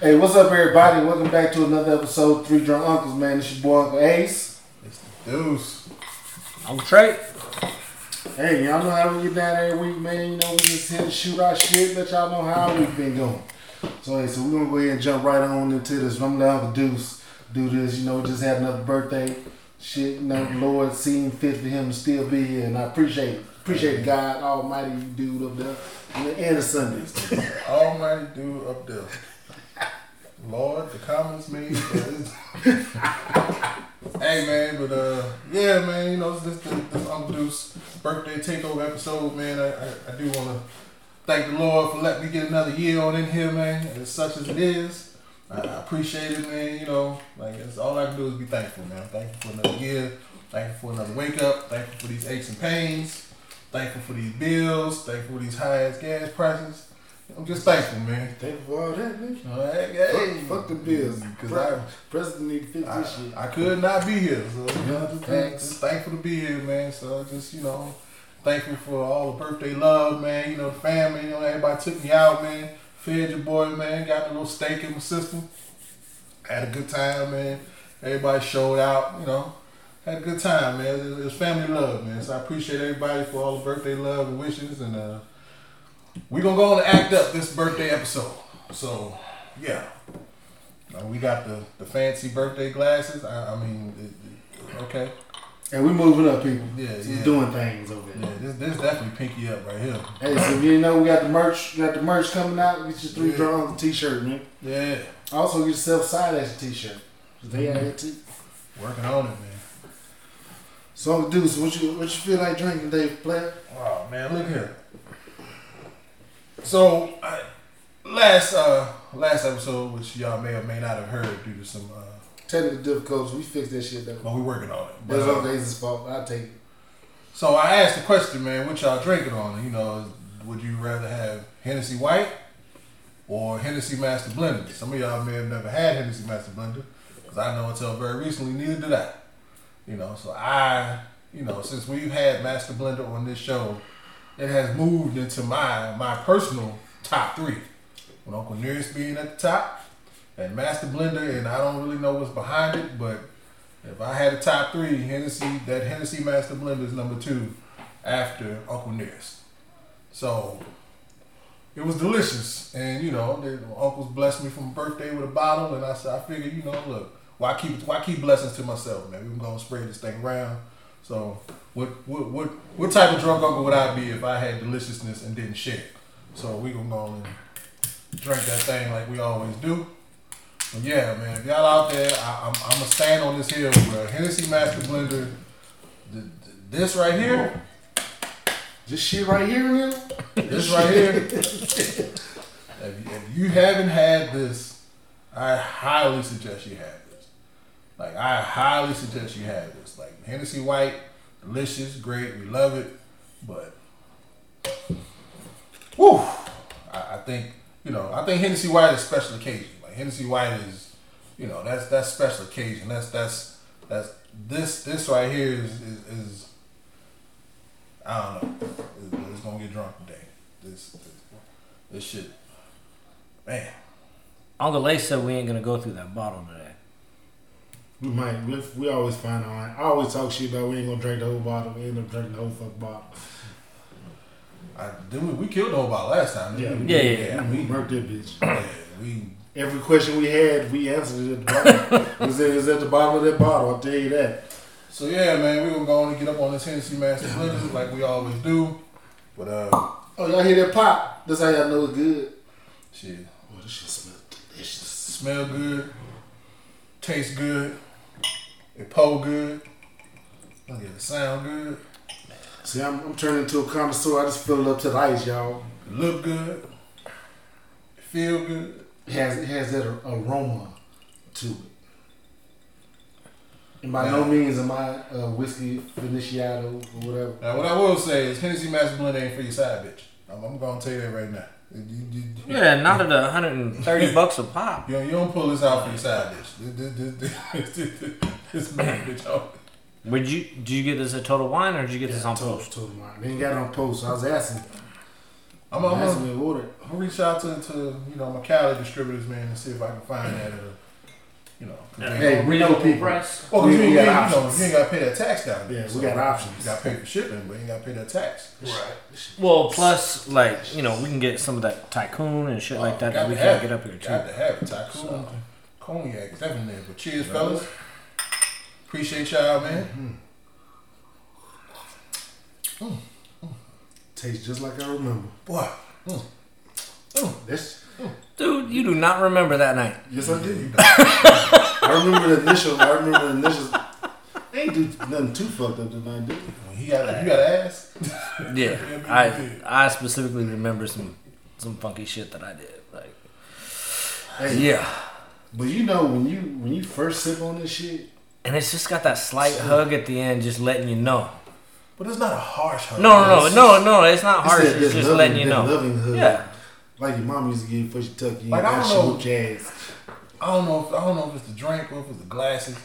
Hey, what's up, everybody? Welcome back to another episode of Three Drunk Uncles, man. It's your boy Uncle Ace. It's the deuce. I'm Trey. Hey, y'all know how we get down every week, man. You know, we just here to shoot our shit, let y'all know how our week been going. So, hey, so we're gonna go ahead and jump right on into this. I'm gonna let Uncle Deuce do this. You know, just had another birthday. Shit, you know, the Lord seemed fit for him to still be here, and I appreciate appreciate God Almighty dude up there, and the, and the Sundays. Almighty dude up there. Lord, the comments made. hey man, but uh, yeah, man, you know this this, this Uncle Deuce birthday takeover episode, man. I I, I do want to thank the Lord for letting me get another year on in here, man. As such as it is, I, appreciate it, man. You know, like it's all I can do is be thankful, man. Thankful for another year. Thankful for another wake up. Thankful for these aches and pains. Thankful for these bills. Thankful for these high ass gas prices. I'm just thankful, man. Thank you for all that, nigga. All right, hey, Fuck, fuck the bills. Because I, President need to fix I, this shit. I could not be here, so you know, just, just thankful to be here, man. So just you know, thankful for all the birthday love, man. You know, the family, you know, everybody took me out, man. Fed your boy, man. Got a little steak in my system. Had a good time, man. Everybody showed out, you know. Had a good time, man. It was, it was family love, man. So I appreciate everybody for all the birthday love and wishes, and uh, we gonna go on and act up this birthday episode. So yeah. Now, we got the, the fancy birthday glasses. I, I mean, it, it- okay. And we moving up, people. Yeah, yeah. doing things over there. Yeah, this, this definitely pinky up right here. Hey, so if you didn't know, we got the merch. We got the merch coming out. Get your three Yeah. Uncle t-shirt, man. Yeah, Also, get yourself side action t-shirt. They out here too. working on it, man. So, Uncle Deuce, what you what you feel like drinking Dave player? Oh man, look here. So I, last uh last episode, which y'all may or may not have heard due to some, uh, Technical difficulties. We fixed that shit though. but we working on it. But, That's uh, Uncle Ace's fault. I take it. So I asked the question, man, what y'all drinking on? You know, would you rather have Hennessy White or Hennessy Master Blender? Some of y'all may have never had Hennessy Master Blender, because I know until very recently, neither did I. You know, so I, you know, since we've had Master Blender on this show, it has moved into my my personal top three. With Uncle Nearest being at the top, and Master Blender, and I don't really know what's behind it, but if I had a top three, Hennessy, that Hennessy Master Blender is number two after Uncle Nearest. So it was delicious, and you know, the uncles blessed me from birthday with a bottle, and I said, I figured, you know, look, why keep why keep blessings to myself, man? We're gonna spread this thing around. So what what what what type of drunk uncle would I be if I had deliciousness and didn't share? So we gonna go and drink that thing like we always do. But yeah, man, if y'all out there, I, I'm, I'm gonna stand on this hill where Hennessy Master Blender, th- th- this right here, This shit right here, man. this right here. if, you, if you haven't had this, I highly suggest you have this. Like I highly suggest you have this. Like Hennessy White, delicious, great, we love it, but whew, I, I think you know, I think Hennessy White is special occasion. Like Hennessy White is, you know, that's that's special occasion. That's that's that's this this right here is is, is I don't know. It's, it's gonna get drunk today. This this, this shit, man. Uncle Ace said we ain't gonna go through that bottle today. We might. We, we always find out. I always talk shit about we ain't gonna drink the whole bottle. We end up drinking the whole fuck bottle. I, then we, we killed the whole bottle last time. didn't we? Yeah, yeah, yeah. We We, murked that bitch. yeah, we Every question we had, we answered it at the bottom. it, was at, it was at the bottom of that bottle. I'll tell you that. So yeah, man, we gonna go on and get up on this Hennessy Master Blender like we always do. But uh, Oh, y'all hear that pop? That's how y'all know it's good. shit, Oh, this shit smells delicious. smell good, taste good, it pull good. Look at it, sound good, See, I'm, I'm turning into a connoisseur. I just fill it up to the ice, y'all. it look good, it feel good. It has it has that aroma to it. And by no means am I a uh, whiskey finiciato or whatever. Now, what I will say is Hennessy Master Blender ain't for your side bitch. I'm, I'm gonna tell you that right now. You, you, you, Yeah, not at 130 bucks a pop. you, you don't pull this out for your side bitch. This, man bitch out. Would you? Did you get this at Total Wine or did you get this on total, post? total wine. They ain't got it on post. So I was asking. I'm, I'm, That's gonna, what we ordered. I'm gonna reach out to, to you know my Cali distributors, man, and see if I can find that at you know, they- Hey, we know people. price. Well, 'cause We- you, we you, got ain't- you, know, you ain't got to pay that tax down there. Yeah, we got options. You got to pay for shipping, but you ain't got to pay that tax. Right. Well, plus, like you know, we can get some of that tycoon and shit like oh, that that we can't get up here Got to have it. Tycoon, So. cognac, is definitely there. But cheers, fellas. Appreciate y'all, man. Mm. Mm. Mm. Tastes just like I remember. Boy, That's Dude, you do not remember that night. yes, I did. I remember the initial. I remember the initials. I ain't do nothing too fucked up tonight, did we? he got you got to ask. Yeah, I I specifically remember some some funky shit that I did. Like, Hey, yeah, But you know when you when you first sip on this shit, and it's just got that slight hug at the end, just letting you know. But it's not a harsh hug. No, no, It's no, no, no. It's not harsh. that- It's just loving- letting you know. Loving hug. Yeah. Like your mom used to give you before she tuck you. Like, I don't she know. whooped your ass. I don't know. If, I don't know if it's the drink or if it's the glasses.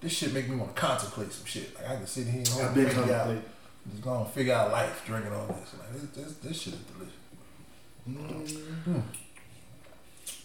This shit make me want to contemplate some shit. Like I can sit here and I've been figure out, contemplating. just gonna figure out life drinking all this. Like this, this, this shit is delicious.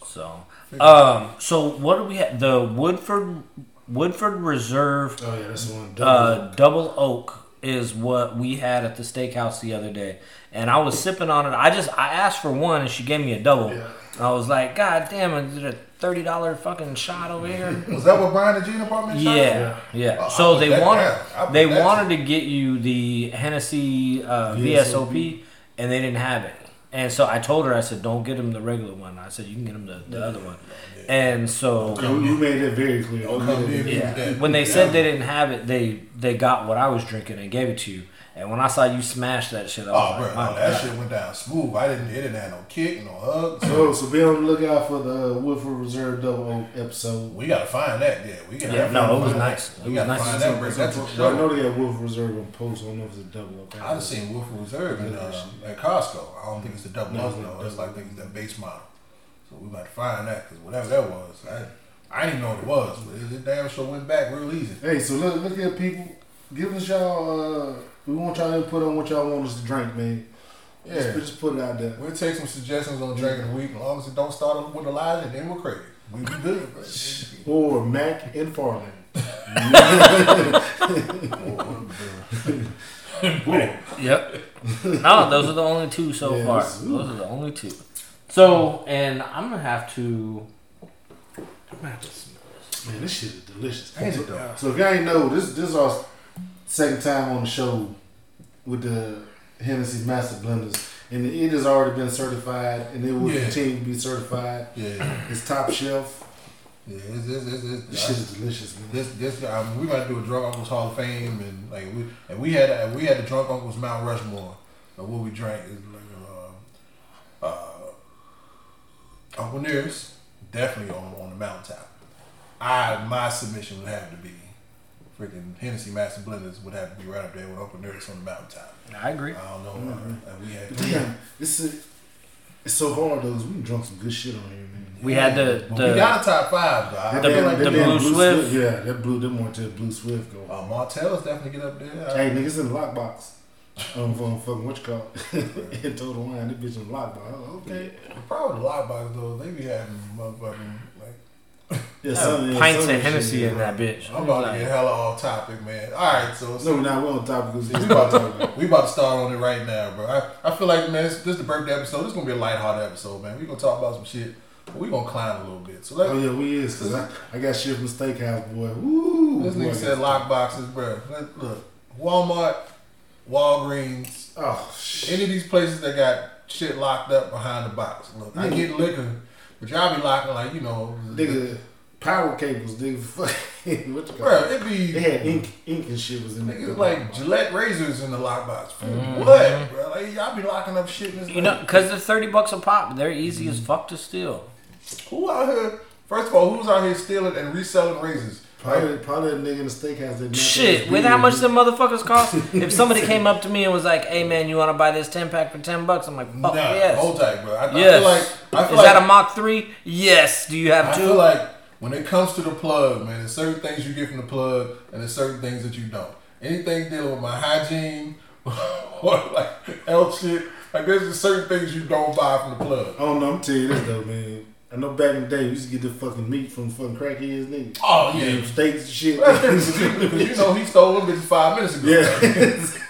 So, um, so what do we have? The Woodford Woodford Reserve Oh yeah, that's one. uh, double oak is what we had at the steakhouse the other day, and I was sipping on it. I just I asked for one, and she gave me a double. Yeah. I was like, God damn, is it a thirty dollar fucking shot over here? Was that what Brian and brought me? Yeah, yeah. Oh, I So they wanted. I they wanted to get you the Hennessy uh, VSOP, and they didn't have it. And so I told her, I said, don't get him the regular one. I said, you can get him the, the other one. And so You, you made it very clear. Don't come near me with yeah, when they said they didn't have it, they they got what I was drinking and gave it to you. And when I saw you smash that shit, I was Oh, bro, no, that shit went down smooth. I didn't. It didn't have no kick, no hugs. So, so be on the lookout for the uh, Woodford Reserve Double Oak episode. We gotta find that. Yeah, we gotta. Yeah, no, it was nice. It We was gotta nice. find that. Bring that to the I know they got Woodford Reserve on post. I don't know if it's a double oak. I just seen Wolf Reserve in, uh, at Costco. I don't think it's the double No, no, it's. It's like I think it's that base model. So we might find that because whatever that was, I I didn't even know what it was, but it, it damn sure went back real easy. Hey, so look, look at people. Give us y'all. Uh, we want y'all input on what y'all want us to drink, man. Yeah. Just, just put it out there. We'll take some suggestions on drinking the week, as long as it don't start with Elijah, then we're crazy. We be good. bro. Or Mac and Farland. Yep. no, those are the only two so Yeah, far. Those are the only two. So, and I'm gonna have to. I'm gonna have to smell this. Man, this shit is delicious. So, so if y'all ain't know, this this is our second time on the show with the Hennessy Master Blenders, and it has already been certified, and it will Yeah. continue to be certified. Yeah, It's top shelf. yeah. It's, it's, it's, it's, This shit is delicious, man. This this I mean, we got to do a drunk uncles Hall of Fame and like we and we had we had the drunk uncles Mount Rushmore of what we drank is like uh, uh Uncle Nearest definitely on on the mountaintop. I my submission would have to be freaking Hennessy Master Blenders would have to be right up there with Open Nearest on the mountaintop. I agree. I don't know. uh, and we had Damn, this is it's so hard though. 'cause We drunk some good shit on here, man. We had the But we got a top five though. I That The- like the that damn Blue Swift? Yeah, that blue. Them more to the Blue Swift go. uh, Martell's definitely get up there. Hey, niggas in the lockbox. Um, for fucking what you call it? in total wine, this bitch in the lockbox. Oh, okay. Probably the lockbox though. They be having motherfucking like. Yeah, some- yeah, pints some of Hennessy in that bitch. I'm about to get hella off topic, man. All right, so, so No, we're not. We're on topic we it's about about to we about to start on it right now, bro. I, I feel like man, this, this is the birthday episode. This is gonna be a lighthearted episode, man. We gonna talk about some shit, but we gonna climb a little bit. So let Oh yeah, we is because I, I got shit from Steakhouse, boy. Woo! this boy, nigga said got- lock boxes, bro. Let, look, Walmart, Walgreens, Oh shit. any of these places that got shit locked up behind the box. Look, I get liquor, but y'all be locking like you know, Nigga, power cables, nigga. Fucking what you call bro. it? It be They had ink, ink and shit was in there. Niggas like Gillette razors in the lockbox. For Mhm. What, bro? Like y'all be locking up shit. In this You know, because they're thirty bucks a pop. They're easy as fuck to steal. who out here? First of all, who's out here stealing and reselling razors? Probably, probably a nigga in the steakhouse that Shit, with how much the motherfuckers cost? if somebody came up to me and was like, "Hey man, you want to buy this ten pack for ten bucks?" I'm like, "Fuck nah, yes." hold tight, bro. I, I feel like I feel Is like that a Mach three? Yes. Do you have I two? feel like when it comes to the plug, man, there's certain things you get from the plug, and there's certain things that you don't. Anything dealing with my hygiene or like health shit, Like there's certain things you don't buy from the plug. Oh no, I'm telling you this though, man. I know back in the day we used to get the fucking meat from fucking crackheads niggas. Oh Them yeah. steaks and shit. you know he stole them bitches five minutes ago. yeah.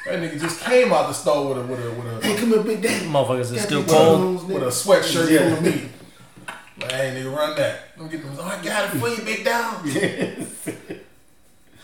That nigga just came out the store with a with a with hey, a come here, big daddy. Motherfuckers is still cold. with a sweatshirt Yeah. full of meat. Like, hey nigga, run that. Let me get them. Oh, I got it for you, big dog.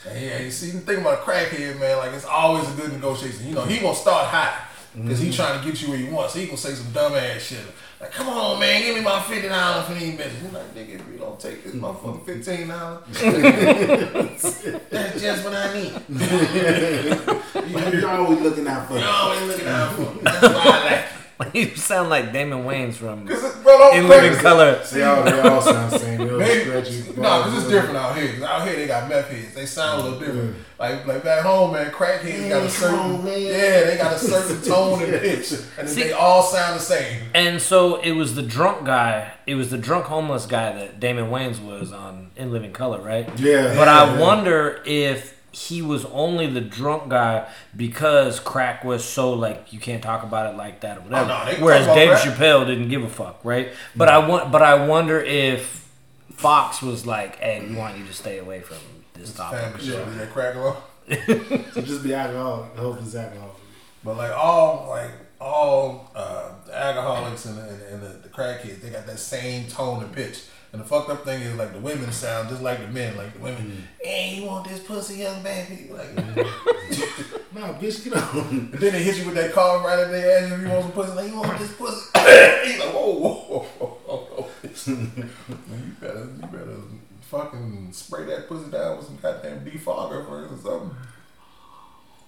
Hey, yeah, you see, the thing about a crackhead, man, like it's always a good negotiation. You know, he gonna start high because he mm-hmm. trying to get you where you want. So he gonna say some dumb ass shit. Like, come on, man, give me my fifty dollars for these bitches. You like, nigga, if you don't take this motherfucking fifteen dollars, that's just what I need. You're always looking out for You you. always looking out for me. That's why I like. you sound like Damon Wayans from it. Cause it, bro, In Living Color. They all, they all sound the same. They all Maybe, scratchy. no, because it's different out here. 'Cause out here they got meth heads. They sound a little different. Like like back home, man, crackheads got a certain on, yeah, they got a certain tone and pitch, and See- they all sound the same. And so it was the drunk guy. It was the drunk homeless guy that Damon Wayans was on In Living Color, right? Yeah. But yeah, I yeah. wonder if he was only the drunk guy because crack was so like you can't talk about it like that or whatever. Oh, no, Whereas talk Dave crack. Chappelle didn't give a fuck, right? But I want, but I wonder if Fox was like, "Hey, we want you to stay away from this Family topic." shit, yeah. that crack along. So just be alcohol. I hope it's alcohol. But like all like all uh, the alcoholics and, the, and, and the, the crackheads, they got that same tone and pitch. And the fucked up thing is like the women sound just like the men. Like the women, mm-hmm. hey, you want this pussy, young baby? Like, mm-hmm. Nah, bitch, get on. and then they hit you with that car right at their ass if you want some pussy. Like, you want this pussy? He's like, whoa, whoa, whoa, whoa, whoa, whoa. Man, you better, you better fucking spray that pussy down with some goddamn defogger first or something.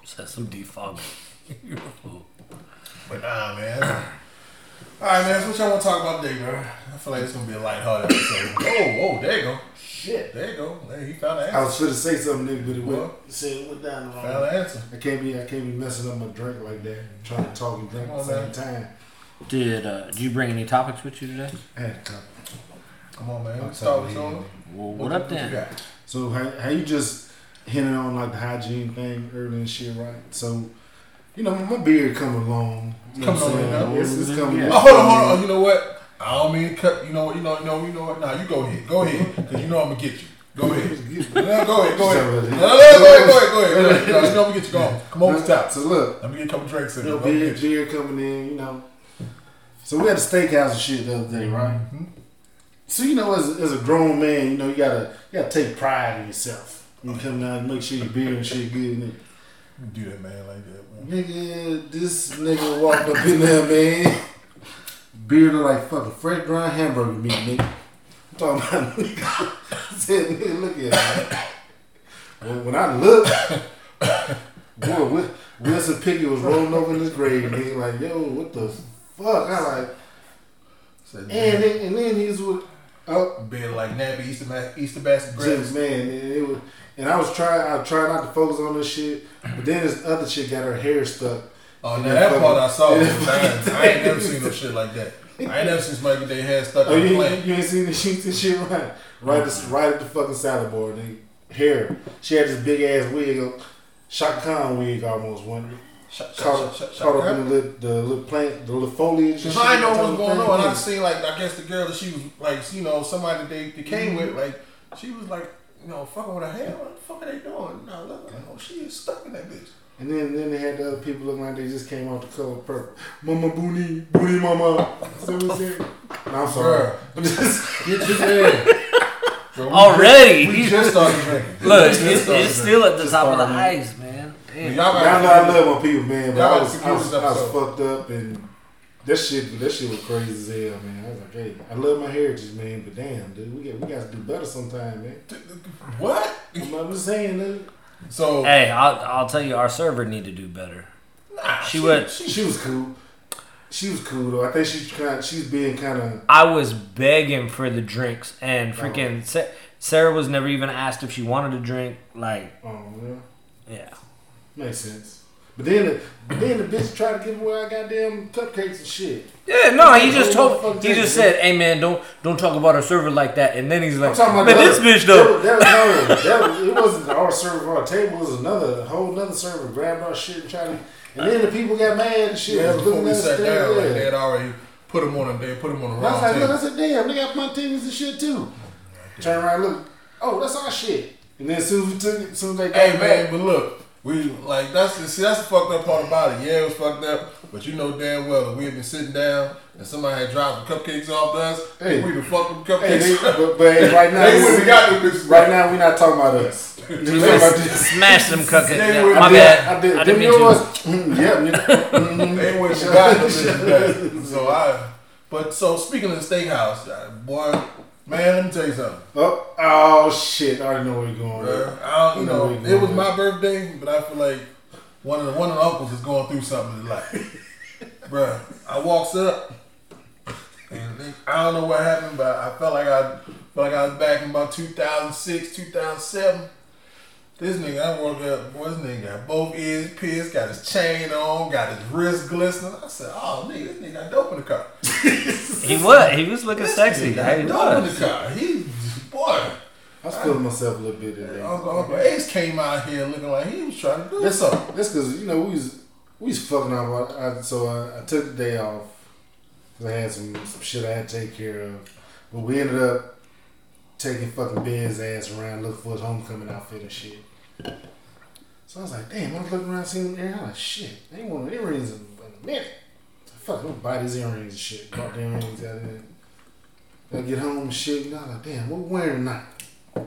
Said some defog. But nah, man. All right, man. So what y'all want to talk about today, bro? I feel like it's gonna be a lighthearted episode. oh, whoa, there you go. Shit, there you go. Hey, he found the I answer. was finna say something, nigga, but it went. What? It said it went down the Found wrong. the answer. I can't be. I can't be messing up my drink like that. Trying to talk and drink at the same on, time. Did uh, did you bring any topics with you today? I had a couple. Come on, man. I'll Let's start with you. you. Well, what up you then? got? So how, how you just hinting on like the hygiene thing earlier and shit, right? So, you know, my beard coming along. You know Coming what on now. It's, it's coming. Yeah. Oh, hold on, hold on. Oh, you know what? I don't mean to cut. You know what? You know, you know, you know what? Nah, you go ahead. Go ahead, because you know I'm gonna get you. Go ahead. No, go ahead. Go ahead. No, no, no, go ahead. Go ahead. Go ahead. Go ahead. No, you know I'm gonna get you. Go on. Come on, stop. So look, Let me get a couple drinks in. you know, Go beard, beard coming in, you know. So we had a steakhouse and shit the other day, right? Mhm. So you know, as as a grown man, you know, you gotta you gotta take pride in yourself. You come down and make sure your beard and shit good. Nigga. You do that, man, like that. Man. Nigga, this nigga walked up in there, man. Beard like fucking fresh ground hamburger meat, nigga. I'm talking about nigga. I said, nigga, look at it. When, when I looked, boy, Wil- Wilson Pickett was rolling over in his grave, nigga. Like, yo, what the fuck? I like, Said, and then, and then he was with, oh, Being like nappy Easter, Ma- Easter basket just breakfast. man, it was, and I was trying, I tried not to focus on this shit, but then this other chick got her hair stuck. Oh, now that part. I saw. Man. I ain't never seen no shit like that. I ain't never seen somebody get their hair stuck Oh, on you, you, plant. you ain't seen the sheets and shit, right? Right, the, right at the fucking salad board. Nigga. Hair. She had this big ass wig, Chaka Khan wig almost one. Caught, up in the little, the little plant, the little foliage. and Cause I know shit. what was going on. And I seen like I guess the girl that she was like, you know, somebody that they, they came mm-hmm. with, like she was like, you know, fucking with her hair. What the fuck are they doing? No, look, like, oh, she is stuck in that bitch. And then, then they had the other people looking like they just came out the color purple. Mama Boonie, Boonie Mama. See what I'm saying? No, I'm sorry. Bruh. I'm just, Get your head. Bro, we Already? just- We just started drinking. Look, We it's, it's drinking. still at the Just top of the started, ice, man. Damn. Y'all y'all know I love my people, man, but Y'all I was, to I was, I was fucked up and that shit, that shit was crazy as hell, man. I was like, hey, I love my heritage, man, but damn, dude, we got, we got to do better sometime, man. what? I'm, I'm just saying, dude. So Hey, I'll, I'll tell you, our server need to do better. nah, She went- She was cool. She was cool though. I think she's kind. She's being kind of. I was begging for the drinks, and oh. freaking Sa- Sarah was never even asked if she wanted a drink. Like, Oh yeah, yeah. makes sense. But then, the, but then the bitch tried to give away our goddamn cupcakes and shit. Yeah, no, he just oh, told, he just said, "Hey man, don't don't talk about our server like that." And then he's I'm like, talking about "Man, the this bitch though." That, that, no, that was, it wasn't our server. Our table It was another a whole another server. Grabbed our shit and tried to, And then the people got mad and shit. Yeah, before we sat down, like they had already put them on. A, they put them on the And I was wrong like, look, I said, damn, they got my TVs and shit too. Turn around, look. Oh, that's our shit. And then as soon as we took it, as soon as they got Hey back, man, but look, we like that's the, see that's the fucked up part about it. Yeah, it was fucked up, but you know damn well that we had been sitting down and somebody had dropped the cupcakes off to us. Hey. we the fuck them Hey, they, but, but hey, right now, they wouldn't have got them bitches. right now, we're not talking about us. We talking about this. Smash them cookies. They would- My I did, bad. I did, I didn't mean yours? to. Mm, yep. nigga. Mhm. They wouldn't have got them. So I, but so speaking of the steakhouse, uh, boy, man, let me tell you something. Oh, oh shit! I already know where you're going. Bro. I don't, you know know, it was my birthday, but I feel like one of the one of the uncles is going through something in life. Bruh, I walks up, and I don't know what happened, but I felt like I felt like I was back in about 2006, 2007. This nigga, I woke up, boy, this nigga got both ears pierced, got his chain on, got his wrist glistening. I said, oh, nigga, this nigga got dope in the car. He was. He was looking This sexy. nigga got He dope in the car. He, boy. I was feeling myself a little bit today. Uncle, Uncle Ace came out here looking like he was trying to do That's something. That's because you know we was we was fucking off. I, I, so I, I took the day off because I had some some shit I had to take care of. But we ended up taking fucking Ben's ass around looking for his homecoming outfit and shit. So I was like, damn, I was looking around seeing them earrings. I'm like, shit, they ain't want earrings in, a minute. Fuck, I'm buy these earrings and shit. Bought the earrings out there. I get home and shit, and I was like, damn, what we wearing tonight? I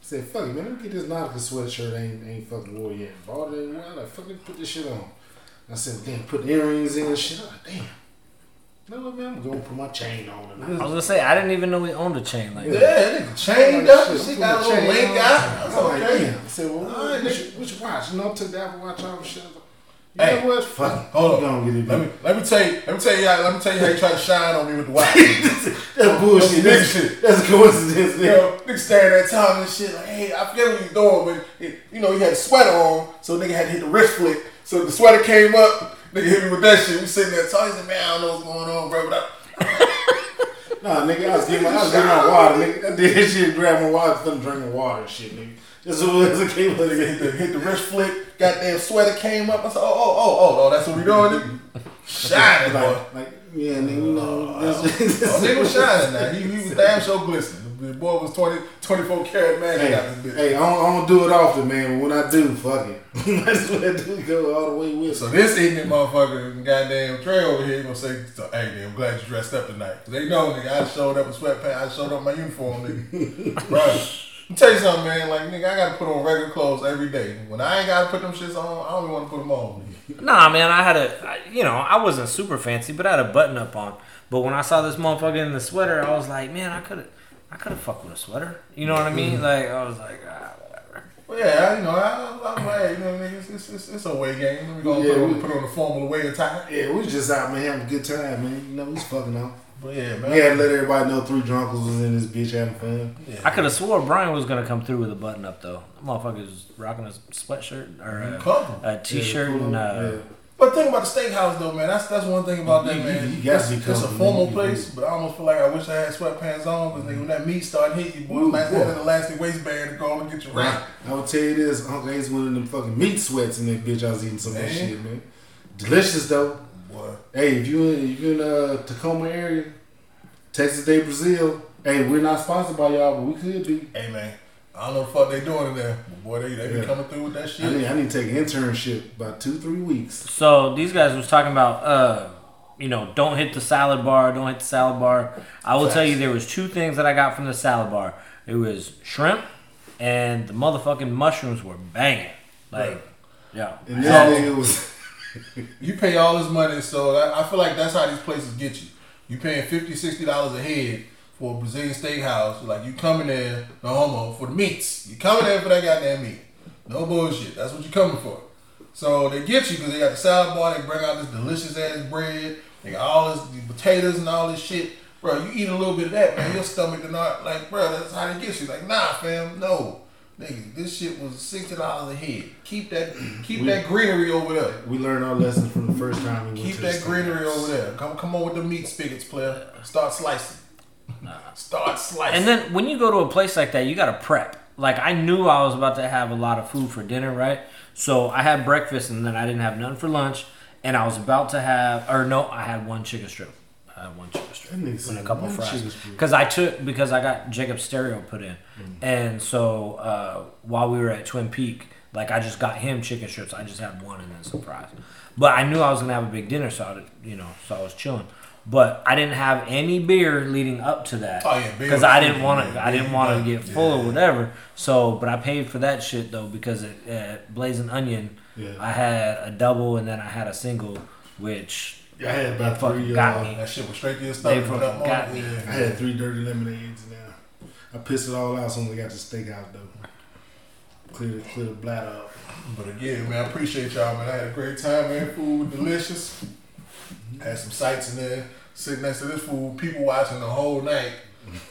said, fuck it, man, let me get this Nautica sweatshirt I ain't, ain't fucking wore yet. Bought it and well, like, fucking put this shit on. I said, damn, put the earrings in and shit. I was like, damn. No, man, I'm gonna put my chain on I was gonna say I didn't even know we owned a chain like Yeah, that. nigga chained Like, up. shit, She got a little link on. out. I That's was like, okay. damn. I said, well, All right, what's, nigga. your, what's your watch? You know, I took the Apple Watch off and shit. I was like, You Hey, know what? Fuck hold We on. gonna get it. Let me let me tell you let me tell you how let me tell you how you try to shine on me with the watch. That's bullshit. That's That's, shit. that's a coincidence, You nigga. know, nigga staring at Tom and shit like, hey, I forget what he's doing, but it, you know he had a sweater on, so nigga had to hit the wrist flick. So the sweater came up, nigga hit me with that shit. We sitting there talking, said, man, I don't know what's going on, bro. But I, Nah, nigga, I was getting my, I was getting my water, nigga. I did that shit, grab my water, started drinking water shit, nigga. This so as it came hit the, hit the wrist flick, goddamn sweater came up. I said, oh, oh, oh, oh, oh, that's what we doing, nigga? Shining, boy. like, like, yeah, nigga, you know, oh. this, Oh, nigga was shining now. He, he was damn sure glistening. The boy was 20, 24 karat man. Hey, got this bitch. hey, I don't, I don't do it often, man. But when I do, fuck it. That's what I do. Go all the way with. So this ignorant motherfucker, goddamn Trey over here, gonna say, so, "Hey, nigga, I'm glad you dressed up tonight." 'Cause they know, nigga, I showed up in sweatpants, I showed up in my uniform, nigga. right? Let me tell you something, man. Like, nigga, I gotta put on regular clothes every day. When I ain't gotta put them shits on, I don't even want to put them on. Nigga. Nah, man, I had a, I- you know, I wasn't super fancy, but I had a button up on. But when I saw this motherfucker in the sweater, I was like, man, I could have, I could have fucked with a sweater. You know what I mean? Like, I was like, ah, whatever. Well, yeah, you know, I, I'm like, you know, nigga, it's, it's, it's, it's a away game. We gonna Yeah, put, we- put on the formal away attire. Yeah, we was just out, man, having a good time, man. You know, we was fucking out. But yeah, man. We had to let everybody know three drunkles was in this bitch having fun. Yeah. I could have swore Brian was gonna come through with a button up though. That motherfucker was rocking a sweatshirt or a, Comfortable. a t-shirt Yeah, and uh, yeah. But think about the steakhouse though, man. That's that's one thing about that, man. you- It's, a formal place, but I almost feel like I wish I had sweatpants on because when that meat started hitting you, boy, Ooh, boy. having an elastic waistband to go and get you right. I will tell you this, Uncle Ace one of them fucking meat sweats in that bitch. I was eating some of that shit, man. Delicious though. Boy, Hey, if you in if you in uh Tacoma area, Texas de Brazil. Hey, we're not sponsored by y'all, but we could be. hey man, I don't know what the fuck they doing in there. But boy, they they be coming through with that I shit. need I need to take an internship about two three weeks. So these guys was talking about, uh, you know, don't hit the salad bar, don't hit the salad bar. I will tell you, there was two things that I got from the salad bar. It was shrimp, and the motherfucking mushrooms were banging. Like, yeah. And this So- nigga was You pay all this money, so that, I feel like that's how these places get you. You paying 50 dollars a head for a Brazilian steakhouse. Like you coming there, no homo, for the meats. You coming there for that goddamn meat. No bullshit. That's what you coming for. So they get you because they got the salad bar. They bring out this delicious ass bread. They got all this the potatoes and all this shit. Bro, you eat a little bit of that, man. Your stomach is not like, bro. That's how they get you. Like, nah, fam, no. Nigga, this shit was sixty dollars a head. Keep that, keep We- that greenery over there. we learned our lessons from the first time we Keep that greenery over there. Come come on with the meat spigots, player. Start slicing. Start slicing. And then when you go to a place like that, you gotta prep. like I knew I was about to have a lot of food for dinner, right? So I had breakfast and then I didn't have none for lunch, and I was about to have, or no, I had one chicken strip. I had one chicken strip That and a couple one fries because I took because I got Jacob stereo put in, Mm. and so uh, while we were at Twin Peak, like I just got him chicken strips. I just had one and then some fries, but I knew I was gonna have a big dinner, so I, you know, so I was chilling. But I didn't have any beer leading up to that. Oh, yeah, because I didn't want to. I didn't want to get full or whatever. So, but I paid for that shit though because at, at Blazing Onion, Yeah. I had a double and then I had a single, which yeah, I had about three. got uh, me. That shit was straight to your They stomach. fucking put up on got me. yeah. I had three dirty lemonades and now. I pissed it all out soon as got to the out though. Clear the clear the bladder up. But again, man, I appreciate y'all, man. I had a great time, man. Food delicious. Had some sights in there. Sitting next to this food, people watching the whole night.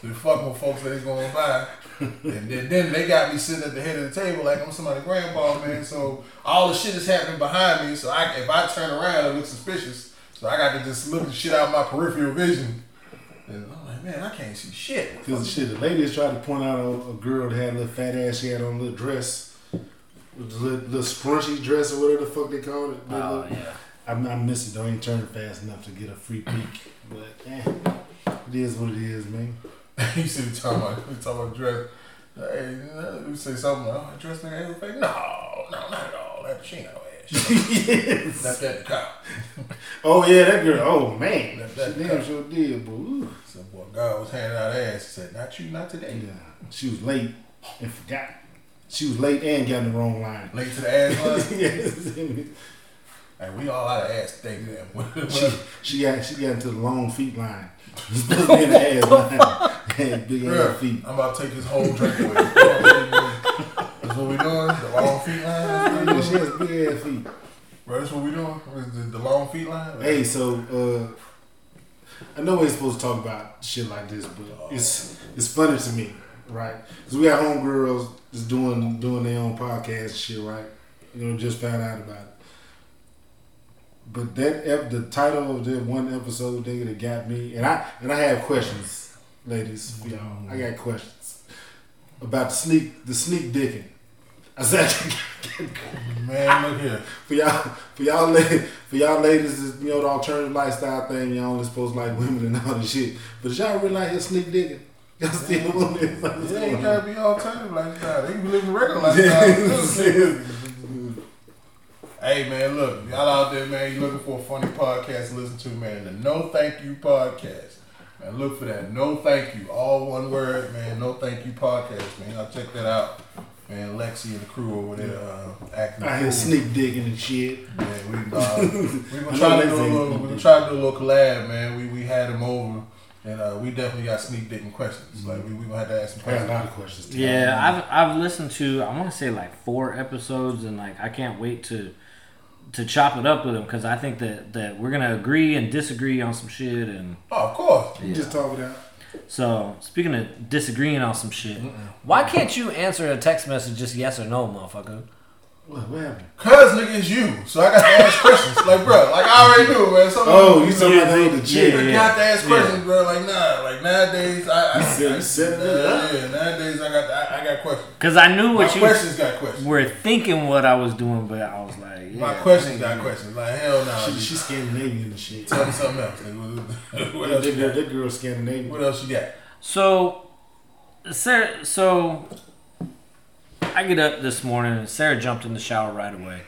They fucking with folks that is going by. And then, then they got me sitting at the head of the table like I'm somebody's grandpa, man. So all the shit is happening behind me. So I, if I turn around, it looks suspicious. So I got to just look the shit out of my peripheral vision. And I'm like, man, I can't see shit. Cause shit, the ladies tried to point out a, a girl that had a little fat ass. She had on a little dress, with a little, little scrunchy dress or whatever the fuck they called it. oh Little- yeah. I'm, I miss it. Don't even turn fast enough to get a free peek. But eh, it is what it is, man. you see me talking about, we talking about dress. Uh, hey, uh, you say something like, oh, dress nigga has a face? No, no, not at all. That she ain't no ass. yes. Not that cop. Oh yeah, that girl. Oh man, That- she damn sure did, but ooh. Some boy God was handing out ass. He said, not you, not today. yeah, she was late and forgot. She was late and got in the wrong line. Late to the ass line. yes. Hey, we all out of ass today, man. she, she got she got into the long feet line. Supposed to be in the ass line. Big ass feet. I'm about to take this whole drink away. That's what we doing? The long feet line? That's what we Yeah, she has big ass feet. Bro, that's what we doing? The, the long feet line? Hey, so uh, I know we ain't supposed to talk about shit like this, but it's it's funny to me, right? Because we got homegirls just doing doing their own podcast and shit, right? You know, just found out about it. But that ep- the title of that one episode, nigga, that got me, and I and I have questions, ladies, oh, for y'all. I got questions about the sneak the sneak dicking. I said. Man, look here. For y'all, for y'all, for y'all ladies, you know the alternative lifestyle thing. Y'all only supposed to like women and all this shit. But did y'all really like your sneak digging? Y'all still want it? Like, what's It going ain't gotta be alternative lifestyle. They can be living regular lifestyle. Hey man, look, y'all out there, man. You looking for a funny podcast to listen to, man? The No Thank You podcast. Man, look for that. No Thank You, all one word, man. No Thank You podcast, man. Y'all check that out, man. Lexi and the crew over there uh, acting. I hear cool. sneak digging and shit. Man, we uh, we I gonna try to do a little. sneak We gonna try to do a little collab, man. We we had him over, and uh, we definitely got sneak digging questions. Like we we gonna have to ask some I got a questions. lot of questions. too. Yeah, I've I've listened to I want to say like four episodes, and like I can't wait to to chop it up with him because I think that that we're gonna agree and disagree on some shit. And Oh, of course. You just talk it out. so, speaking of disagreeing on some shit, why can't you answer a text message just yes or no, motherfucker? What, what happened? Cause nigga is you, so I got to ask questions. Like, bro, like I already knew, man. Some Oh, you talking Yeah, about the other yeah, chick? You yeah. got to ask Yeah. questions, bro. Like, nah, like nowadays, I, I, You said- I, you said it yeah, yeah, nowadays I got, I, I got questions. Because I knew My what you questions got questions. were thinking what I was doing, but I was like, yeah, My questions got questions. Like, hell no. She, she's Scandinavian and shit. Tell me something else. nigga. what That, else? That, got? that girl Scandinavian. What else you got? So, Sarah, so I get up this morning and Sarah jumped in the shower right away,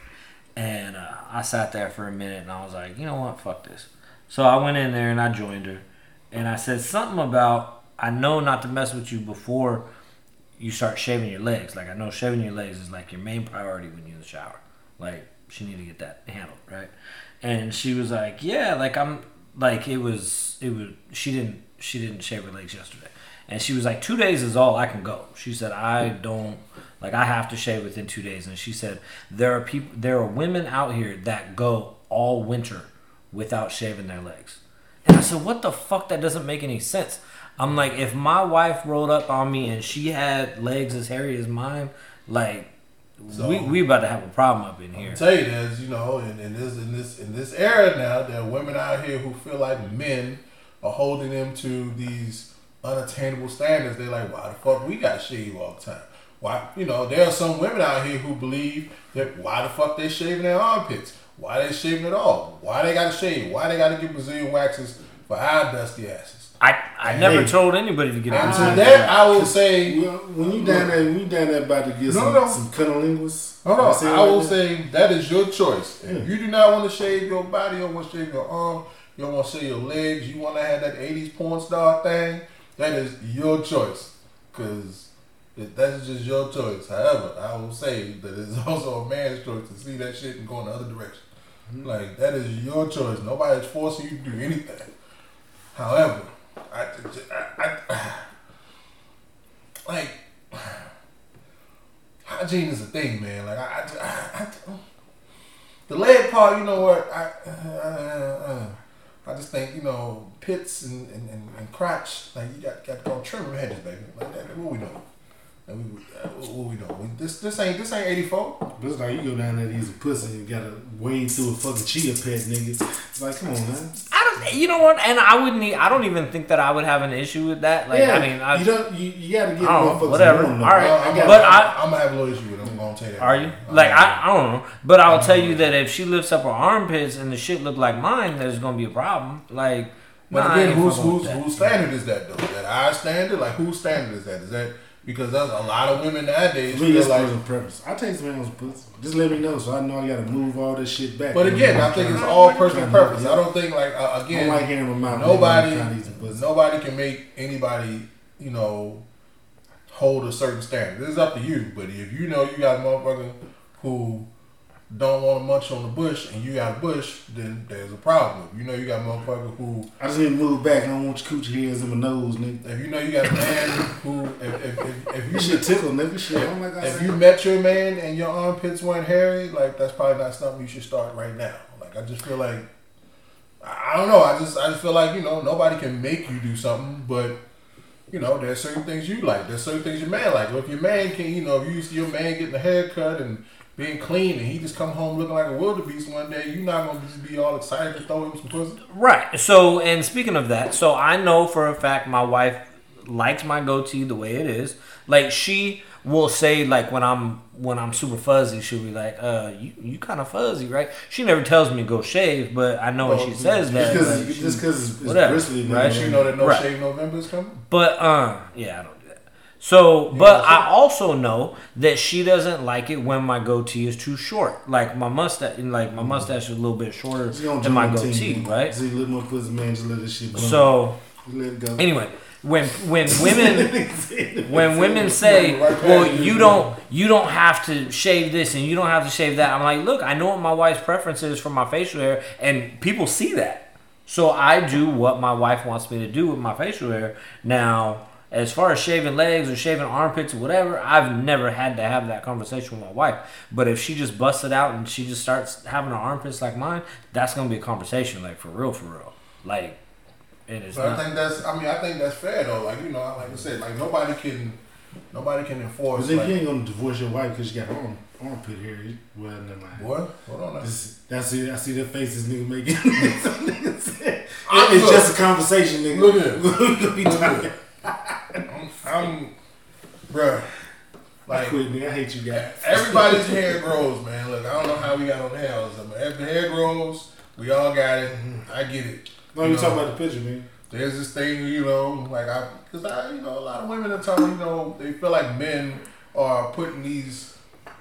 and uh, I sat there for a minute and I was like, you know what, fuck this. So I went in there and I joined her, and I said something about I know not to mess with you before you start shaving your legs. Like I know shaving your legs is like your main priority when you're in the shower. Like she need to get that handled, right? And she was like, yeah, like I'm like it was it was she didn't she didn't shave her legs yesterday. And she was like, two days is all I can go. She said, I don't like I have to shave within two days. And she said, there are people there are women out here that go all winter without shaving their legs. And I said, what the fuck? That doesn't make any sense. I'm like, if my wife rolled up on me and she had legs as hairy as mine, like So- we we about to have a problem up in here. I'll tell you this, you know, in, in this in this in this era now, there are women out here who feel like men are holding them to these unattainable standards. They're like, why the fuck we got to shave all the time? Why, you know, there are some women out here who believe that why the fuck they shaving their armpits? Why they shaving at all? Why they gotta shave? Why they gotta get Brazilian waxes for our dusty asses? I I never Hey. told anybody to get And into to that, I will say, Well, when you down there, when you down there about to get No, some, no. some cunnilingus. Hold on. say it I like will that? say that is your choice. Yeah. If hmm. you do not want to shave your body, you don't want to shave your arm, you don't want to shave your legs, you want to have that 80s porn star thing, that is your choice. Because that's just your choice. However, I will say that it's also a man's choice to see that shit and go in the other direction. Mm-hmm. Like, that is your choice. Nobody's forcing you to do anything. However, I, I, I like, hygiene is a thing, man. Like I, I, I, the leg part, you know what? I, uh, I just think you know pits and, and, and, and crotch. Like you got got to go trim them hedges, baby. Like that. What we doing? Like, we, uh, what we doing? This this ain't this ain't eighty four. But it's like you go down there to use a pussy and you gotta wade through a fucking chia pet, nigga. It's like, come on, man. I don't. You know what? And I wouldn't. e- I don't even think that I would have an issue with that. Like I mean, I, you don't. You, you gotta get I don't know, motherfuckers. whatever. on, though. All right. I got- But I- I'm gonna have a little issue with it. I'm gonna tell you that. Are you? I'm Like I, I don't know, but I'll tell you that if she lifts up her armpits and the shit look like mine, there's gonna be a problem. Like, But nah, again, ain't whose fucking with whose whose standard is that though? That our standard? Like whose standard is that? Is that because there's a lot of women nowadays For me, feel it's like personal preference. I take some hands pussy. Just let me know so I know I gotta move all this shit back. But again, I think it's all personal preference. I don't think like uh, I again, don't like hearing my mouth. nobody trying to eat some pussy. nobody can make anybody you know hold a certain standard. This is up to you. But if you know you got a motherfucker who don't want to munch on the bush and you got a bush, then there's a problem. You know you got a motherfucker who I just need to move back. I don't want your coochie hairs in my nose, nigga. if you know you got a man who if if, if, if You should tickle, nigga. Shit. I don't like I if you met your man and your armpits weren't hairy, like that's probably not something you should start right now. Like I just feel like I don't know. I just I just feel like you know nobody can make you do something, but you know there's certain things you like. There's certain things your man like. Well, if your man can, you know, if you see your man getting a haircut and being clean, and he just come home looking like a wildebeest one day, you're not gonna just be all excited to throw him some pussy. Right. So, and speaking of that, so I know for a fact my wife likes my goatee the way it is. Like she will say, like when I'm when I'm super fuzzy, she'll be like, "Uh, you you kind of fuzzy, right?" She never tells me to go shave, but I know when she says that. Just because she- just because it's, it's whatever, bristly, right? She know that no Right. shave November is coming. But uh, yeah, I don't. So, but I also know that she doesn't like it when my goatee is too short. Like my mustache, like my mustache is a little bit shorter than my goatee, right? So you let my pussy man just let this shit. So let go. anyway, when when women when women say, "Well, you, you don't you don't have to shave this and you don't have to shave that," I'm like, "Look, I know what my wife's preference is for my facial hair, and people see that, so I do what my wife wants me to do with my facial hair." Now, as far as shaving legs or shaving armpits or whatever, I've never had to have that conversation with my wife. But if she just busts it out and she just starts having her armpits like mine, that's gonna be a conversation, like for real, for real, like. It is But I think that's. I mean, I think that's fair though. Like you know, like I said, like nobody can, nobody can But enforce. then Like, you ain't gonna divorce your wife because you got arm, armpit hair. You- Well, never mind. boy, hold on. Now. This, that's it. I see the faces nigga making. Some niggas say- I'm it's good. just a conversation, nigga. Look at it. We're gonna be Look talking. I'm, I'm, bruh. I Like quit, nigga. I hate you guys. everybody's hair grows, man. Look, I don't know how we got on hair all the time, but every hair grows. We all got it. I get it. No, you talking about the picture, man. There's this thing, you know, like I, because I, you know, a lot of women are telling, you know, they feel like men are putting these,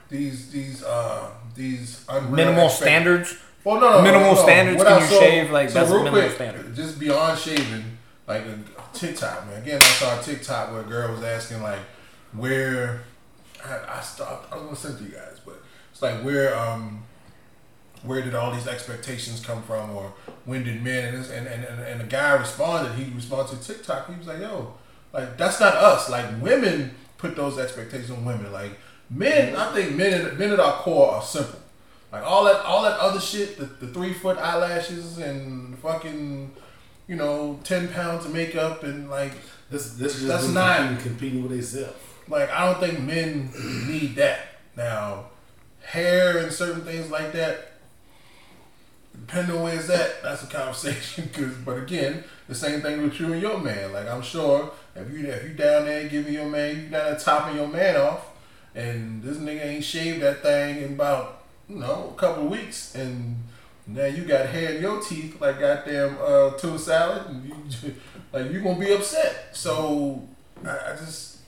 these, these, uh, these unreal minimal expect- standards. Well, no, no, Minimal no, no. standards, What can I you saw- shave? Like, that's real minimal quick, standard. Just beyond shaving, like a TikTok, man. Again, I saw a TikTok where a girl was asking like, where I, I stopped. I was gonna send to you guys, but it's like where um where did all these expectations come from, or when did men and and, and and the guy responded. He responded to TikTok. He was like, yo, like that's not us. Like women put those expectations on women. Like men, I think men men at our core are simple. Like all that all that other shit, the, the three foot eyelashes and fucking, you know, ten pounds of makeup and like this. This just that's not- competing, competing with themselves. like I don't think men need that. Now, hair and certain things like that, depending on where it's at, that's a conversation. Cause, but again, the same thing with you and your man. Like I'm sure if you if you down there giving your man, you down there topping your man off, and this nigga ain't shaved that thing in about you know a couple of weeks, and now you got hair in your teeth like goddamn uh, tuna salad, and you like you gonna be upset. So I, I just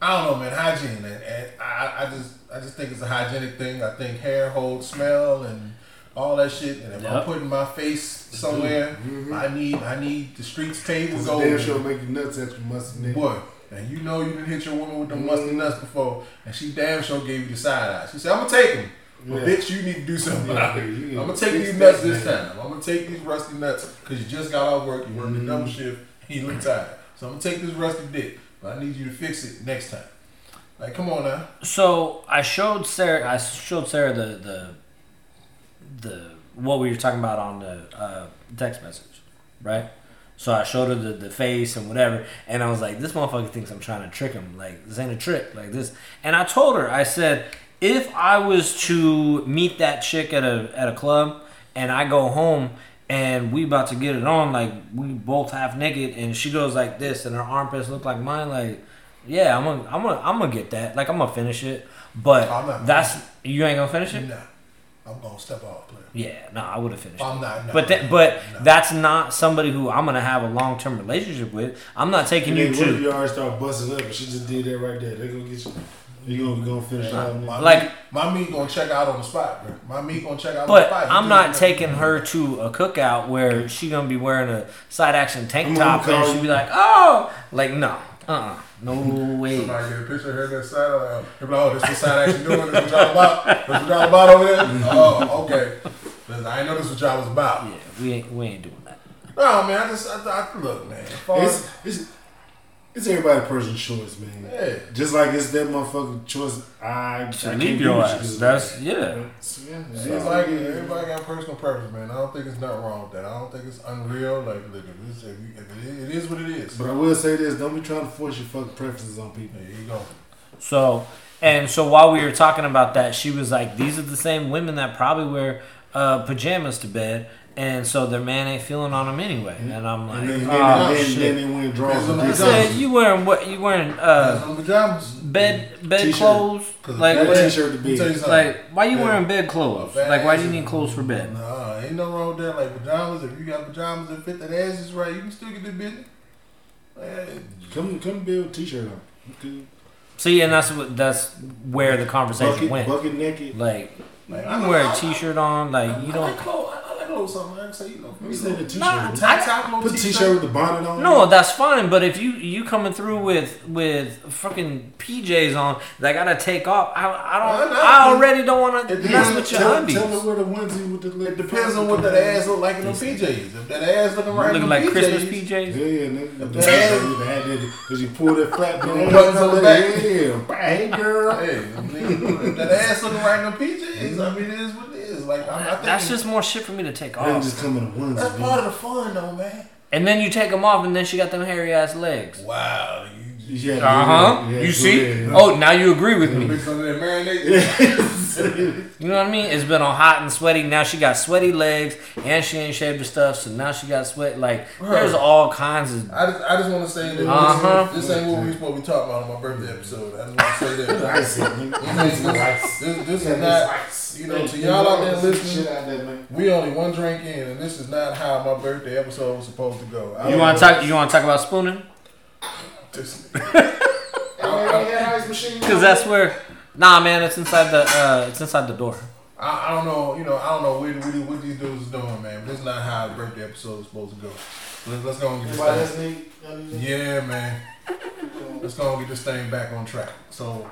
I don't know, man. Hygiene, and, and I, I just I just think it's a hygienic thing. I think hair holds smell and all that shit. And if I'm putting my face somewhere, I need I need the streets table It's a golden. damn sure make you nuts extra musty nigga. Boy, and you know you didn't hit your woman with them musty nuts before, and she damn sure gave you the side eye. She said, "I'm gonna take them, but Yeah. bitch, you need to do something Yeah, about it. I'm gonna take these nuts this man. time. I'm gonna take these rusty nuts because you just got off work, you worked a double shift, and you look tired. So I'm gonna take this rusty dick, but I need you to fix it next time. Like, come on now. So I showed Sarah. I showed Sarah the the the what we were talking about on the uh, text message, right? So I showed her the, the face and whatever, and I was like, "This motherfucker thinks I'm trying to trick him. Like this ain't a trick. Like this." And I told her, I said, if I was to meet that chick at a at a club, and I go home and we about to get it on, like we both half naked, and she goes like this, and her armpits look like mine, like. Yeah, I'm gonna, I'm gonna, I'm gonna get that. Like, I'm gonna finish it, but that's you ain't gonna finish it. Nah, I'm gonna step off, player. Yeah, no, I would have finished. I'm not. nah, But that, but nah. that's not somebody who I'm gonna have a long term relationship with. I'm not taking you if to you already start busting up and she just did that right there? They gonna get you. You gonna gonna finish My, out. my Like- meat, my meat gonna check out on the spot, bro. My meat gonna check out on the But spot. I'm not that. taking her to a cookout where she gonna be wearing a side action tank I'm top gonna and she you. be like, oh, like no, uh, uh no way. Somebody get a picture of her that side. Uh, they're like, oh, this what side action doing? This what y'all about? This what y'all about over there? Oh, okay. 'Cause I ain't know this what y'all was about. Yeah, we ain't we ain't doing that. No, man. I just, I, I look, man. as far as- It's it's it's everybody's personal choice, man. Yeah. Just like it's that motherfucking choice. I, I To can't leave your what you ass. do. That's yeah. yeah. It's like it. Everybody got personal preference, man. I don't think it's nothing wrong with that. I don't think it's unreal. Like, look, if, it's, if, you, it, is, it is what it is. But I will say this: don't be trying to force your fucking preferences on people. There you go. So and so while we were talking about that, she was like, "These are the same women that probably wear uh, pajamas to bed." And so their man ain't feeling on them anyway, and I'm like, And then, oh, then, then, shit. then they went draws and I said, you wearing what? You wearing uh, pajamas. bed bed T-shirt. clothes? 'Cause Like, bed- what- T-shirt to Let me tell you like why you Yeah. wearing bed clothes? Like, why do you need clothes for bed? Nah, ain't no wrong with that. Like pajamas, if you got pajamas that fit that ass is right, you can still get the business. Man, Come come build a t-shirt on. Okay. See, and that's what that's where the conversation Bucket, went. bucket naked. Like, you Like, can I- wear I- a t-shirt on. Like, you I like don't. clothes. I, I like clothes. Something like say, you know, You said a little- t-shirt. Nah, Tight top, little Put the t-shirt with the bonnet on. No, that's fine. But if you you coming through with with fucking PJs on, that gotta take off. I, I don't. Nah, nah, I already don't want to it mess depends- with your tell, undies. Tell her where the onesie with the It depends on what that ass look like in them PJs. If that ass looking right in Looking like PJs, Christmas PJs. yeah, nigga. The ass- Because you pull that flat The on the back. Yeah, hey girl. Hey, if that ass looking right in them PJs. I mean, it is what it is. Like I'm, I think That's just more shit for me to take off. just come in a that's man. part of the fun, though, man. And then you take them off, and then she got them hairy ass legs. Wow, you. Yeah, Uh huh. yeah, you yeah, see? yeah. Oh, now you agree with me. Mix under that marinade. You know what I mean? It's been all hot and sweaty. Now she got sweaty legs, and she ain't shaved her stuff, so now she got sweat. Like there's all kinds of. I just, I just want to say that Uh-huh. this, this ain't what we supposed to be talking about on my birthday episode. I just want to say that. Ice, nigga. This, this, this, this Yeah, is not, ice. you know, to y'all out there listening, Shit out there, man. we only one drink in, and this is not how my birthday episode was supposed to go. I You want to talk? You want to talk about spooning? This- Because Because that's where. Nah, man, it's inside the. uh It's inside the door. I, I don't know, you know, I don't know what, what, what these dudes is doing, man. But this is not how the birthday episode is supposed to go. Let's, let's go and get Everybody this thing. need. Yeah, man. Let's go and get this thing back on track. So,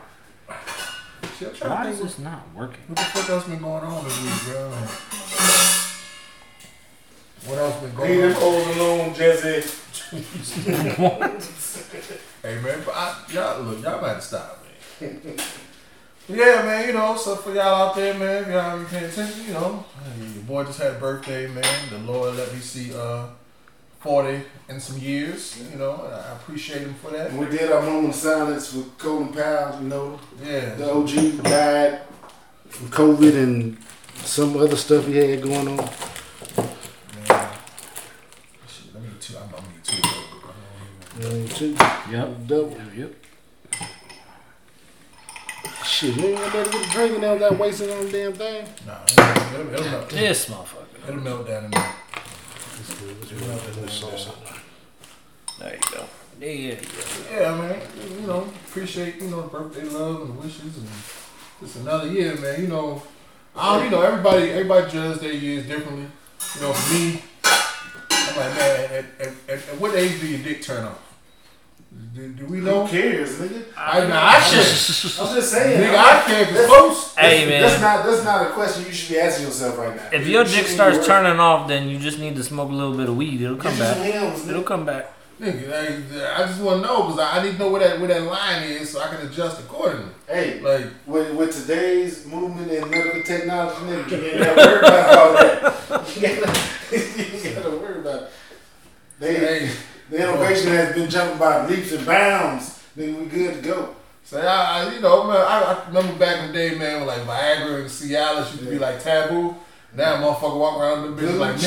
shit, Why is this not working? what, what the fuck else been going on this week, bro. What else been going Leave them on? clothes alone, Jesse. Hey man, but I, y'all look, y'all got to stop, man. yeah, man, you know, so for y'all out there, man, if y'all been paying attention, you know, hey, your boy just had a birthday, man. The Lord let me see uh forty in some years, you know. and I appreciate him for that. And we did our moment of silence for Colin Powell, you know. Yeah, The OG died from COVID and some other stuff he had going on. Yep. Double. Yep. Shit, you ain't gonna better get a drink and that wasted on the damn thing. Nah, it'll, melt down. This motherfucker. It'll melt down in there. It's good. It's good. There you go. Yeah, yeah, man. You know, appreciate you know birthday love and wishes, and it's another year, man. You know, I don't, you know everybody everybody judges their years differently. You know, for me, I'm like, man, at, at, at, at what age do your dick turn off? Do, do we know? Who cares, nigga? I, nah, I should. I'm just saying. Nigga, I care cause folks. Hey, That's man. not that's not a question you should be asking yourself right now. If your You dick should starts be turning off, then you just need to smoke a little bit of weed. It'll come Get back. Hims, It'll come back. Nigga, I, I just want to know because I, I need to know where that where that line is so I can adjust accordingly. Hey, Like, with, with today's movement in medical technology, nigga, you ain't gotta worry about all that. You gotta, you gotta worry about it. They, hey, the innovation has been jumping by leaps and bounds. Nigga, we good to go. So I, I you know, man, I, I remember back in the day, man, when like Viagra and Cialis used to be like taboo. Now motherfucker walk around the bitches like.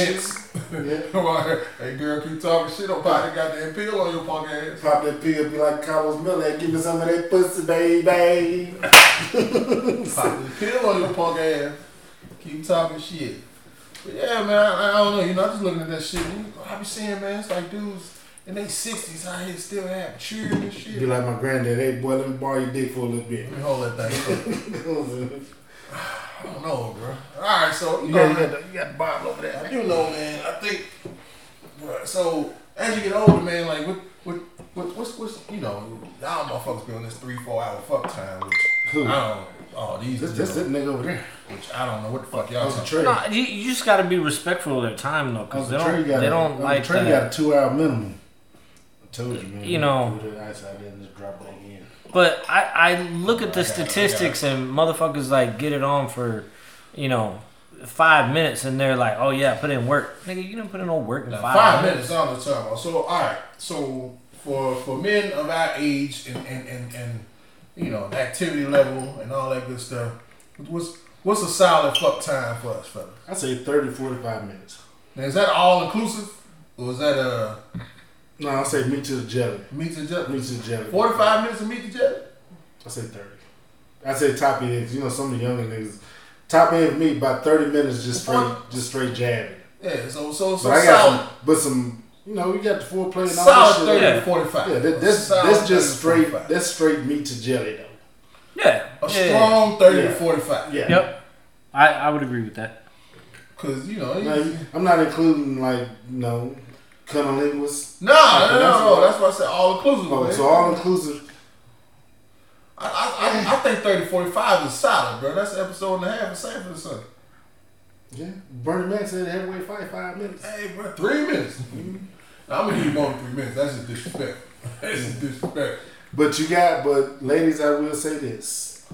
Yeah. hey girl, keep talking shit. Don't pop that goddamn pill on your punk ass. Pop that pill, be like Carlos Miller, give me some of that pussy, baby. Pop the pill on your punk ass. Keep talking shit. But yeah, man, I, I don't know. You know, I'm just looking at that shit. You- I be seeing, man, it's like dudes in their 60s out here still have children and shit. Be like my granddad, hey boy, let me borrow your dick for a little bit. Let me hold that thing. I don't know, bro. All right, so you You know, got, you got, the, you got the Bible over there. I do know, man. I think, bruh, so as you get older, man, like what, what, what what's, what's, you know, y'all motherfuckers be on this three, four hour fuck time, which Who? I don't. Oh, these, This, you this, know, this nigga over there. which I don't know what the fuck y'all Uncle talking. Trey. No, you, you just got to be respectful of their time though, because they Uncle Trey don't got they don't Uncle like Trey that. got a two hour minimum. I told you, man. You know. Put the ice out there and just drop it again. But I, I look at the I got it, I got statistics and motherfuckers like get it on for, you know, five minutes and they're like, oh yeah, put in work. Nigga, you didn't put in no work in five, five, minutes. minutes, I'm the talking about. So, all right. So, for for men of our age and and, and, and you know activity level and all that good stuff, what's what's a solid fuck time for us, fellas? I say 30, 45 minutes. Now, is that all inclusive, or is that a No, I say meat to the jelly. meat to jelly? Meat to the jelly. Forty five minutes of meat to jelly? I say 30. I say top end. You know, some of the younger niggas. Top end for me, about 30 minutes just straight, just straight jabbing. Yeah. So so so But I got solid, some, but some, you know, we got the foreplay and all solid that thirty shit. Yeah. to forty five. Yeah, that, that's Solid that's just straight. That's straight meat to jelly though. Yeah. a yeah. strong thirty to forty five. Yeah. Yep. I, I would agree with that. Cause you know. Now, you- I'm not including like you know, cunnilingus. No, no, no, That's no. That's why I said all inclusive. Oh, man. so all inclusive. I, I, I, I think 30 45 is solid, bro. That's an episode and a half of Sanford or something. Yeah, Bernie Mac said heavyweight fight five minutes. Hey, bro, three minutes. Mm-hmm. Now, I'm gonna give you more than three minutes. That's just disrespect. That's just disrespect. But you got, but ladies, I will say this: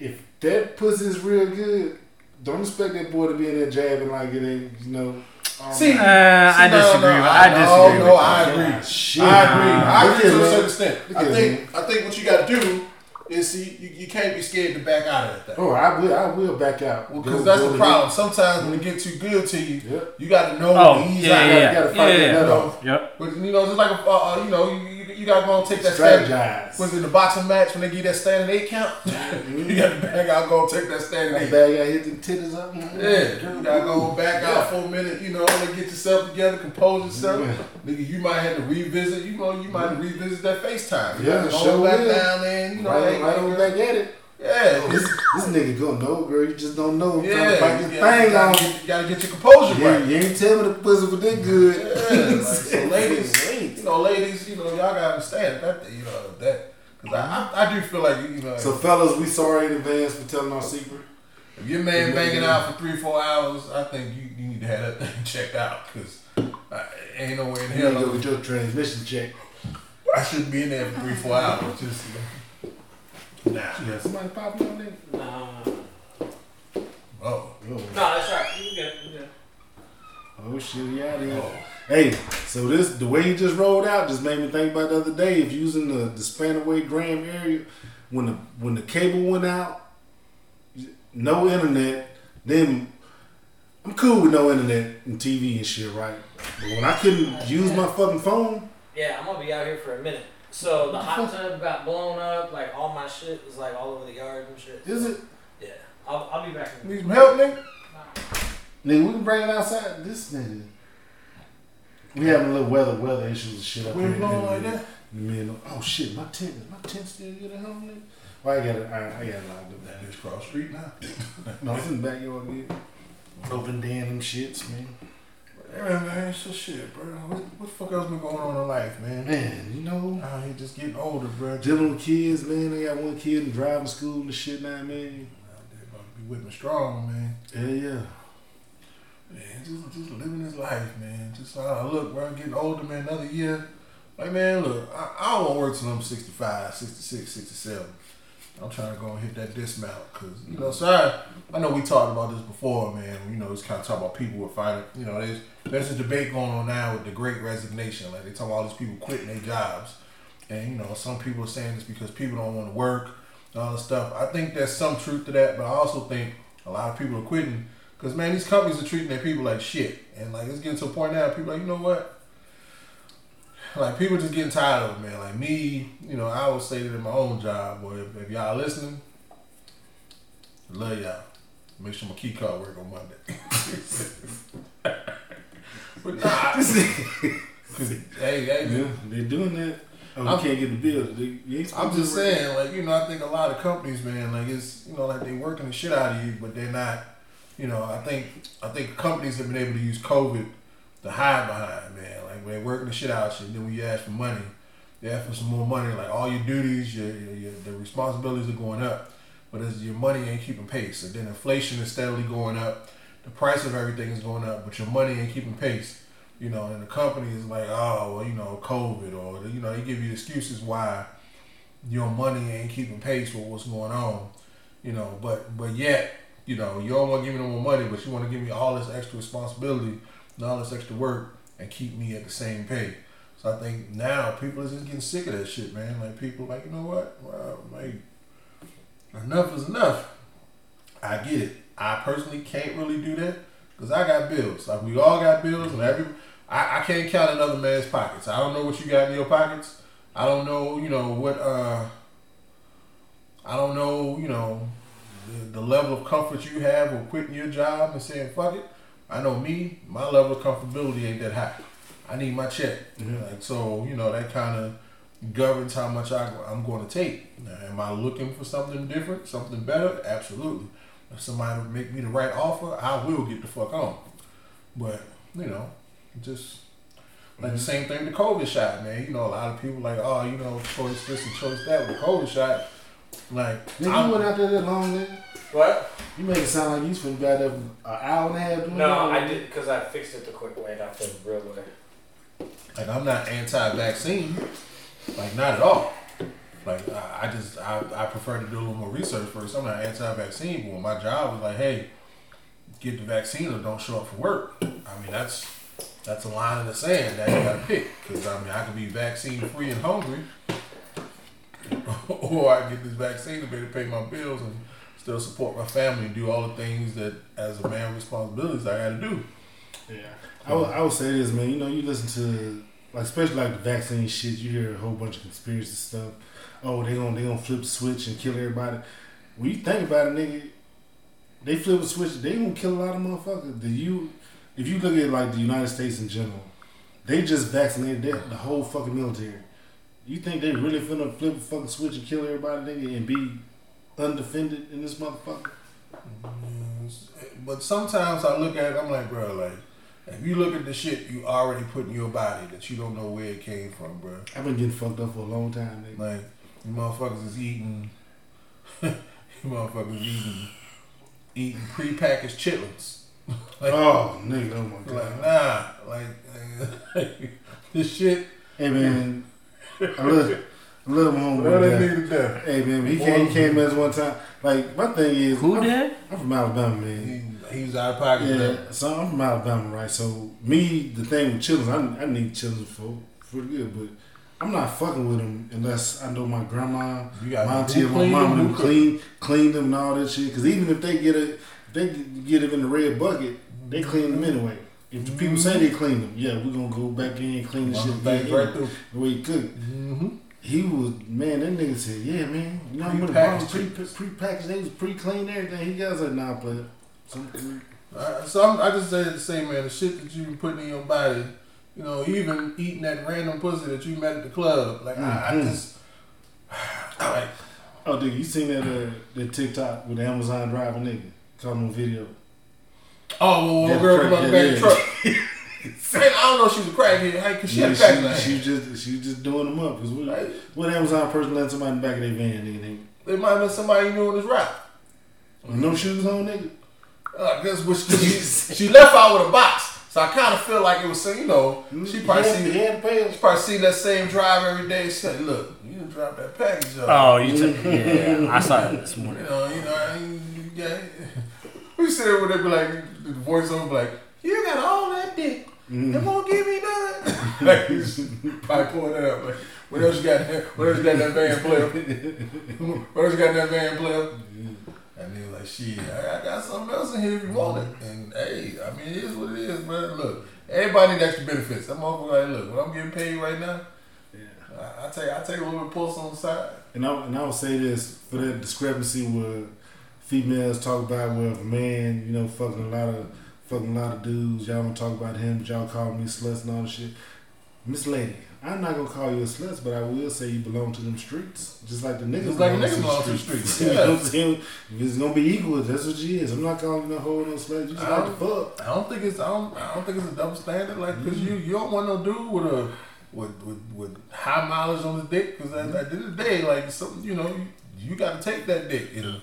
if that pussy is real good, don't expect that boy to be in there jabbing like it ain't, you know. um, See, Uh, I no, disagree. no, with- I no, disagree. no, with I agree. Shit. I agree. I Look agree at to a certain extent. I at think I think what you got to do is see you, you can't be scared to back out of that thing. Oh, I will. I will back out. Well, because that's the to problem. Sometimes when it gets too good to you, Yep. you got to know Oh, when he's yeah, out. yeah, You gotta fight yeah, that yeah. off. Yep. But you know, it's like a, uh, uh, you know, you, you, you got to go and take that. Strategize. Was it the boxing match when they give that standing eight count? you got to mm-hmm. back out, go and take that standing eight. bag got hit the titties up. Yeah, mm-hmm. you gotta go back out for a minute, you know, and get yourself together, compose yourself. Yeah. Nigga, you might have to revisit, you know, you might revisit that FaceTime. You Yeah, gotta sure back will. down there, you know, Right, hey, right on back at it. Yeah, This, this nigga gonna know, girl. You just don't know. I'm yeah, trying to fight you this gotta, you thing on. gotta, get, you gotta get your composure Yeah, right. you ain't tell me the pussy was that good. Yeah, like, so ladies, you know, ladies, you know, y'all gotta understand that, you know, that, cause I, I, I do feel like, you know, So, fellas, we sorry in advance for telling our secret. if your man banging out for three, four hours, I think you, you need to have that thing checked out, cause uh, ain't nowhere in You hell need to go get your transmission check. I shouldn't be in there for three, four hours. Just nah. Yeah, somebody popping on there. Nah. Oh. Oh, No, that's right. You good. You good. oh shit, yeah, there. oh. Hey, so this the way you just rolled out just made me think about the other day. If using the the Spanaway Graham area, when the when the cable went out, no internet, then I'm cool with no internet and TV and shit, right? But when I couldn't use my fucking phone, Yeah, I'm gonna be out here for a minute. So the hot tub got blown up. Like all my shit is like all over the yard and shit. Is it? Yeah, I'll, I'll be back. In Need some help, nigga? Nigga, we can bring it outside. This nigga. We having a little weather weather issues and shit up Wind here. blowing like that? Man, oh shit, my tent, is my tent still good at home, nigga? Well, I got it, I, I got it locked up. That bitch cross street now. No, it's in the backyard, nigga. Open damn them shits, man. Yeah, man, so shit, bro. What, what the fuck else been going on in life, man? Man, you know, Out here just getting older, bro. dealing with kids, man. They got one kid in driving school and shit now, man. There about to be whipping strong, man. Yeah, yeah. Man, just just living his life, man. Just uh, look, bro, I'm getting older, man. Another year. Like, man, look, I, I don't want to work till I'm 65, 66, 67. I'm trying to go and hit that dismount because, you know, mm. so I, I know we talked about this before, man. You know, it's kind of talk about people with fighting. you know, there's there's a debate going on now with the great resignation. Like, they talk about all these people quitting their jobs. And, you know, some people are saying it's because people don't want to work and all this stuff. I think there's some truth to that, but I also think a lot of people are quitting because, man, these companies are treating their people like shit. And, like, it's getting to a point now, people are like, you know what? Like, people just getting tired of it, man. Like, me, you know, I would say that in my own job, boy, if, if y'all listening, love y'all. Make sure my key card work on Monday. but nah, hey, hey, Yeah, they doing that. Oh, I'm- can't get the bill. They, I'm just saying, like, you know, I think a lot of companies, man, like it's you know, like they working the shit out of you, but they're not you know, I think I think companies have been able to use COVID to hide behind, man. Like when they're working the shit out you, then when you ask for money, they ask for some more money, like all your duties, your, your, your the responsibilities are going up. But as your money ain't keeping pace. And then inflation is steadily going up. The price of everything is going up, but your money ain't keeping pace. You know, and the company is like, oh, well, you know, COVID, or you know, they give you excuses why your money ain't keeping pace with what's going on. You know, but but yet, you know, you don't want to give me no more money, but you want to give me all this extra responsibility all this extra work and keep me at the same pay. So I think now people are just getting sick of that shit, man. Like people like, you know what? Well, like enough is enough. I get it. I personally can't really do that because I got bills. Like we all got bills, and every I, I can't count another man's pockets. I don't know what you got in your pockets. I don't know, you know what. uh I don't know, you know, the, the level of comfort you have with quitting your job and saying fuck it. I know me, my level of comfortability ain't that high. I need my check. Mm-hmm. Like so, you know, that kind of governs how much I, I'm going to take. Now, am I looking for something different, something better? Absolutely. If somebody make me the right offer, I will get the fuck on. But you know, just like the same thing with the COVID shot, man. You know, a lot of people like, oh, you know, choice this and choice that with the COVID shot. Like, I'm- you went out there that long, nigga. What? You make it sound like you spent got up an hour and a half doing No, that. I did because I fixed it the quick way, not the real way. Like I'm not anti-vaccine, like not at all. Like I, I just I, I prefer to do a little more research first. I'm not anti-vaccine, but when my job is like, hey, get the vaccine or don't show up for work. I mean that's that's a line in the sand that you gotta pick because I mean I could be vaccine free and hungry, or I get this vaccine to be able to pay my bills and still support my family and do all the things that as a man responsibilities I got to do. Yeah. I would, I would say this, man. You know, you listen to like especially like the vaccine shit. You hear a whole bunch of conspiracy stuff. Oh, they gonna they gonna flip the switch and kill everybody. When you think about it, nigga, they flip the switch. They gonna kill a lot of motherfuckers. The you, if you look at like the United States in general, they just vaccinated the whole fucking military. You think they really finna flip the fucking switch and kill everybody, nigga, and be undefended in this motherfucker? Mm-hmm. But sometimes I look at it, I'm like, bro, like, if you look at the shit you already put in your body that you don't know where it came from, bro. I've been getting fucked up for a long time, nigga. Like, you motherfuckers is eating, you motherfuckers eating, eating prepackaged chitlins. like, Oh, nigga, oh my god. like, nah, like, this shit, Hey man, I love, I love my well, homeboy. they Dad. needed that. Hey man, he came, he came as one time. Like my thing is, Who I'm, did? I'm from Alabama, man. He, he was out of pocket. man. Yeah, so I'm from Alabama, right? So me, the thing with children, I, I need children for for good, but I'm not fucking with them unless I know my grandma, You got my who auntie, or my cleaned mama them, them who clean clean them and all that shit. Because even if they get a, if they get it in the red bucket, they clean them anyway. If the people say they clean them, yeah, we're gonna go back in and clean the shit Back again. right through. The way he cooked. Mm-hmm. He was man. That nigga said, "Yeah, man. You know I'm gonna Pre-packaged pre chickens. pre packaged. They was pre clean everything." He got like, "Nah, player." Some- Uh, so I'm, I just say the same, man. The shit that you been putting in your body, you know, even eating that random pussy that you met at the club, like I, I Mhm. just like Oh, dude, you seen that uh, that TikTok with the Amazon driver nigga? Caught him on video. oh, well, well girl come out the back of the truck. Man, I don't know if she's a crackhead, hey, cause she Yeah, had a crack she, line. she just she just doing them up. Cause what, Like, what Amazon person let somebody in the back of their van, nigga? nigga? It might have been somebody you knew in this rap. No shoes on, nigga. Uh, guess which she, she left out with a box, so I kind of feel like it was, you know, she probably he had, seen he had pay she probably seen that same drive every day. She said, "Look, you didn't drop that package off." Oh, you took yeah. I saw it this morning. You morning. know, you know, I ain't- yeah. We sit there with it, be like, the voiceover be like, "You got all that dick, Mm-hmm. it won't give me none." like, he's probably pulling that up. Like, what else you got? there? What else you got in that van player? what else you got in that van player? And he was like, "Shit, I, I got something else in here if you want it." And hey, I mean, it is what it is, man. Look, everybody need extra benefits. That motherfucker like, look, what I'm getting paid right now, I, I take I take a little bit of pulse on the side. And I and I would say this for that discrepancy where females talk about where if a man, you know, fucking a lot of fucking a lot of dudes, y'all don't talk about him, y'all call me sluts and all that shit. Miss Lady, I'm not gonna call you a slut, but I will say you belong to them streets. Just like the niggas Just like the niggas belong to the streets, you know what I'm saying? If it's gonna be equal, that's what she is. I'm not calling no hoe no slut. You just I like to fuck. I don't think it's I don't, I don't think it's a double standard like because you you don't want no dude with a with with, with high mileage on his dick because at, at the end of the day like something you know you, you got to take that dick you know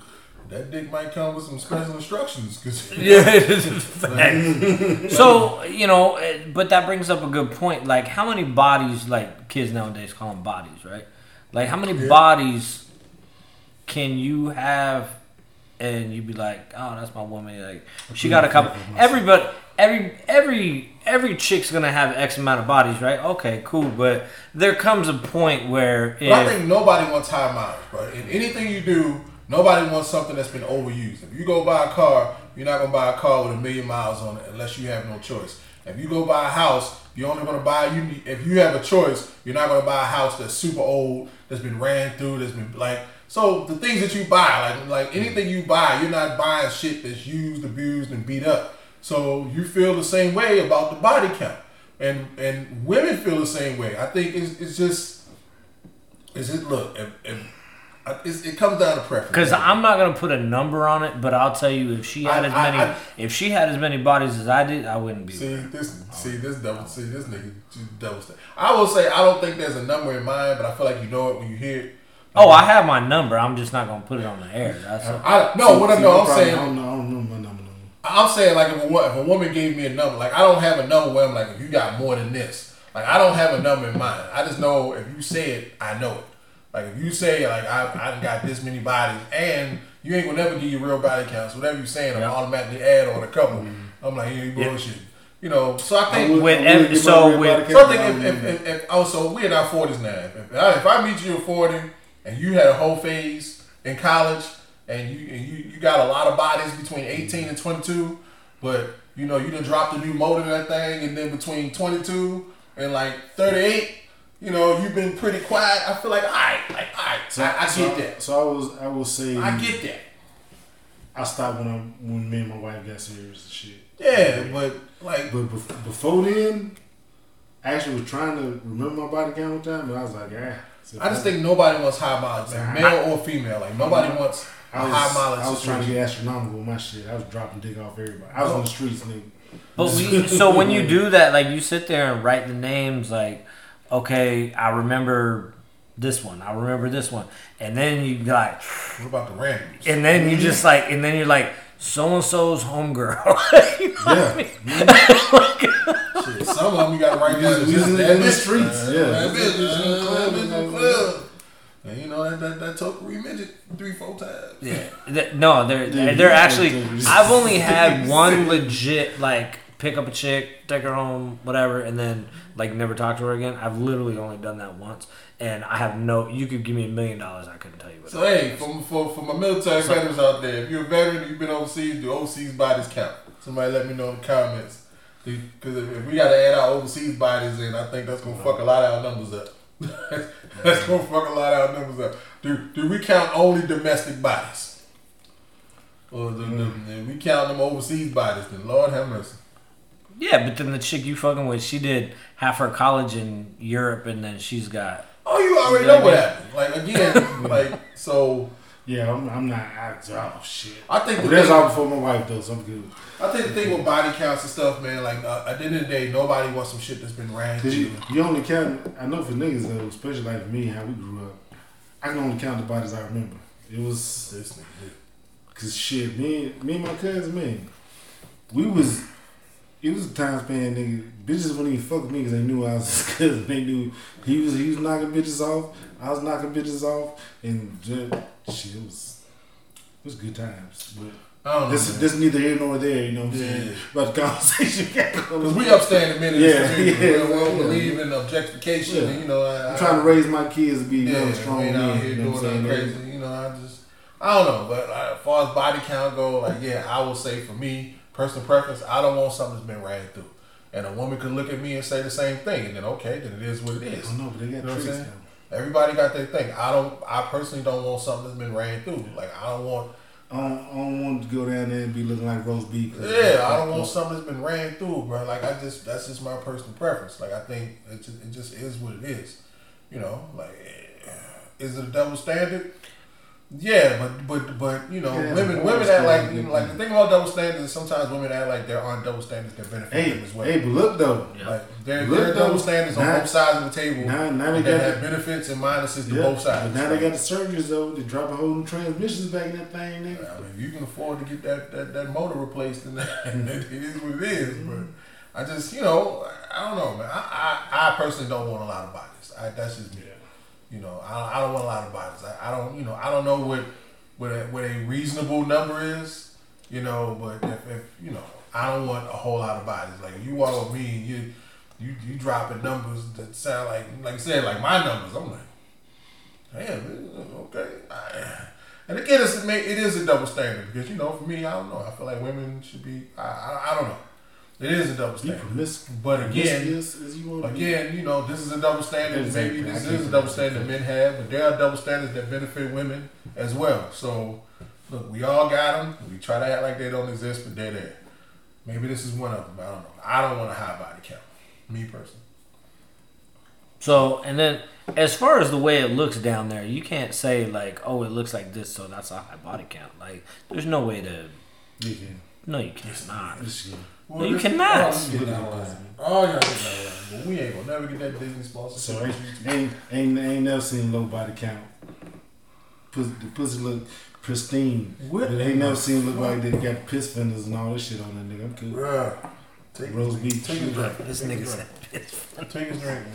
that dick might come with some special instructions because Yeah. so you know, eh, but that brings up a good point. Like, how many bodies, like kids nowadays call them bodies, right? Like, how many bodies can you have, and you be like, oh, that's my woman. Like, she got a couple. Everybody, every every every chick's gonna have X amount of bodies, right? Okay, cool. But there comes a point where But I think nobody wants high mileage, bro. In anything you do, nobody wants something that's been overused. If you go buy a car, you're not gonna buy a car with a million miles on it unless you have no choice. If you go buy a house, you're only gonna buy you. If you have a choice, you're not gonna buy a house that's super old, that's been ran through, that's been like. So the things that you buy, like like anything you buy, you're not buying shit that's used, abused, and beat up. So you feel the same way about the body count, and and women feel the same way. I think it's, it's just is it look? If, if, it's, it comes down to preference. Because I'm not gonna put a number on it, but I'll tell you, if she had I- as I- many, I- if she had as many bodies as I did, I wouldn't be. see with her. this, see this double, see this nigga double step. I will say I don't think there's a number in mind, but I feel like you know it when you hear it. Oh, I have my number. I'm just not gonna put it on the air. That's all. I no, what I See, know, I'm saying, I don't know. I don't know my number. no more. I'm saying like if a, if a woman gave me a number, like I don't have a number where I'm like, if you got more than this, like I don't have a number in mind. I just know if you say it, I know it. Like if you say like I I done got this many bodies, and you ain't gonna never give your real body counts. Whatever you're saying, I'm Yeah. automatically add on a couple. Mm-hmm. I'm like, yeah, you Yeah. bullshit. You know, so I I think. would- With I would ev- so with- body So I think if, I if, if, if oh so we're in our forties now. If, if, I, if I meet you at forty and you had a whole phase in college and you and you, you got a lot of bodies between eighteen and twenty two, but you know you done dropped a new motor in that thing, and then between twenty two and like thirty eight, you know you've been pretty quiet. I feel like all right, like all right, So, I, I so, get that. So I was, I will say, I get that. I stopped when I when me and my wife got serious and shit. Yeah, but like But bef- before then, I actually was trying to remember my body count one time, but I was like, ah. So I just think nobody wants high mileage, like male or female. Like nobody wants a I was, high mileage. I was trying to get astronomical with my shit. I was dropping dick off everybody. I was on the streets, nigga. But we, so when you do that, like you sit there and write the names, like, okay, I remember this one, I remember this one, and then you like, What about the randoms? and then you just like, and then you're like, so and so's homegirl. Yeah. Shit, some of them you got to write down. We Just in the streets, Uh, yeah. That bitch. We was in the club, in the and club. And you know that that, that tokery midget three four times. Yeah. Th- No, they're they're, Dude, they're actually. I've only had one legit like pick up a chick, take her home, whatever, and then like never talk to her again. I've literally only done that once, and I have no. You could give me a million dollars, I couldn't tell you what. So hey, for, for, for my military veterans out there, if you're a veteran, you've been overseas, do overseas bodies count? Somebody let me know in the comments. Because if, if we got to add our overseas bodies in, I think that's gonna fuck a lot of our numbers up. that's gonna fuck a lot of our numbers up. Do do we count only domestic bodies? Or the, if we count them overseas bodies, then Lord have mercy. Yeah, but then the chick you fucking with, she did half her college in Europe, and then she's got. Oh, you already know what happened. Like again, like so. Yeah, I'm, I'm not. I, oh shit. I think the that's thing- all before my wife though, so I'm good. I think the thing with body counts and stuff, man, like uh, at the end of the day, nobody wants some shit that's been ran Cause you, you only count. I know for niggas though, especially like me, how we grew up. I can only count the bodies I remember. It was This nigga. cause shit. Me, and- me and my cousin, man, we was. It was a time span, nigga. Bitches wouldn't even fuck with me because they knew I was cousin. They knew he was he was knocking bitches off. I was knocking bitches off, and just, shit, it was it was good times. But I don't know. this man. this neither here nor there. You know what I'm Yeah. saying? About the conversation. Because we upstanding men in this Yeah, community. yeah, we don't believe in objectification. Yeah. And, you know, I, I'm trying to raise my kids to be you yeah, know, strong ain't out men. here You know doing what I'm nothing saying? crazy. You know, I just, I don't know. But uh, as far as body count go, like, yeah, I will say for me, personal preference, I don't want something that's been ran through. And a woman could look at me and say the same thing, and then okay, then it is what it is. I know, but they got You know what I'm saying? now. Everybody got their thing. I don't. I personally don't want something that's been ran through. Like I don't want. I don't, I don't want to go down there and be looking like roast beef. Yeah, I don't want something that's been ran through, bro. Like I just that's just my personal preference. Like I think it just, it just is what it is. You know, like is it a double standard? Yeah, but but but you know, Yeah, women women double act like you know, like the thing about double standards is sometimes women act like there aren't double standards that benefit Hey, them as well. hey, but look though. Like there, Look, there are double though, standards on now- both sides of the table Now, now they got have benefits and minuses to both sides. But now they got the surgeries though. They drop a whole new transmissions back in that thing, nigga. I mean, if you can afford to get that, that, that motor replaced, and then it is what it is. Mm-hmm. But I just, you know, I don't know, man. I, I, I personally don't want a lot of bodies. I, that's just me. You know, I, I don't want a lot of bodies. I, I don't, you know, I don't know what what a, what a reasonable number is. You know, but if, if you know, I don't want a whole lot of bodies. Like you walk with me, you you you dropping numbers that sound like like I said, like my numbers. I'm like, damn, okay. I, and again, it's, it is a double standard because you know, for me, I don't know. I feel like women should be. I, I, I don't know. It is a double You standard. promiscuous. But again, promiscuous as you want be. again, you know, this is a double standard. Exactly. Maybe this is a double standard it. men have, but there are double standards that benefit women as well. So, look, we all got them. We try to act like they don't exist, but they're there. Maybe this is one of them. I don't know. I don't want a high body count. Me personally. So, and then as far as the way it looks down there, you can't say like, "Oh, it looks like this," so that's a high body count. Like, there's no way to. No, you can. No, you cannot. This shit. No, you this- cannot. Oh, you get that line. Oh, yeah, get that line. But we ain't gonna never get that Disney sponsorship. So ain't, ain't ain't ain't never seen low body count. Pussy, the pussy look pristine. What But ain't never seen look fuck? like they got piss fenders and all this shit on that nigga. I'm cool. Bruh. Take, Rose beef. take a drink. This Take a nigga drink. said, Take a drink,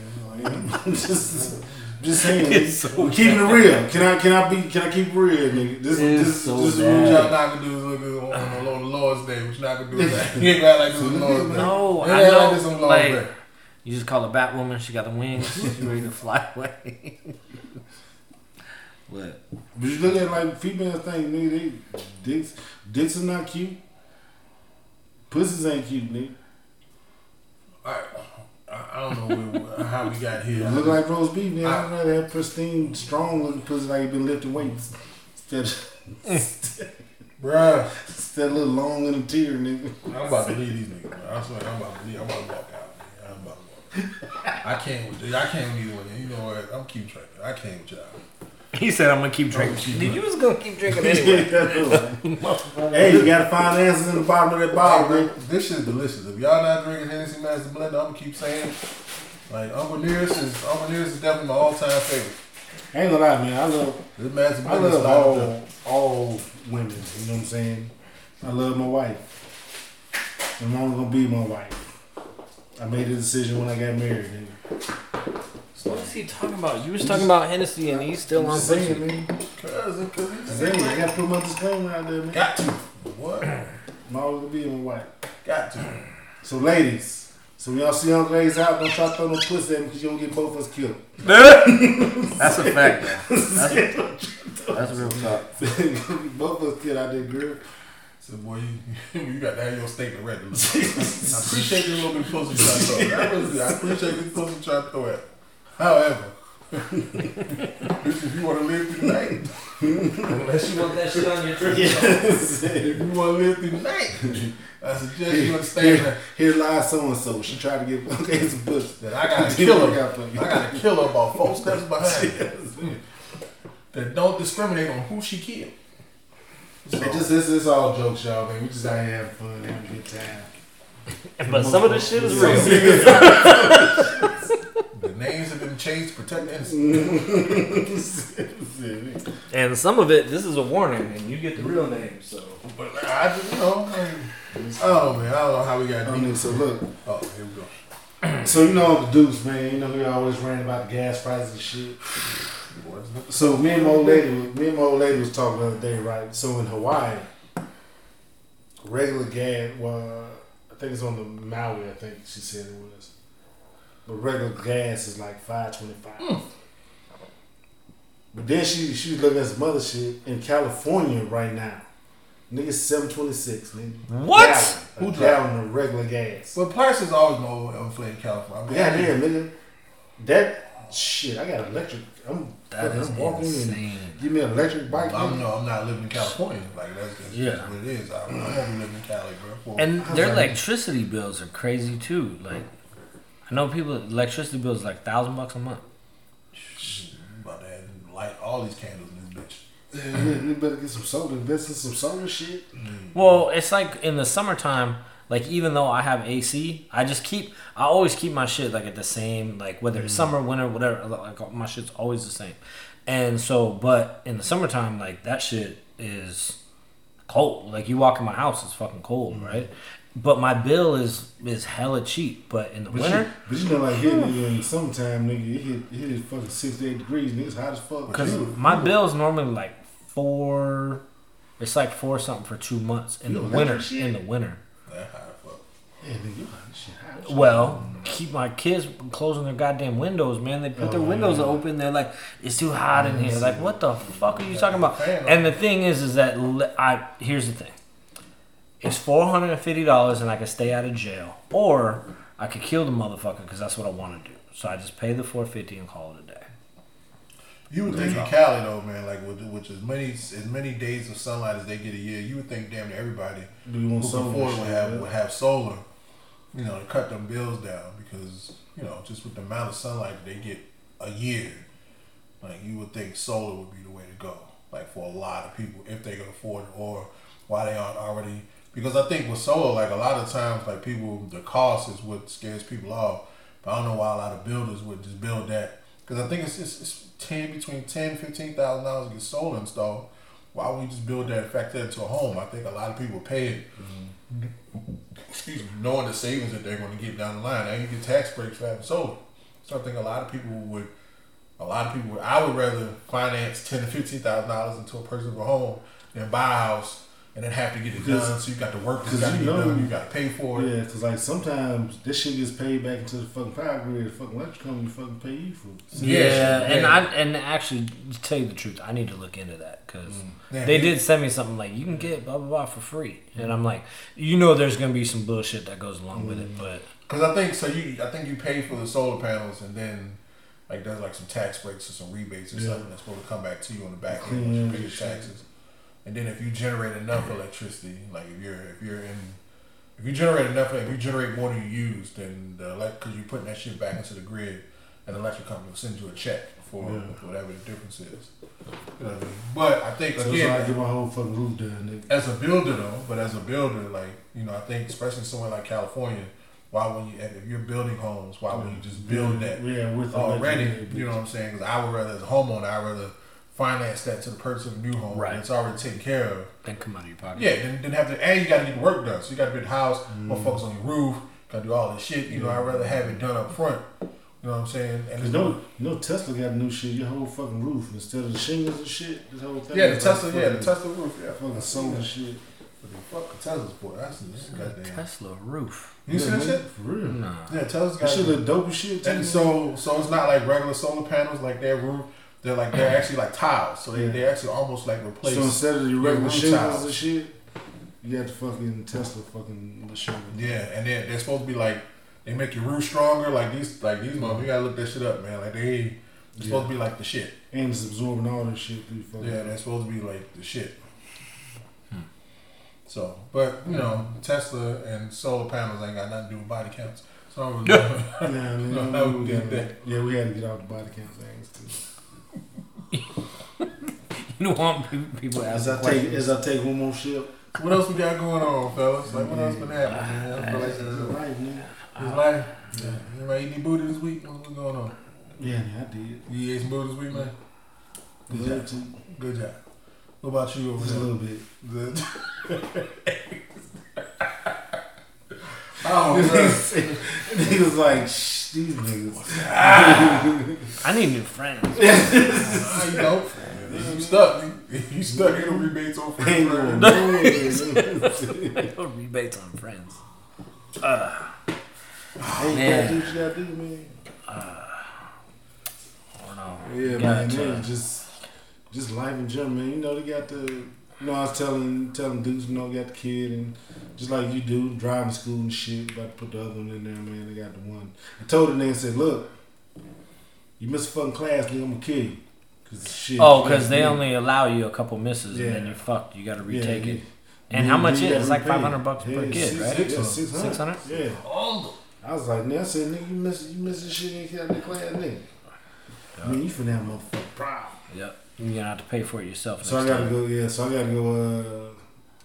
man. I'm just just saying. It's so we keeping it real. Can I can I be can I keep it real, nigga? This It's this so this is. What y'all not gonna do is look at on, on, on the Lord's Day. What you not gonna do is that. You ain't got like this on the Lord's Day. "No, I know." like this on Lord's Like, Day. you just call her Batwoman. She got the wings. She's ready to fly away. what? But you look at like female things, nigga. They dicks dicks are not cute. Pussies ain't cute, nigga. I, I I don't know where, how we got here. Look like roast beef, man. I- I'd rather have pristine, strong looking pussy like you been lifting weights. Instead of, Bruh, instead of a little long in the tear, nigga. I'm about to leave these niggas. Man. I swear, I'm about to leave. I'm about to walk out. Man. I'm about to walk. I can't with I can't leave with either one. you. You know what? I'm keep track. I can't with y'all. He said, "I'm gonna keep drinking." Oh, keep Dude, you was gonna keep drinking anyway. hey, you gotta find answers in the bottom of that bottle, man. This shit's delicious. If y'all not drinking Hennessy Master Blender, I'm gonna keep saying. Like Uncle Nearest is Uncle Nearest is definitely my all time favorite. I ain't gonna lie, man. I love, This Master I Blender is love not all, all women. You know what I'm saying? I love my wife. I'm only gonna be my wife. I made a decision when I got married. Nigga. What is he talking about? You was talking about Hennessy, and he's still I'm on just saying, pussy. man. Cause, cause I'm saying, I gotta put my disclaimer out there, man. got to. What? I'm always gonna be my wife. Got to. So, ladies, so when y'all see Uncle A's out, don't try to throw no pussy at me because you don't get both of us killed. That's a fact. man. That's, that's real talk. both of us killed out there, girl. So boy, you, you got to have your statement ready. I appreciate the little bit of pussy you trying to throw. I, really, I appreciate the pussy you trying to throw at. However, if you want to live through the night, Unless you want that shit on your trip. Yes. if you want to live through the night, I suggest you understand Here, that, here's live so and so. She tried to get okay some pussy. that I got a killer. I got a killer about four steps behind me that don't discriminate on who she killed. So, It just it's, it's all jokes, y'all. Man, we just out here having fun, having a good time. But some of this shit is real. the names have been changed to protect the innocent. And some of it, this is a warning, and you get the real name. So But I just, you know, I mean, oh man, I don't know how we got I mean, so look, Oh, here we go. so you know the Deuce, man. You know we always ran about the gas prices and shit. So me and my old lady, me and my old lady was talking the other day, right? So in Hawaii, regular gas, well, I think it's on the Maui. I think she said it was, but regular gas is like five twenty five. Hmm. But then she she was looking at some other shit in California right now. Nigga, seven twenty six. Nigga, What? Gallon, a Who gallon of regular gas. But prices always know inflated in California. I mean, Yeah, damn, nigga. That shit, I got electric. I'm, that is I'm walking and insane. give me an electric bike. I'm nigga. no, I'm not living in California. Like that's, that's Yeah. just what it is. I, I'm gonna living in Cali, bro. For, And How's their that? electricity bills are crazy too. Like I know people electricity bills like thousand bucks a month. About to have light all these candles in this bitch. Yeah, yeah, you better get some soda, invest in some solar shit. Mm. Well, it's like in the summertime. Like even though I have AC, I just keep. I always keep my shit like at the same. Like whether it's mm. summer, winter, whatever. Like my shit's always the same. And so, but in the summertime, like that shit is cold. Like you walk in my house, it's fucking cold, mm. right? But my bill is is hella cheap. But in the But winter, you, but you know, like here nigga, in the summertime, nigga, it hit, it hit fucking 68 degrees, nigga. It's hot as fuck. Because You- my bill is normally like four. It's like four something for two months in You the winter. shit? In the winter. That high fuck. Yeah, nigga, you hot as shit. Hot as shit. Well, keep my kids closing their goddamn windows, man. They put their Oh, windows yeah. open. They're like, it's too hot in here. Like, what the fuck are you talking about? And the thing is, is that I here's the thing. It's four hundred and fifty dollars, and I could stay out of jail, or I could kill the motherfucker because that's what I want to do. So I just pay the four fifty and call it a day. You would think in Cali though, man, like with, with as many as many days of sunlight as they get a year, you would think damn near everybody Do you who want can solar afford would have yeah? would have solar, you know, to cut them bills down because you know just with the amount of sunlight they get a year, like you would think solar would be the way to go, like for a lot of people if they can afford it or why they aren't already. Because I think with solar, like a lot of times, like people, the cost is what scares people off. But I don't know why a lot of builders would just build that because I think it's, it's, it's ten between ten fifteen thousand dollars to get solar installed. Why wouldn't you just build that factor into a home? I think a lot of people pay it. Mm-hmm. Excuse me, knowing the savings that they're going to get down the line. Now you get tax breaks for having solar. So I think a lot of people would. A lot of people would. I would rather finance ten to fifteen thousand dollars into a person's home than buy a house and then have to get it Because- done. So you got to work. You because got to you know- done. You got to pay for it. Yeah, because like sometimes this shit gets paid back into the fucking power grid. The fucking electric company fucking pay you for it. Yeah, Yeah, and. I and actually to tell you the truth, I need to look into that because mm. Yeah, they you- did send me something like you can get blah blah blah for free, and I'm like, you know, there's gonna be some bullshit that goes along with it, mm. but Because I think so. You, I think you pay for the solar panels, and then like there's like some tax breaks or some rebates or Yeah. something that's supposed to come back to you on the back Clean end once you pay your taxes. And then if you generate enough electricity, like if you're if you're in if you generate enough, if you generate more than you use, then the elect because you're putting that shit back into the grid, and the electric company will send you a check for Yeah. whatever the difference is. You know what I mean? But I think So again, I get my whole fucking roof done, as a builder though, but as a builder, like you know, I think especially somewhere like California, why when you if you're building homes, why wouldn't you just build that Yeah, with already? You know what I'm saying? Because I would rather as a homeowner, I would rather finance that to the purchase of a new home Right. that's already taken care of. then come out of your pocket. Yeah, then, then have to and you got to get the work done. So you got to build the house, Mm-hmm. motherfuckers on your roof, got to do all this shit. You know, I'd rather have it done up front. You know what I'm saying? And Cause no, no Tesla got new shit. Your whole fucking roof instead of the shingles and shit. This whole thing. yeah, the is like Tesla, yeah, the Tesla roof, yeah, Fucking solar shit. But the fuck Tesla's boy, that's that's goddamn. Tesla roof. You see that shit? For real. Nah. Yeah, Tesla's That got. shit look dope as shit. Too. And so, so it's not like regular solar panels, like their roof. They're like they're actually like tiles, so they Yeah. they actually almost like replace. so instead of your your regular shingles tiles. and shit, You got the fucking Tesla fucking the show. Yeah, and then they're supposed to be like they make your roof stronger. Like these, like these motherfuckers. You gotta look that shit up, man. Like they, they're supposed to be like the shit. And it's absorbing all this shit through fucking. Yeah, they're supposed to be like the shit. Hmm. So, but you know, Tesla and solar panels ain't got nothing to do with body counts. So I don't. Yeah, I mean, No, we, that we would be gotta- that. yeah, we had to get out the body count things too. You don't want pe- people As asking I take as I take one more ship. what else we got going on, fellas? Like what else been happening? Man? I feel like It's it's life, nigga. it's life. Yeah. Anybody eat any booty this week? What's going on? Yeah, yeah, I did. You ate some booty this week, man. Good Good job too. Good job. What about you over Just a little bit. Oh, Good. he was like, Shh, these niggas. I need new friends. Nah, you don't. You stuck. You stuck in the rebates on Ain't free going friends. nowhere. no rebates on friends. Hey, you gotta Man. do what you gotta do, man. I don't know. Yeah, man, to- man, just just life in general, man. You know they got the, you know I was telling telling dudes, you know, got the kid and just like you do, driving school and shit. About to put the other one in there, man. They got the one. I told the nigga, said, look, you miss a fucking class, nigga, I'm gonna kill you. Cause shit. Oh, because they yeah. only allow you a couple misses and then you're fucked. You got to retake yeah. it. And how much is it? It's like 500 it. bucks per kid, six- right? Yeah, uh, 600? 600. Yeah. I was like, nigga, I said, nigga, you miss, you miss this shit, you ain't got the class, nigga. I mean, you finna have a motherfucking problem. Yep. You're going to have to pay for it yourself. So I gotta time. go, yeah. So I gotta go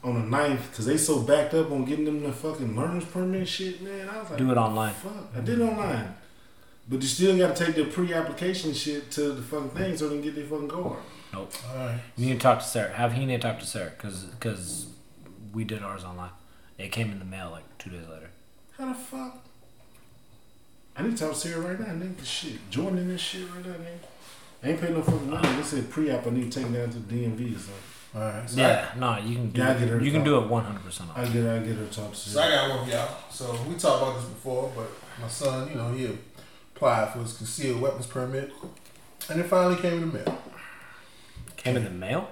uh, on the ninth because they so backed up on getting them the fucking learner's permit shit, man. I was like, Do it online. fuck. I did it online, but you still gotta take the pre-application shit to the fucking thing so they can get their fucking card. Nope. Alright. You need to talk to Sarah. Have he need to talk to Sarah because because we did ours online. It came in the mail like two days later. How the fuck? I need to talk to Sarah right now, nigga. 'cause Shit, Jordan in this shit right now, nigga. I ain't paying no fucking money. They said pre-app. I need to take it down to the DMV or something. Alright. So Yeah, no, you can do Yeah, I get her it. You can do it 100% off. I get, I get her to talk to So I got one for y'all. So we talked about this before, but my son, you know, he applied for his concealed weapons permit, and it finally came in the mail. Came in the mail?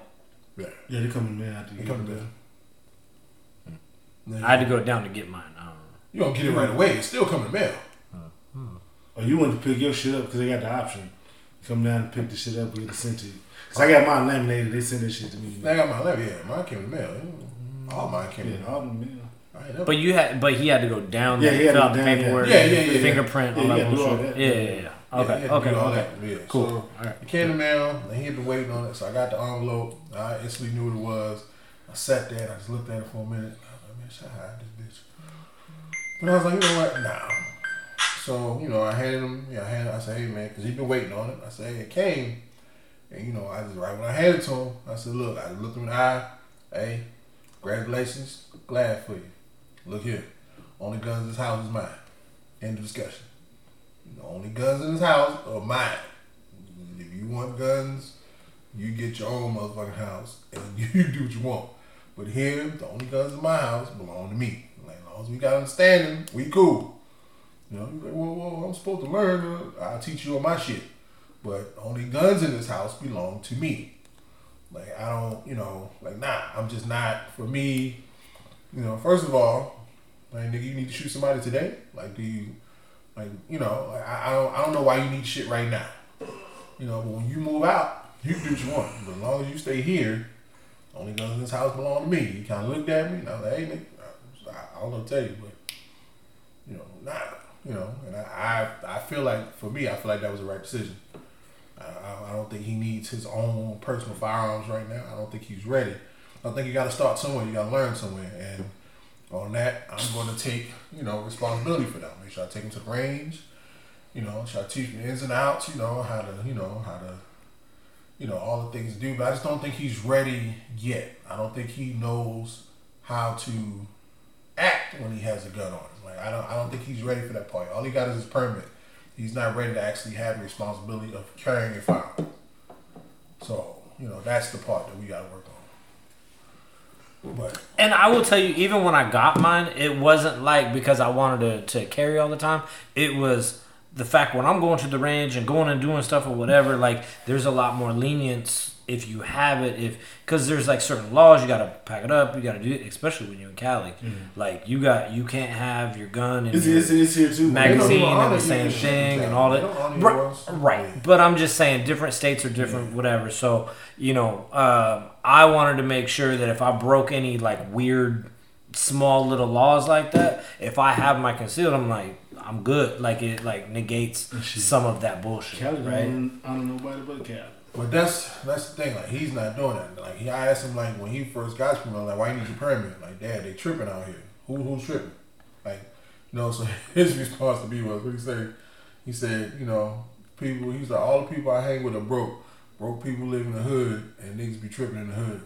Yeah, Yeah, they coming man after it you. Come in the mail. Now, I had to go down to get mine. I don't know. You don't get it right away. It's still coming in the mail. Or Oh, you went to pick your shit up because they got the option. Come down and pick the shit up and get it sent to you. Cause I got mine laminated. They sent that shit to me. I got my letter. Yeah, mine came in the mail. All mine came in Yeah, the mail. all the mail. I ain't never. But you had, but he had to go down Yeah, there, he had fill to out go the down, paperwork, yeah. Yeah, yeah, yeah, fingerprint, yeah. all Yeah, that you gotta do all bullshit. Yeah, yeah, yeah. Yeah, Okay, he had to okay, all okay. that. Yeah. Cool. So, All right. It came in the mail, and he had been waiting on it, so I got the envelope. I instantly knew what it was. I sat there and I just looked at it for a minute. I was like, man, should I hide this bitch? But I was like, you know what? Nah. So, you know, I handed him, yeah, I I said, hey, man, because he'd been waiting on it. I said, hey, it came. And, you know, I just, right when I handed it to him, I said, look, I looked him in the eye. Hey, congratulations. Glad for you. Look here. Only guns in this house is mine. End of discussion. The only guns in this house are mine. If you want guns, you get your own motherfucking house and you do what you want. But here, the only guns in my house belong to me. Like, as long as we got understanding, we cool. You know, like, well, well, I'm supposed to learn. I'll teach you all my shit. But only guns in this house belong to me. Like, I don't, you know, like, nah, I'm just not, for me, you know, first of all, like, nigga, you need to shoot somebody today? Like, do you, like, you know, like, I, I don't, I don't know why you need shit right now. You know, but when you move out, you do what you want. But as long as you stay here, only guns in this house belong to me. He kind of looked at me, and I was like, hey, nigga, I, I don't know to tell you, but, you know, nah, you know, and I, I, I feel like, for me, I feel like that was the right decision. I, I, don't think he needs his own personal firearms right now. I don't think he's ready. I think you got to start somewhere. You got to learn somewhere, and on that, I'm going to take you know responsibility for that. Make sure I take him to the range. You know, should I teach him ins and outs? You know how to you know how to you know all the things to do. But I just don't think he's ready yet. I don't think he knows how to act when he has a gun on him. Like I don't I don't think he's ready for that part. All he got is his permit. He's not ready to actually have the responsibility of carrying a firearm. So you know that's the part that we got to work on. But And I will tell you, even when I got mine, it wasn't like because I wanted to, to carry all the time. It was the fact when I'm going to the range and going and doing stuff or whatever, like there's a lot more lenience if you have it, if because there's like certain laws, you gotta pack it up, you gotta do it, especially when you're in Cali. Like you got you can't have your gun and It's, your it's, it's here too. magazine and the same thing and all that. don't honor your Right, laws. right. But I'm just saying, different states are different, whatever. So you know, um, I wanted to make sure that if I broke any like weird, small little laws like that, if I have my concealed, I'm like, I'm good. Like it like negates some of that bullshit, Cali, right? I don't know nobody but Cali. But that's that's the thing. Like he's not doing that. Like he, I asked him like when he first got permit, like why you need your permit? Like dad, they tripping out here. Who who's tripping? Like you know. So his response to me was, what he said. He said, you know, people. He's like all the people I hang with are broke. Broke people live in the hood, and niggas be tripping in the hood.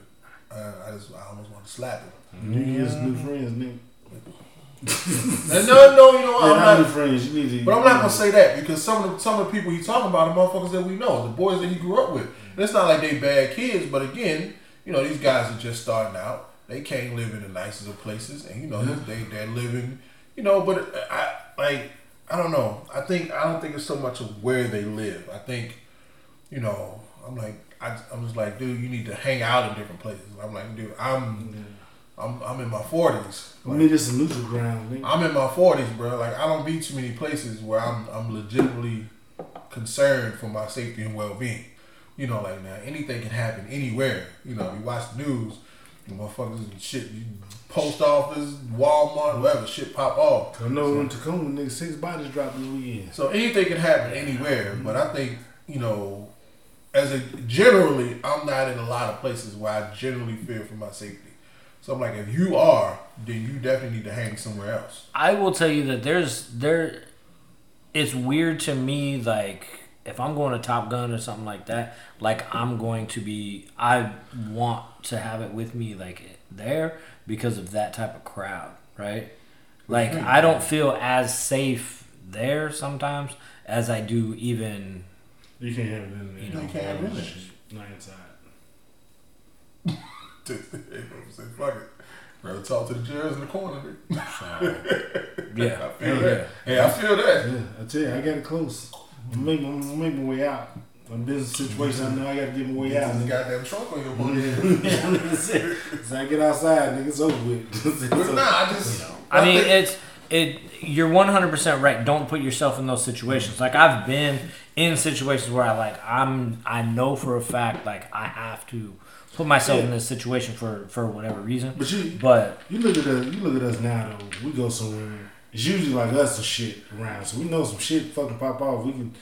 I, I just I almost want to slap him. Get some new friends, nigga. No, no, you know what? Yeah, I'm not not. friends. You need to. But I'm not gonna say that because some of the some of the people he's talking about are motherfuckers that we know, the boys that he grew up with. And it's not like they bad kids, but again, you know, these guys are just starting out. They can't live in the nicest of places, and you know, they they're living, you know. But uh, I like I don't know. I think I don't think it's so much of where they live. I think, you know, I'm like I, I'm just like, dude, you need to hang out in different places. I'm like, dude, I'm I'm I'm in my forties. We need some neutral ground, nigga. I'm in my forties, bro. Like I don't be too many places where I'm I'm legitimately concerned for my safety and well being. You know, like now anything can happen anywhere. You know, you watch the news, motherfuckers and shit, you, post office, Walmart, whatever, shit pop off. I know in Tacoma, nigga, six bodies dropped this weekend. So anything can happen anywhere. But I think you know, as a generally, I'm not in a lot of places where I generally fear for my safety. So I'm like, if you are, then you definitely need to hang somewhere else. I will tell you that there's there. It's weird to me, like if I'm going to Top Gun or something like that, like I'm going to be. I want to have it with me, like there, because of that type of crowd, right? Like I don't feel as safe there sometimes as I do even. You can't have it in there. You know, You can't have it in there. Not inside. Say, fuck it. Rather talk to the jurors in the corner. nigga. Yeah, I feel yeah. that. Hey, I feel that. Yeah, I tell you, I got it close. I'm making, I'm making my way out. I'm business situation. I know I got to get my way out. This nigga. goddamn trunk on your booty. so I get outside, nigga, it's over with. But nah, I just. I mean, it's it. You're 100 percent right. Don't put yourself in those situations. Like I've been in situations where I like I'm. I know for a fact like I have to put myself in this situation for for whatever reason. But you, But you look at us. You look at us now. Though we go somewhere. It's usually like us some shit around, so we know some shit fucking pop off. We can,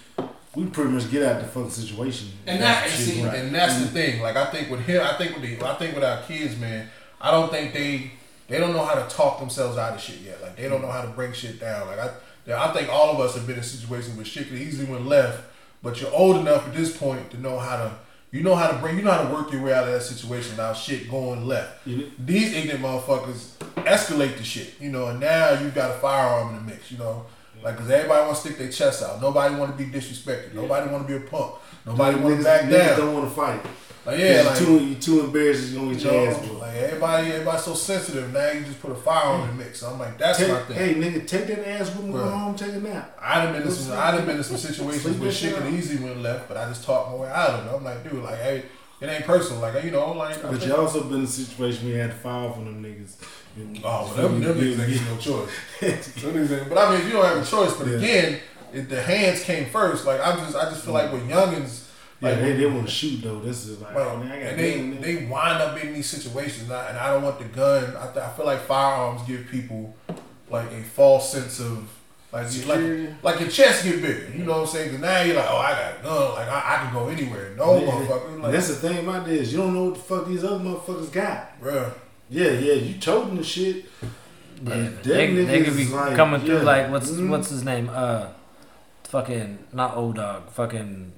we pretty much get out the fucking situation. And that, and see, right. and that's the mm-hmm. thing. Like I think with him, I think with the, I think with our kids, man. I don't think they, they don't know how to talk themselves out of shit yet. Like they don't know how to break shit down. Like I, yeah, I think all of us have been in situations where shit could easily went left, but you're old enough at this point to know how to, you know how to bring, you know how to work your way out of that situation without shit going left. These ignorant motherfuckers escalate the shit, you know, and now you got a firearm in the mix, you know. Like, cause everybody want to stick their chest out. Nobody want to be disrespected. Nobody want to be a punk. Nobody want to back niggas down. don't want to fight. Like, yeah, like, too, you too embarrassed. You get your ass know, like everybody, everybody's so sensitive. Now you just put a fire on the mix. So I'm like, that's Take, my thing. hey, nigga, take that ass with me. Go home, take a nap. I done been in some, I done been in some situations where shit could easily went left, but I just talked my way out of it. I'm like, dude, like, hey, it ain't personal. Like, you know, like, But you also been in a situation where you had to fire from them niggas. Oh, well, them, them niggas ain't no choice. Them niggas ain't- but I mean, if you don't have a choice. But Yeah. again, if the hands came first. Like I just, I just feel like with youngins, Yeah, like they, they want to shoot though. This is like, Right. man, I got and they gun, nigga. they wind up in these situations, and I, and I don't want the gun. I, th- I feel like firearms give people like a false sense of like Security. like like your chest get bigger. You know what I'm saying? Because now you're like, oh, I got a gun. Like I, I can go anywhere. No Yeah. motherfucker. Like, that's the thing about this. You don't know what the fuck these other motherfuckers got. bruh. Yeah, yeah, you told them the shit. But yeah, they, they could be like, coming through yeah. like what's Mhm. what's his name? Uh, fucking not old dog. Fucking.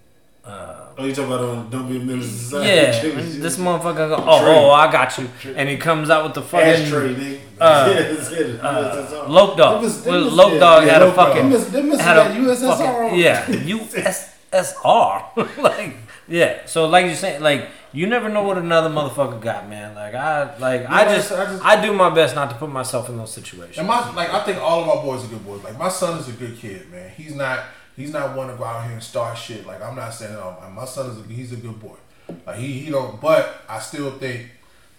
Uh, Oh, you talking about um, don't be a menace to society? yeah, this motherfucker. Go, oh, Trey. oh, I got you, and he comes out with the fucking. ashtray, nigga. uh, yeah, that's it. uh, USSR. Loke dog. Them is- them Well, is- Loke yeah, dog yeah, had a fucking Them is- them had a USSR fucking, yeah USSR like yeah. So like you're saying, like you never know what another motherfucker got, man. Like I like I just I just- I do my best not to put myself in those situations. And my like, I think all of our boys are good boys. Like my son is a good kid, man. He's not he's not one to go out here and start shit. Like I'm not saying all- My son is a, he's a good boy. Like he he don't. But I still think,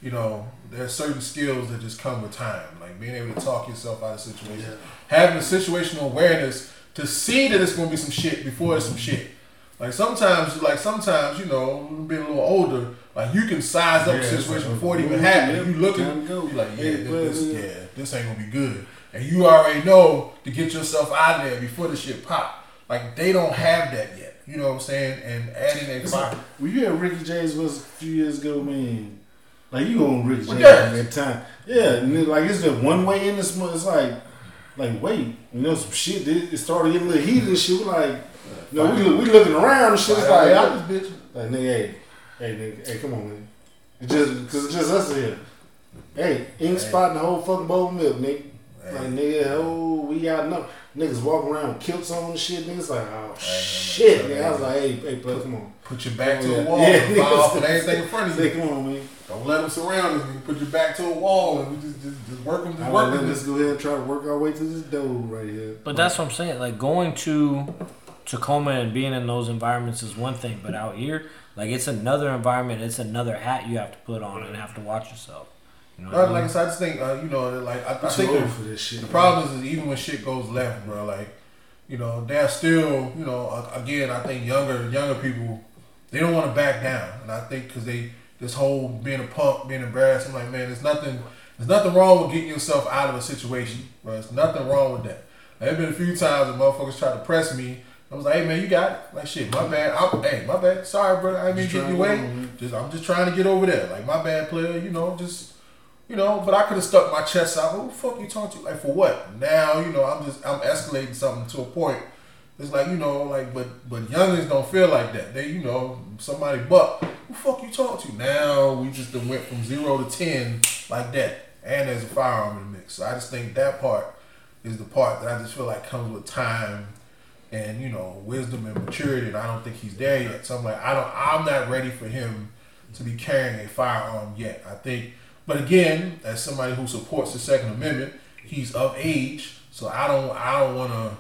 you know, there's certain skills that just come with time. Like being able to talk yourself out of situations, having a situational awareness to see that it's gonna be some shit before it's some shit. Like sometimes, like sometimes, you know, being a little older, like you can size up Yeah, a situation like, before it oh, even yeah, happens. You looking, time to go. you like, yeah, this, yeah, this ain't gonna be good. And you already know to get yourself out of there before the shit pop. Like they don't have that yet. You know what I'm saying? And adding It's fire. like, when you had Ricky James was a few years ago, man. Like you on Ricky Well, James yeah. at that time, yeah. And then, like it's just one way in this. mo- It's like, like wait, you know, some shit. It, it started getting a little heated and shit. We like, you know, we look, we looking around and shit. It's like, I, bitch. like nigga, hey, hey, nigga, hey, come on, man. It just because it's just us here. Hey, ink spot in the whole fucking bowl of milk, nigga. Like nigga, oh, we got no niggas walking around with kilts on and shit. Niggas like, oh shit, nigga. I was like, hey, hey, bro, come on. Put your back to Yeah. a wall Yeah, and file niggas- off with everything in front of Say, you. come on, man. Don't let them surround us. nigga. Put your back to a wall and we just just, just work them. Just I work them. let's go ahead and try to work our way to this door right here. But that's what I'm saying. Like going to Tacoma and being in those environments is one thing, but out here, like it's another environment. It's another hat you have to put on and have to watch yourself. You know what Like I mean? said, I just think uh, you know, like I, I I'm think too the, old for this shit. the problem is, is even when shit goes left, bro. Like you know, they're still you know. uh, Again, I think younger younger people they don't want to back down, and I think because they this whole being a punk, being embarrassed. I'm like, man, there's nothing. There's nothing wrong with getting yourself out of a situation, bro. There's nothing wrong with that. There have been a few times that motherfuckers tried to press me. I was like, hey man, you got it. Like shit, my bad. I'm, hey, my bad. Sorry, bro. I didn't mean Just to get trying you to away. go on, man. Just I'm just trying to get over there. Like my bad player, you know, just you know, but I could have stuck my chest out. Who the fuck you talking to? Like for what? Now, you know, I'm just I'm escalating something to a point. It's like, you know, like but but youngins don't feel like that. They, you know, somebody buck. Who fuck you talking to? Now we just went from zero to ten like that. And there's a firearm in the mix. So I just think that part is the part that I just feel like comes with time and you know wisdom and maturity and I don't think he's there yet. So I'm like I don't I'm not ready for him to be carrying a firearm yet. I think but again, as somebody who supports the Second Amendment, he's of age, so I don't I don't wanna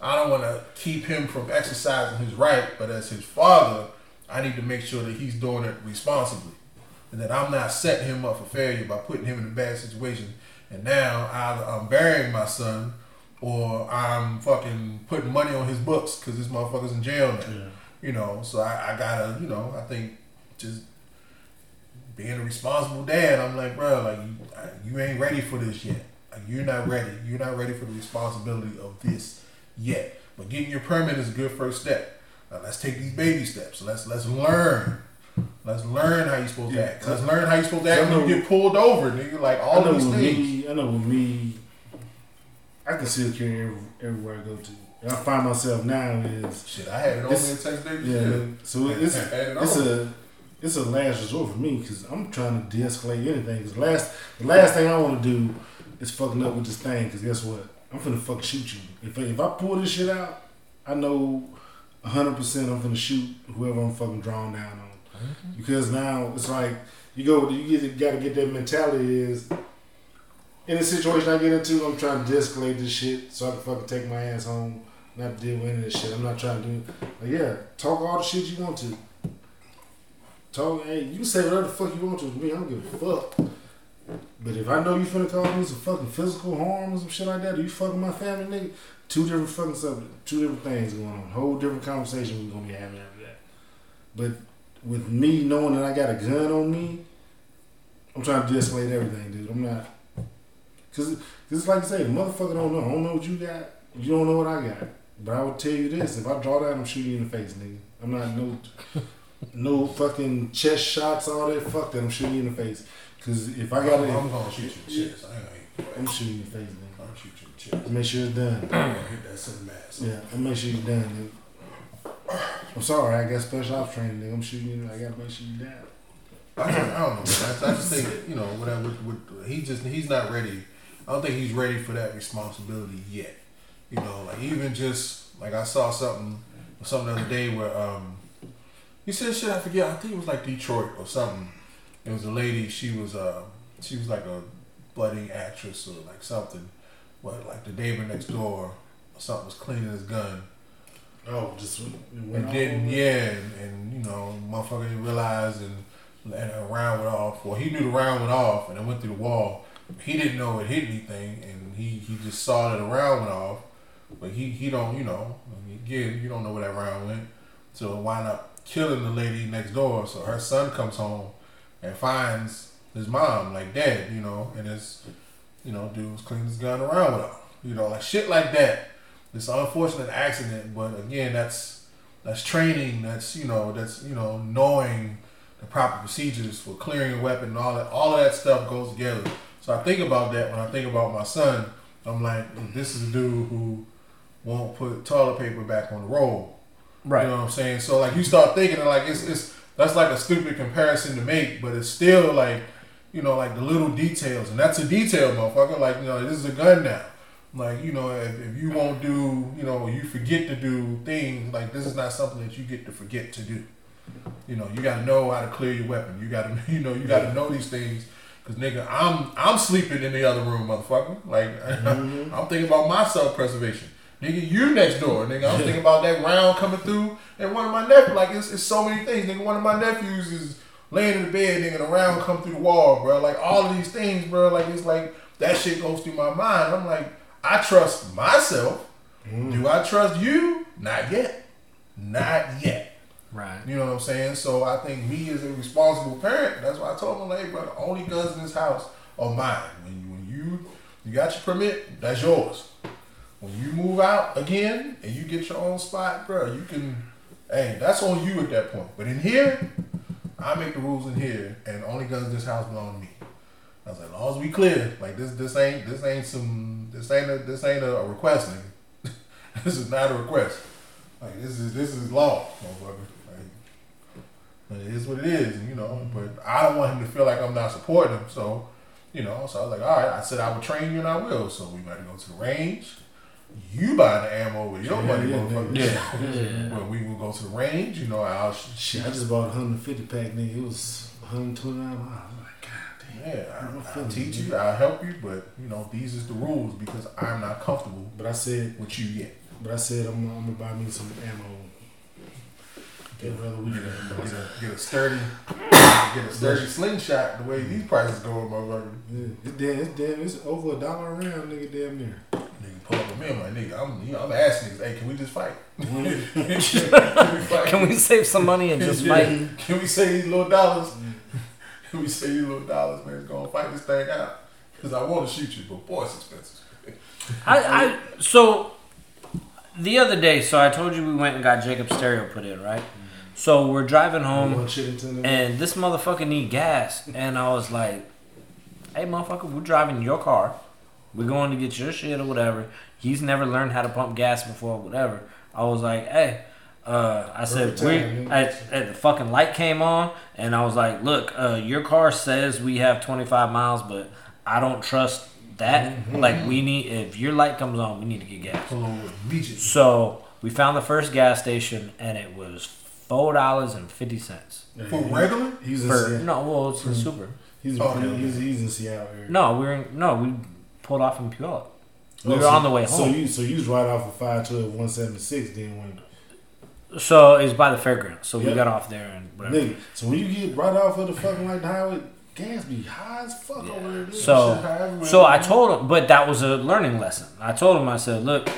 I don't wanna keep him from exercising his right, but as his father, I need to make sure that he's doing it responsibly. And that I'm not setting him up for failure by putting him in a bad situation. And now either I'm burying my son or I'm fucking putting money on his books because this motherfucker's in jail now. You know, so I, I gotta, you know, I think just being a responsible dad, I'm like, bro, like you, you ain't ready for this yet. Like you're not ready. You're not ready for the responsibility of this yet. But getting your permit is a good first step. Now, let's take these baby steps. Let's let's learn. Let's learn how you're supposed to act. Let's learn how you're supposed to act when you get pulled over, nigga. Like all these things. me, I know with me, I can still carry every, everywhere I go to. And I find myself now is Shit, I had it on me in text day. yeah. So it's it it's a it's a last resort for me because I'm trying to de-escalate anything. Cause last the last thing I want to do is fucking up with this thing. Cause guess what? I'm finna fucking shoot you. If I, if I pull this shit out, I know hundred percent I'm finna shoot whoever I'm fucking drawn down on. Because now it's like you go, you get got to get that mentality is. In the situation I get into, I'm trying to de-escalate this shit so I can fucking take my ass home, not deal with any of this shit. I'm not trying to do. Like, yeah, talk all the shit you want to. Talk, hey, you can say whatever the fuck you want to with me. I don't give a fuck. But if I know you finna cause me some fucking physical harm or some shit like that, or you fucking my family, nigga, two different fucking subjects, two different things going on. Whole different conversation we gonna be having after that. But with me knowing that I got a gun on me, I'm trying to de-escalate everything, dude. I'm not, cause, 'cause it's like you say, the motherfucker don't know. I don't know what you got. You don't know what I got. But I will tell you this: if I draw that, I'm shooting you in the face, nigga. I'm not no, no fucking chest shots, all that. Fuck that. I'm shooting you in the face. Cause if I got it, I'm gonna shoot you in the chest. I ain't I'm shooting you in the face, nigga. I'm gonna shoot you in the chest. Make sure it's done. I'm gonna hit that mass. Yeah, and make sure you're done, dude. I'm sorry, I got special ops training, nigga. I'm shooting you. I gotta make sure you're down. I, don't know. Man. I, I just think you know whatever. With, he just he's not ready. I don't think he's ready for that responsibility yet. You know, like even just like I saw something something the other day where um he said shit. I forget. I think it was like Detroit or something. It was a lady. She was uh she was like a budding actress or like something. But like the neighbor next door or something was cleaning his gun. Oh, just went and didn't, yeah, and, and you know, motherfucker didn't realize and, and a round went off. Well, he knew the round went off and it went through the wall. He didn't know it hit anything, and he, he just saw that a round went off. But he, he don't, you know, again, you don't know where that round went. So it wound up killing the lady next door. So her son comes home and finds his mom, like dead, you know, and his, you know, dude was cleaning his gun around with her. You know, like shit like that. It's an unfortunate accident, but again, that's that's training. That's you know, that's you know, knowing the proper procedures for clearing a weapon and all that. All of that stuff goes together. So I think about that when I think about my son. I'm like, this is a dude who won't put toilet paper back on the roll. Right. You know what I'm saying? So like you start thinking like it's it's that's like a stupid comparison to make, but it's still like you know like the little details, and that's a detail, motherfucker. Like you know this is a gun now. Like you know if, if you won't do you know you forget to do things like this is not something that you get to forget to do. You know you got to know how to clear your weapon. You got to you know you got to know these things. Cause nigga, I'm I'm sleeping in the other room, motherfucker. Like mm-hmm. I'm thinking about my self preservation. Nigga, you next door, nigga. I'm thinking about that round coming through, and one of my nephews, like it's, it's so many things, nigga. One of my nephews is laying in the bed, nigga, and a round come through the wall, bro. Like all of these things, bro. Like it's like that shit goes through my mind. I'm like, I trust myself. Mm. Do I trust you? Not yet. Not yet. Right. You know what I'm saying? So I think me as a responsible parent, that's why I told him, like, hey, bro, the only guns in this house are mine. When you, when you you got your permit, that's yours. When you move out again and you get your own spot, bro, you can. Hey, that's on you at that point. But in here, I make the rules in here, and only guns this house belong to me. I was like, as long as we clear, like this, this ain't, this ain't some, this ain't a, this ain't a, request, nigga. this is not a request. Like this is, this is law, motherfucker. Like, it is what it is, you know. But I don't want him to feel like I'm not supporting him. So, you know, so I was like, all right. I said I would train you, and I will. So we better go to the range. You buy the ammo with your Yeah, money, yeah, motherfucker. yeah. Yeah. Well, we will go to the range. You know, I'll sh- Shit, I just bought a 150 pack, nigga. It was 129 miles. I'm like, God damn. yeah, I'm I, I'll teach it. you. I'll help you. But you know, these is the rules because I'm not comfortable But I said, with you yet. but I said I'm, I'm gonna buy me some ammo. Get another week. Get a, get a, sturdy, get a sturdy slingshot. The way these prices go, motherfucker. Yeah, it's damn, it's damn, it's over a dollar a round, nigga. Damn near. Nigga pull up with me, I'm like, nigga, I'm, you know, I'm asking niggas, hey, can we just fight? can we fight? Can we save some money and just fight? Can we say these little dollars? Can we say these little dollars, man? Go and fight this thing out. Because I want to shoot you, but boy, it's expensive. I, I so the other day, so I told you we went and got Jacob's stereo put in, right? So we're driving home. And this motherfucker need gas. And I was like, hey, motherfucker, we're driving your car. We're going to get your shit or whatever. He's never learned how to pump gas before, whatever. I was like, hey, uh, I said, Perfect we, timing, I, I- the fucking light came on, and I was like, look, uh, your car says we have 25 miles, but I don't trust that. Mm-hmm. Like, we need, if your light comes on, we need to get gas. Pull. So we found the first gas station, and it was $4.50. For regular? He's in For, no, well, it's a super. He's, Oh, okay, he's, he's in Seattle area. No, we're in, no, we pulled off in Puyallup. We Oh, were so- on the way home. So you so you was right off of 512 176 then when So it's by the fairgrounds. So we got off there and whatever. nigga. So when you get right off of the fucking like the highway, gas be high as fuck Yeah. over there. dude. So- Shit high everywhere. So I told him, but that was a learning lesson. I told him, I said, look,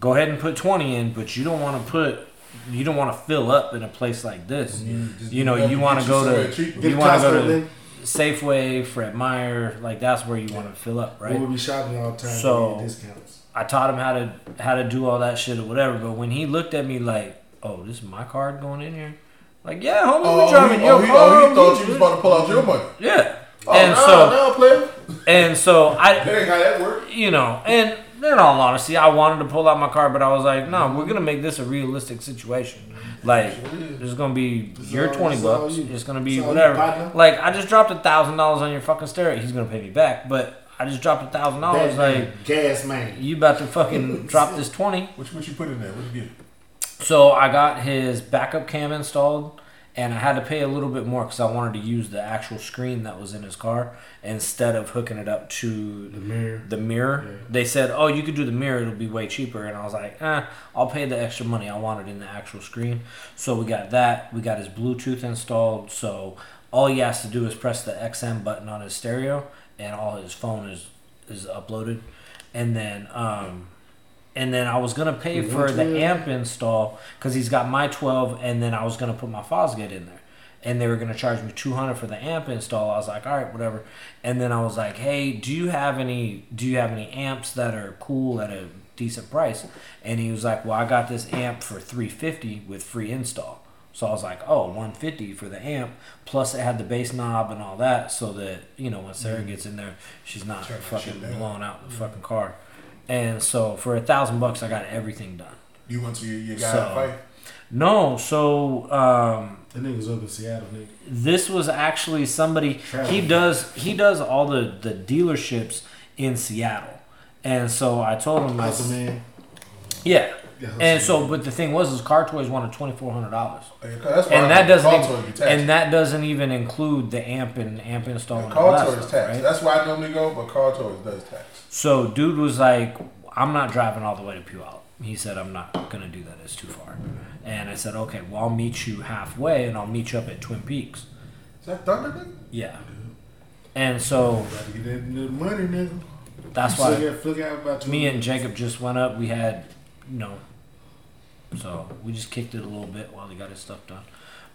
go ahead and put 20 in, but you don't want to put, you don't want to fill up in a place like this. Mm-hmm. Just You know, you wanna go to- you wanna go to-. Safeway, Fred Meyer, like that's where you want to fill up, right? We right? would be shopping all the time So- to get discounts. I taught him how to how to do all that shit or whatever. But when he looked at me like, "Oh, this is my card going in here," like, "Yeah, homie, Oh, we driving oh, he, your oh, he, car." oh, he thought you was about to pull out your money. Yeah. Oh, and no, so no, player. and so I That ain't how that work. you know, and in all honesty, I wanted to pull out my card, but I was like, no, we're gonna make this a realistic situation. Like, it's gonna be It's your all- twenty bucks. you. It's gonna be It's whatever. Like, I just dropped a thousand dollars on your fucking stereo. He's gonna pay me back, but I just dropped a thousand dollars. That Like, man, gas man. you about to fucking drop this twenty? What, what you put in there? What you get? So I got his backup cam installed, and I had to pay a little bit more because I wanted to use the actual screen that was in his car instead of hooking it up to The mirror. the mirror. Yeah. They said, "Oh, you could do the mirror; it'll be way cheaper." And I was like, "Eh, I'll pay the extra money. I want it in the actual screen." So we got that. We got his Bluetooth installed. So all he has to do is press the XM button on his stereo, and all his phone is is uploaded. And then, um, and then I was gonna pay for the 112? amp install because he's got my 12, and then I was gonna put my Fosgate in there. And they were gonna charge me 200 for the amp install. I was like, all right, whatever. And then I was like, hey, do you have any? Do you have any amps that are cool at a decent price? And he was like, well, I got this amp for 350 with free install. So I was like, oh, 150 for the amp. Plus it had the bass knob and all that, so that you know when Sarah gets in there, she's not Turn fucking blowing out the fucking car. And so for a thousand bucks, I got everything done. You went to your, your guy So- fight. No, so um, That nigga's up in Seattle, nigga. this was actually somebody he does he does all the the dealerships in Seattle, and so I told him I man. Yeah. Yeah, And so, man. but the thing was, is Car Toys wanted twenty four hundred dollars, and that doesn't even, Toys be taxed. and that doesn't even include the amp and amp install and Car Toys stuff, tax. right? That's why I normally go, but Car Toys does tax. So, dude was like, I'm not driving all the way to Puyallup. He said, I'm not going to do that. It's too far. And I said, okay, well, I'll meet you halfway and I'll meet you up at Twin Peaks. Is that Thunder nigga? Yeah. And so get that money, nigga. that's why out about me and Jacob just went up. We had, know, so we just kicked it a little bit while he got his stuff done.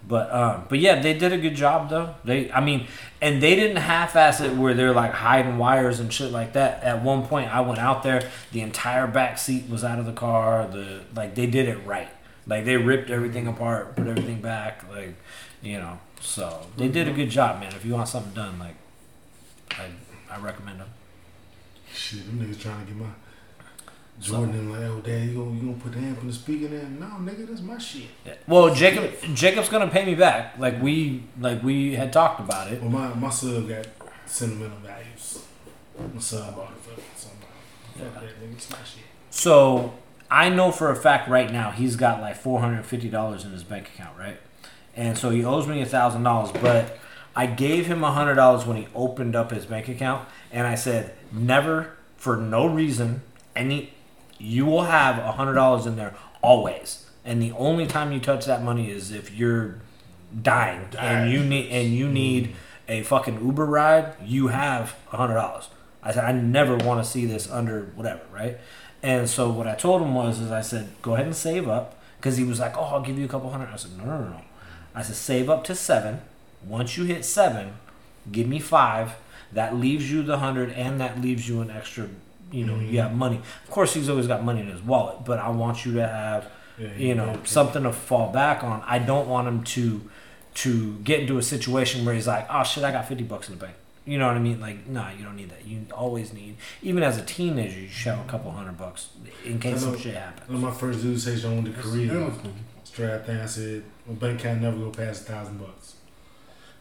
But um, but yeah, they did a good job though. They, I mean, and they didn't half-ass it where they're like hiding wires and shit like that. At one point, I went out there, the entire back seat was out of the car. The like they did it right. Like they ripped everything apart, put everything back. Like you know, so they did a good job, man. If you want something done, like I I recommend them. Shit, them niggas trying to get my Jordan. Them like, oh, dad, you gonna you gonna put the amp in the speaker there? No, nigga, that's my shit. Well, Jacob Jacob's gonna pay me back. Like we like we had talked about it. Well, my my sub got sentimental values. My sub bought it for so I'm fuck that, nigga, it's my shit. So I know for a fact right now he's got like four hundred and fifty dollars in his bank account, right? And so he owes me a thousand dollars, but I gave him a hundred dollars when he opened up his bank account, and I said never for no reason any you will have a hundred dollars in there always, and the only time you touch that money is if you're dying, and you need and you mm-hmm. need a fucking Uber ride. You have a hundred dollars. I said I never want to see this under whatever, right? And so what I told him was, is I said go ahead and save up because he was like, oh, I'll give you a couple hundred. I said no, no, no, no. I said save up to seven. Once you hit seven, give me five. That leaves you the hundred, and that leaves you an extra. You know, you have money. Of course, he's always got money in his wallet, but I want you to have, Yeah, you know, yeah, something to fall back on. I don't want him to to get into a situation where he's like, oh shit, I got fifty bucks in the bank. You know what I mean? Like, nah, you don't need that. You always need, even as a teenager, you should have a couple hundred bucks in case I some shit happens. One of my first dudes say I went to Korea. Yeah. Straight out there, I said, my bank account never go past a thousand bucks.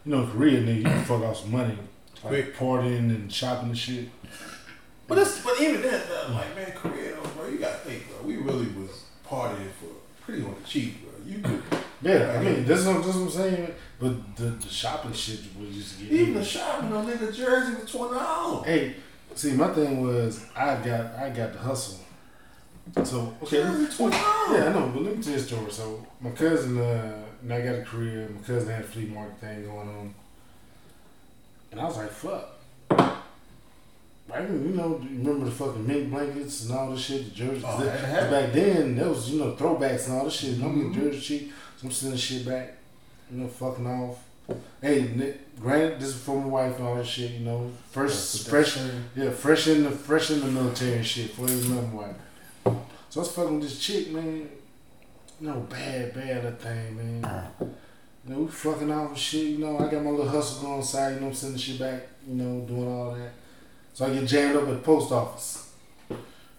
You know, Korea, nigga, you can fuck off some money. Like Quick. partying and shopping and shit. But that's but even then, though, like man, Korea, bro, you gotta think, bro. We really was partying for pretty on the cheap, bro. You could Yeah, I mean, this is, what, this is what I'm saying. But the, the shopping shit was just to get. even the shopping on nigga jersey was twenty dollars. Hey, see, my thing was I got I got the hustle. So okay, Jersey twenty dollars. yeah, I know, but let me tell you a story. So my cousin, uh, and I got a career. My cousin had a flea market thing going on, and I was like, "Fuck." Right, you know, remember the fucking mink blankets and all this shit, the jerseys. Oh, That- I back then, that was you know throwbacks and all this shit. I'm Mhm. getting jersey cheap, so I'm sending shit back, you know, fucking off. Hey, Nick, granted, this is for my wife and all that shit. You know, first fresh, yeah, fresh in the fresh in the military and shit. For his mom wife. So I was fucking with this chick, man. No bad, bad that thing, man. You know, we fucking off and shit. You know, I got my little hustle going on the side. You know, I'm sending shit back. You know, doing all that. So I get jammed up at the post office,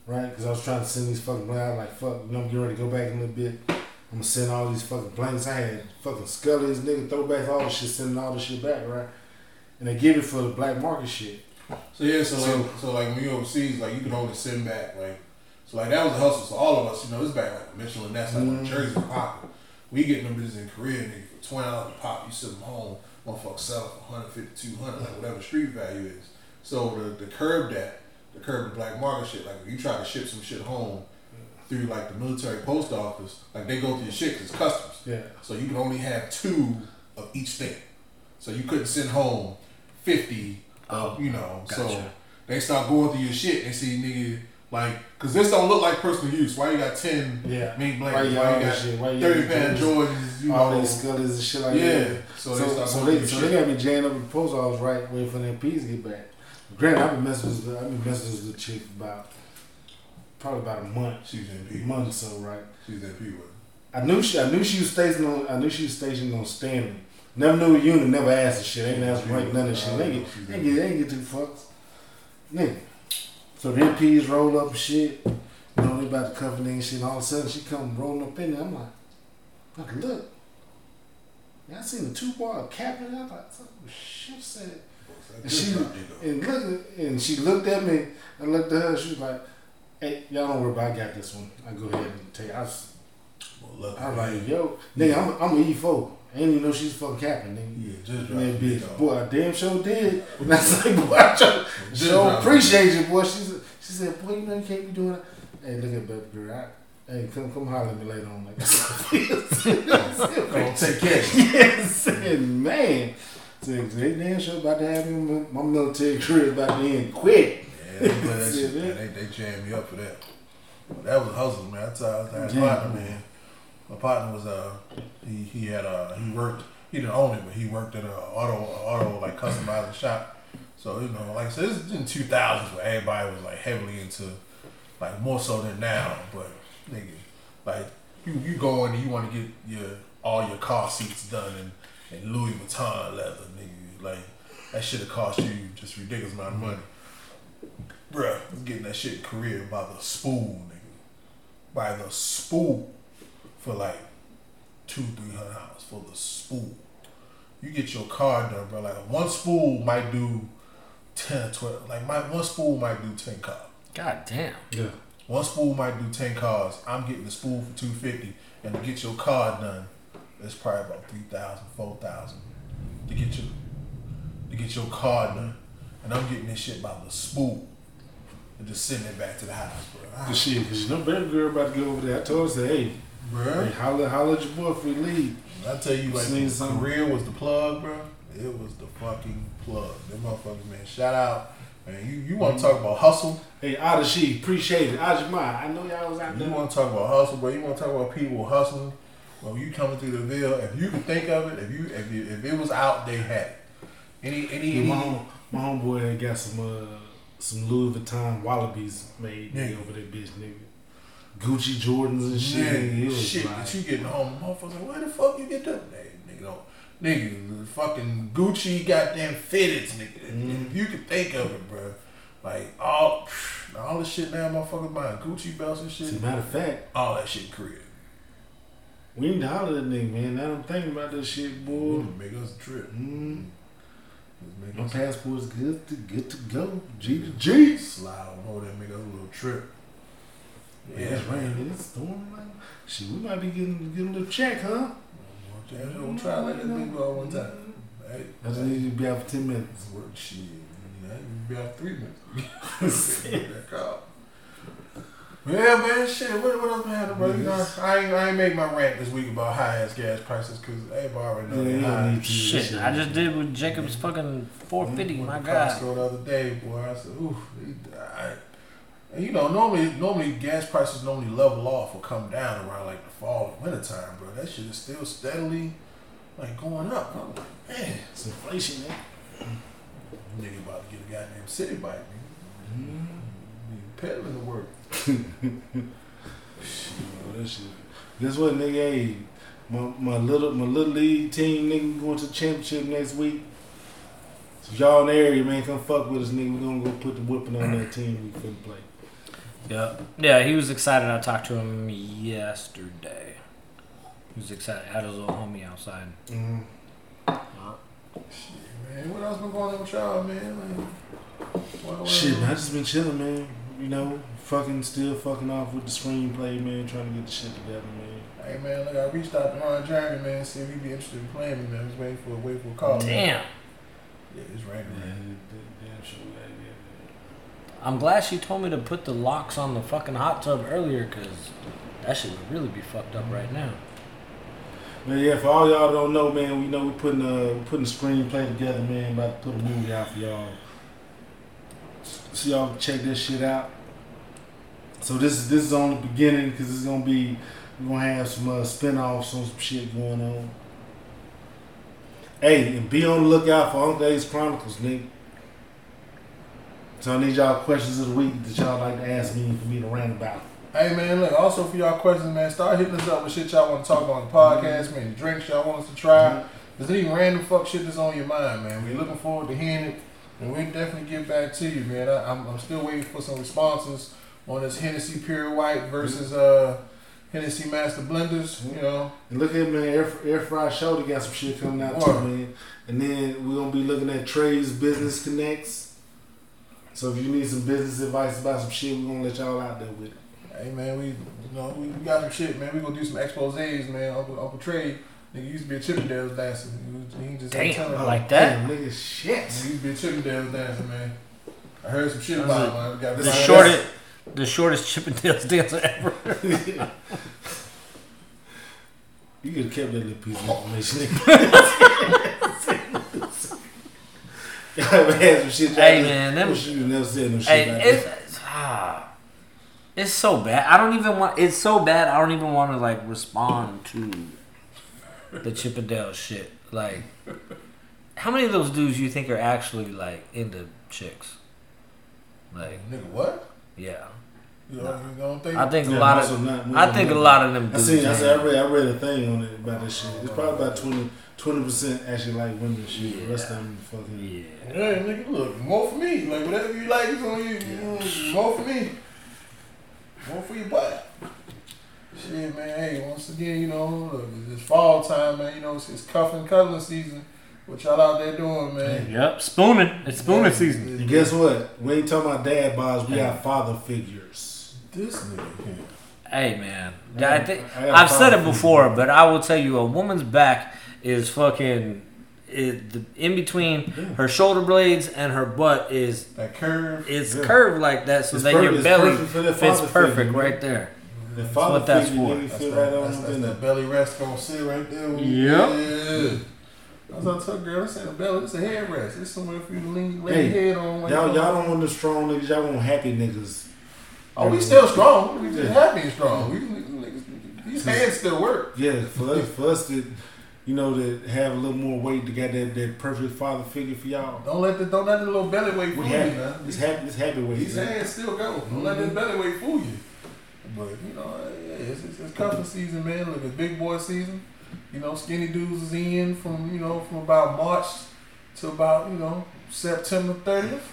right? Because I was trying to send these fucking blankets. Like, fuck, you know, I'm getting ready to go back in a little bit. I'm gonna send all these fucking blankets. I had fucking scullies, nigga, throwbacks, all this shit, sending all this shit back, right? And they give it for the black market shit. So yeah, so So- like, so like when you overseas, like you can only send back like, so like that was a hustle. So all of us, you know, it's back like Michelin. That's like Mhm. jerseys are popping. We getting them bitches in Korea nigga for twenty dollars a pop. You send them home, motherfuckers sell for 150 200 like whatever street value is. So the the curb that, the curb the black market shit. Like if you try to ship some shit home through like the military post office, like they go through your shit 'cause it's customs. Yeah. So you can only have two of each thing. So you couldn't send home fifty. Of, oh, you know. So they start going through your shit. They see nigga like, cause this don't look like personal use. Why you got ten Yeah. mink blankets? you Why you got shit? Why you thirty pound Jordans? You all know. these scullies and shit like Yeah. that. So So, they so, start so going they, so they shit. got me jammed up in the post office right waiting for them peas to get back. Granted, I've been messing with the, I've been messing with the chick about probably about a month, She's in a P. month or so, right? She's in P. I knew she, I knew she was stationed on, I knew she was stationed on Stanley. Never knew a unit, never asked her shit. Ain't asked rank none of shit. They get, they get, they get two fucks, nigga. So them peas roll up and shit. You know they about to cover and shit. And all of a sudden she come rolling up in there. I'm like, like look. Yeah, I seen the two bar captain. I thought, oh, shit said. And she and look and she looked at me. I looked at her. She was like, "Hey, y'all don't worry about. it. I got this one. I go ahead and take. It. I was, Well, look, I was like, yo, nigga, I'm, I'm an E4. I ain't even know she's fucking capping, nigga. yeah, just drop Man, the bitch, boy, I damn sure did. And I was like, boy, I Just sure appreciate you, boy. She she said, boy, you know you can't be doing that. Hey, look at baby girl. I, hey, come come holler at me later on. Like, take care. yes, said, man. Said, they damn sure about to have me, my, my military career about to end quick. Yeah, they, that shit, man. They, they jammed me up for that. That was a hustle, man. I tell I had partner, man. My partner was uh he he had uh he worked he didn't own it, but he worked at a auto auto like customizing shop. So you know, like I said, this is in two thousands where everybody was like heavily into like more so than now. But nigga, like you you go in and you want to get your all your car seats done in, in Louis Vuitton leather, nigga. Like that should have cost you just ridiculous amount of mm-hmm. money. Bruh, I was getting that shit in Korea by the spool, nigga. By the spool for like two, three hundred dollars for the spool. You get your car done, bro. Like one spool might do 10, 12. Like my one spool might do ten cars. God damn. Yeah. One spool might do ten cars. I'm getting the spool for two fifty, and to get your car done, it's probably about 3,000, 4,000 to get your to get your car done. And I'm getting this shit by the spool and just sending it back to the house, bro. Ah. Cause shit, cause you know, baby girl about to go over there. I told her, hey, hey Bruh. holler, holler at your boy if we leave. I tell you, like, Seen something. Korea was the plug, bro. It was the fucking plug. Them motherfuckers, man. Shout out, man. You you want to talk about hustle? Hey, Adashi, appreciate it. Ajima, I know y'all was out there. You want to talk about hustle, bro? You want to talk about people hustling? Well, you coming through the Ville, if you can think of it, if you if you, if it was out, they had it. Any any, Yeah, my, home, my homeboy had got some uh, some Louis Vuitton Wallabees made nigga, over that bitch, nigga. Gucci Jordans and shit. Yeah, nigga. Shit like, that you getting home, motherfuckers. Like, where the fuck you get that? Nigga, nigga, don't, nigga, fucking Gucci goddamn fitteds, nigga. Mhm. If you can think of it, bro, like all, all the shit now, motherfuckers buying Gucci belts and shit. As a matter of fact, All that shit Korea. We need to holler at that nigga, man. Now I'm thinking about this shit, boy. Make us a trip. Mm, Let's my passport's good to good to go. G to G. slide on over there, and make us a little trip. Yeah, it's raining. It's storming. Like, shit, we might be getting getting a little check, huh? Damn, we'll try like that big boy one time. Hey, I just need you to be out for ten minutes. Work shit. Yeah, you be out three minutes. that call. Yeah, man, shit. What, what else been happening, bro? You know, I ain't, I ain't make my rant this week about high ass gas prices because everybody already know Yeah, they you high. don't need to. Shit, I just did with Jacob's fucking 450. Went My to God. Costco the other day, boy. I said, ooh, he died. And you know, normally, normally gas prices normally level off or come down around like the fall and winter time, bro. That shit is still steadily like going up. I'm like, man, It's inflation, man. nigga about to get a goddamn city bike, man. Mm. Nigga peddling the work. Oh, that shit. Guess what, nigga? Hey, my, my little my little league team, nigga, going to the championship next week. So y'all in the area, man, come fuck with us, nigga. We gonna go put the whipping on that team we couldn't play. Yeah. Yeah, he was excited. I talked to him yesterday. He was excited. Had his little homie outside. Mm-hmm. Shit, man. What else been going on with y'all, man? Like, what- what- Shit, man, I just been chilling, man. You know, fucking still fucking off with the screenplay, man. Trying to get the shit together, man. Hey man, look, I reached out to Ron Jeremy, man, see if he'd be interested in playing me, man. I was waiting for waiting for a call. man. Damn. Yeah, it's raining. Yeah, man. damn sure we gotta get I'm glad she told me to put the locks on the fucking hot tub earlier, cause that shit would really be fucked up right now. Man, yeah, for all y'all don't know, man, we know we're putting uh we putting a screenplay together, man. About to put a movie out for y'all. So y'all check this shit out. So this is this is on the beginning because it's gonna be we're gonna have some uh, spinoffs on some shit going on. Hey, and be on the lookout for Uncle Ace Chronicles, nigga. So I need y'all questions of the week that y'all like to ask me for me to rant about. Hey man, look, also for y'all questions, man, start hitting us up with shit y'all want to talk about on the podcast, man, drinks y'all want us to try. There's any random fuck shit that's on your mind, man. We're looking forward to hearing it, and we'll definitely get back to you, man. I, I'm, I'm still waiting for some responses on this Hennessy Pure White versus uh Hennessy Master Blenders, you know. And look at him man, Air, Air Fry Shoulder got some shit coming out too, Word. man. And then we're gonna be looking at Trey's Business Connects. So if you need some business advice about some shit, we're gonna let y'all out there with it. Hey man, we you know we, we got some shit, man. We gonna do some exposés, man. Uncle Uncle Trey, nigga used to be a Chippendales dancer. He, was, he just Damn, telling like that. Damn, nigga, shit. He used to be a Chippendales dancer, man. I heard some shit about him. Man. We got The find out. shortest, the shortest Chippendales dancer ever. You could have kept that little piece of information. Had some shit? Hey, man, some shit you never said no shit Hey, it's, that. it's, ah, it's so bad. I don't even want. It's so bad. I don't even want to like respond to the Chippendale shit. Like, how many of those dudes you think are actually like into chicks? Like, Nigga, what? yeah, You don't, you don't think? I think Yeah, a lot of. not- I think a lot of them. I Dudes seen. I said I read. I read a thing on it about this shit. It's probably about 20 percent actually like women and shit. The rest of them fucking. Yeah. Hey, nigga, look, more for me. Like whatever you like is on you. Mm, More for me. More for your butt. Shit, man. Hey, once again, you know, look, it's fall time, man. You know, it's, it's cuff and cuddling season. What y'all out there doing, man? Yep, spooning. It's spooning season. And guess what? We ain't talking about dad bods. We got father figures. This nigga here. Hey man, I I think I I've said it before, but I will tell you, a woman's back is fucking. It, the, in between her shoulder blades and her butt is That curve. it's Yeah. curved like that, so It's that per- your belly perfect fits perfect figure, right there. The father what that's for. nigga That's fit right that's, that's in that there. belly rest gonna sit right there. Yep. Yeah. That's what I told girl. This ain't a belly. It's a head rest. It's somewhere for you to lean, lay Hey, your head on. like Y'all, y'all don't want the strong niggas. Y'all want happy niggas. Oh, we still strong. We just happy and strong. We, we, these hands still work. Yeah, for us, for us to, you know, to have a little more weight to get that, that perfect father figure for y'all. Don't let the don't let the little belly weight fool you, man. It's happy. It's happy weight. These man. hands still go. Don't let mm-hmm. this belly weight fool you. But you know, uh, yeah, it's, it's, it's cuffing season, man. Look, it's big boy season. You know, skinny dudes is in from you know from about March to about you know September thirtieth.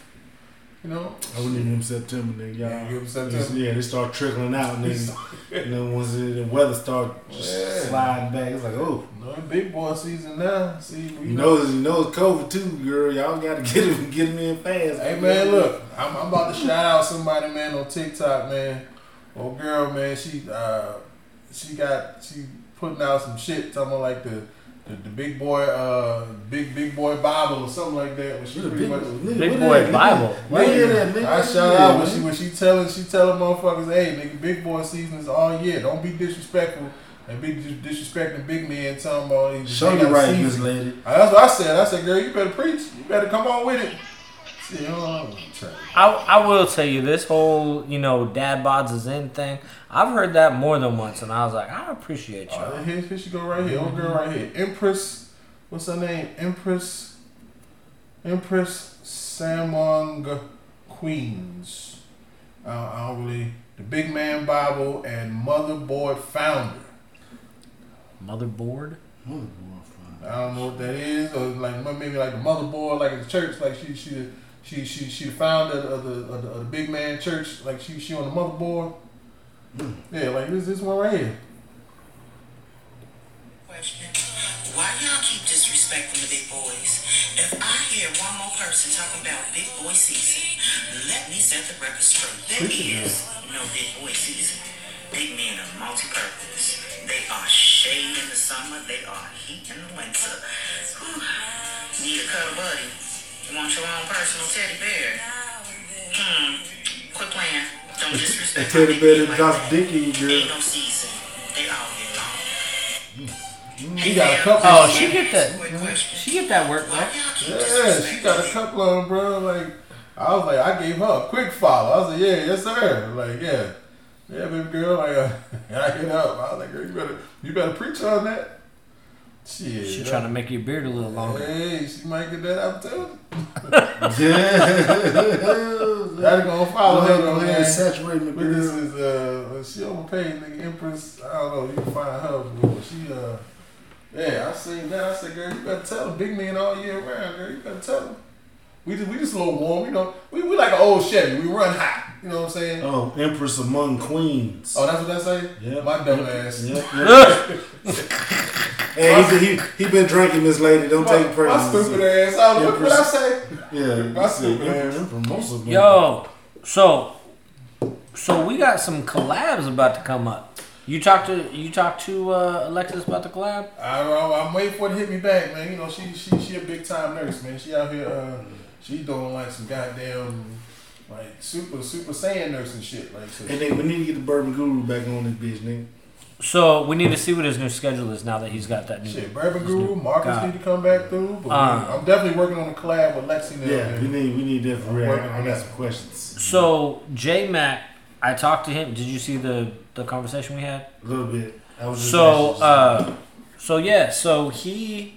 You know, I wouldn't even September, nigga. Y'all. Yeah, give 'em It's- September. Yeah, they start trickling out, nigga. you know, once the the weather start just Yeah. sliding back, it's like, oh, You know, big boy season now. See, we you know, it's, you know, it's COVID too, girl. Y'all got to get him, get him in fast. Hey man, look, I'm, I'm about to shout out somebody, man, on TikTok, man. Oh girl, man, she uh, she got she putting out some shit talking about like the the, the big boy uh big big boy Bible or something like that. When she What a pretty big, much nigga, Big boy that, Bible. Nigga, Where you nigga? I shout Yeah, out when she when she telling she telling motherfuckers, hey nigga, big boy season is all year. Don't be disrespectful and be dis- disrespecting big men talking about these Show they you got right. Miss Lady. That's what I said. I said, girl, you better preach. You better come on with it. See, you know, I'm. I, I will tell you this whole you know dad bods is in thing. I've heard that more than once, and I was like, I appreciate Oh, y'all. here, here she go right here. Old girl right here. Empress. What's her name? Empress. Empress Samong Queens. Uh, I don't really. The Big Man Bible and Motherboard Founder. Motherboard. Motherboard. I don't know what that is, or like maybe like a motherboard, like in the church, like she she she she she the founder of the of the, of the Big Man Church, like she she on the motherboard. Hmm. Yeah, like this this one right here. Question. Why y'all keep disrespecting the big boys? If I hear one more person talking about big boy season, let me set the record straight. There is no big boy season. Big men are multi-purpose. They are shade in the summer. They are heat in the winter. Whew. Need a cuddle buddy. You want your own personal teddy bear? Hmm. Quit playing. Don't disrespect That teddy bear big that like drops dick in you, girl. Ain't no season. They all year long. He got a couple. Oh, she get that. Quick. She get that work, Why bro. Yeah, she got a me? couple of them, bro. Like, I was like, I gave her a quick follow. I was like, yeah, yes, sir. Like, yeah, yeah, baby girl. Like, uh, I hit up. I was like, girl, you better, you better preach on that. Shit. She trying to make your beard a little longer. Hey, she might get that opportunity. Yeah. Daddy gonna follow her Go though, ahead and man. saturate me, But this is uh, she overpaid nigga Empress. I don't know. You can find her, but she uh, yeah. I seen that. I said, girl, you better tell them. Big men all year round, girl. You better tell them. We just we just a little warm, you know. We we like an old Chevy. We run hot. You know what I'm saying? Oh, Empress among queens. Oh, that's what that say. Yeah. My dumb ass. Yep, yep. hey, he, been- he, he been drinking this lady. Don't My, take my praise. stupid ass. I was, what, what I say? Yeah, My you said stupid ass. Emperor most of them. Yo, so so we got some collabs about to come up. You talked to you talked to uh, Alexis about the collab. I, I, I'm waiting for her to hit me back, man. You know, she she she a big time nurse, man. She out here, uh, she doing like some goddamn like super super saiyan nurse and shit. Like, so And then we need to get the Bourbon Guru back on this bitch, nigga. So we need to see what his new schedule is now that he's got that new. shit, Bourbon Guru, Marcus God. need to come back through. But we- Uh. I'm definitely working on a collab with Lexi now. Yeah, we need we need that for real. I got some questions. So J Mac, I talked to him. Did you see the the conversation we had? A little bit. Was So, uh, so yeah, so he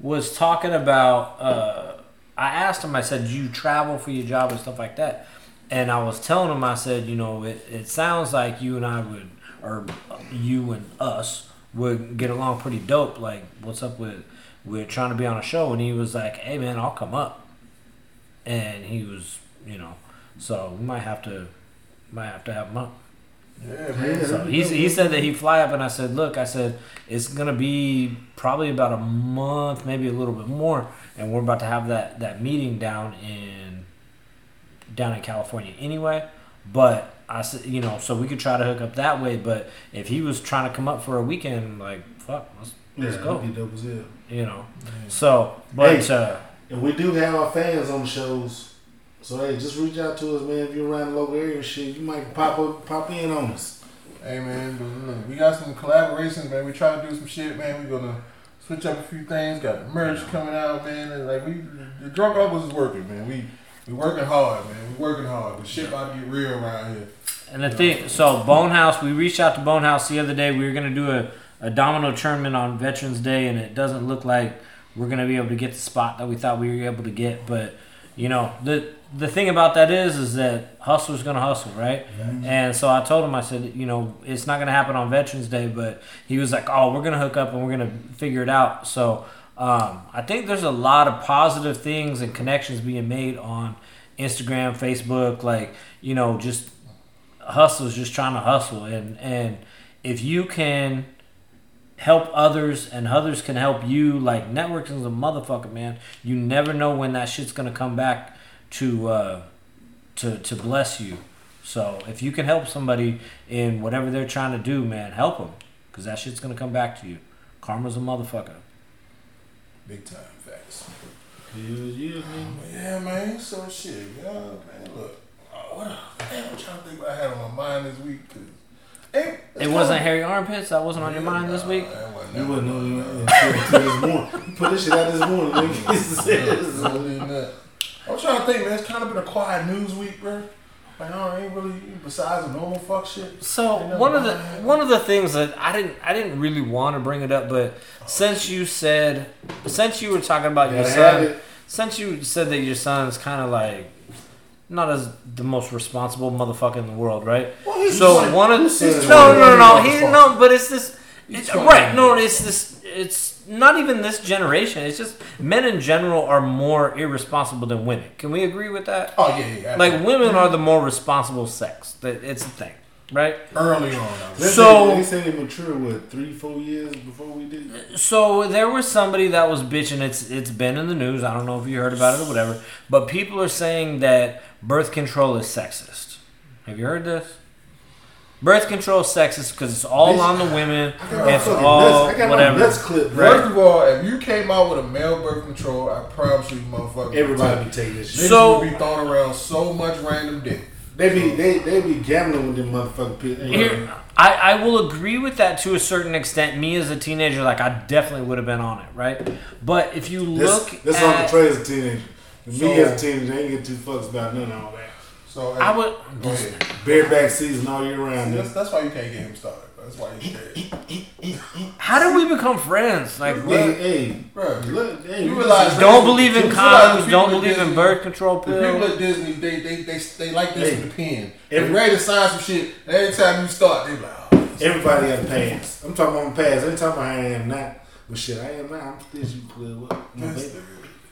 was talking about. Uh, I asked him. I said, "Do you travel for your job and stuff like that?" And I was telling him. I said, "You know, it, it sounds like you and I would, or you and us would get along pretty dope. Like, what's up with we're trying to be on a show?" And he was like, "Hey, man, I'll come up." And he was, you know, so we might have to, might have to have him up. Yeah, So he, he said that he'd fly up, and I said, "Look, I said it's gonna be probably about a month, maybe a little bit more, and we're about to have that that meeting down in down in California anyway. But I said, you know, so we could try to hook up that way. But if he was trying to come up for a weekend, like fuck, let's, yeah, let's go, that'd be dope you know. So, but Hey. uh, And we do have our fans on the shows. So hey, just reach out to us, man. If you're around the local area and shit, you might pop up, pop in on us. Hey man, but look, we got some collaborations, man. We try to do some shit, man. We gonna switch up a few things. Got the merch coming out, man. And like we, the drunk uncles is working, man. We we working hard, man. We working hard. The shit about to get real around here. And the thing, so Bonehouse, we reached out to Bonehouse the other day. We were gonna do a, a domino tournament on Veterans Day, and it doesn't look like we're gonna be able to get the spot that we thought we were able to get. But you know, the the thing about that is, is that hustler's gonna hustle, right? And so I told him, I said, you know, it's not gonna happen on Veterans Day, but he was like, oh, we're gonna hook up and we're gonna figure it out. So um, I think there's a lot of positive things and connections being made on Instagram, Facebook, like you know, just hustlers just trying to hustle and and if you can help others and others can help you like networking is a motherfucker man you never know when that shit's gonna come back to uh to to bless you so if you can help somebody in whatever they're trying to do man help them because that shit's gonna come back to you karma's a motherfucker Big time facts. Yeah, yeah, man. Yeah, man. So shit, yeah, man. Look, uh, what? Damn, I'm trying to think what I had on my mind this week. Cause it, it wasn't hairy armpits that wasn't on your mind this week You wouldn't know you until, until this morning. You put this shit out this morning, nigga. I'm trying to think, man. It's kind of been a quiet news week, bro. Like, I ain't really besides the normal fuck shit. So one of the one of the things that I didn't I didn't really want to bring it up, but since you said since you were talking about your son, since you said that your son's kind of like not as the most responsible motherfucker in the world, right? Well, he's so 20 one of the no 20 no no no he no, but it's this it's, right no it's this it's not even this generation. It's just men in general are more irresponsible than women. Can we agree with that? Oh yeah, yeah. Like women are the more responsible sex. That it's a thing, right? early on. They So- they said they mature what three, four years before we did. So there was somebody that was bitching. It's it's been in the news. I don't know if you heard about it or whatever. But people are saying that birth control is sexist. Have you heard this? Birth control is sexist because it's all Bitch, on the women. I got It's fucking all nuts. I got whatever. my nuts clipped, First of all, if you came out with a male birth control, I promise you, motherfucker, Everybody be taking this shit. Niggas So- would be throwing around so much random dick. They be they they be gambling with them motherfucking pills. Here, I, I will agree with that to a certain extent. Me as a teenager, like I definitely would have been on it, right? But if you This, look this at, Uncle Trey as a teenager. Me So- as a teenager, they ain't get two fucks about none of all that. So I would. Go ahead. Bareback season all year round. That's, that's why you can't get him started. That's why he's scared. How did we become friends? Like, Hey, hey, Bro, look, hey, You you realize- don't believe in condoms. Don't people believe at in birth control The people pills. at Disney, they they they, they like this Hey. with the pen. Every- They ready to sign some shit. Every time you start, they like, oh, Everybody has a pass. I'm talking about my pass. I ain't talking about how I am now. But shit, I am now. I'm still you play what? My this baby.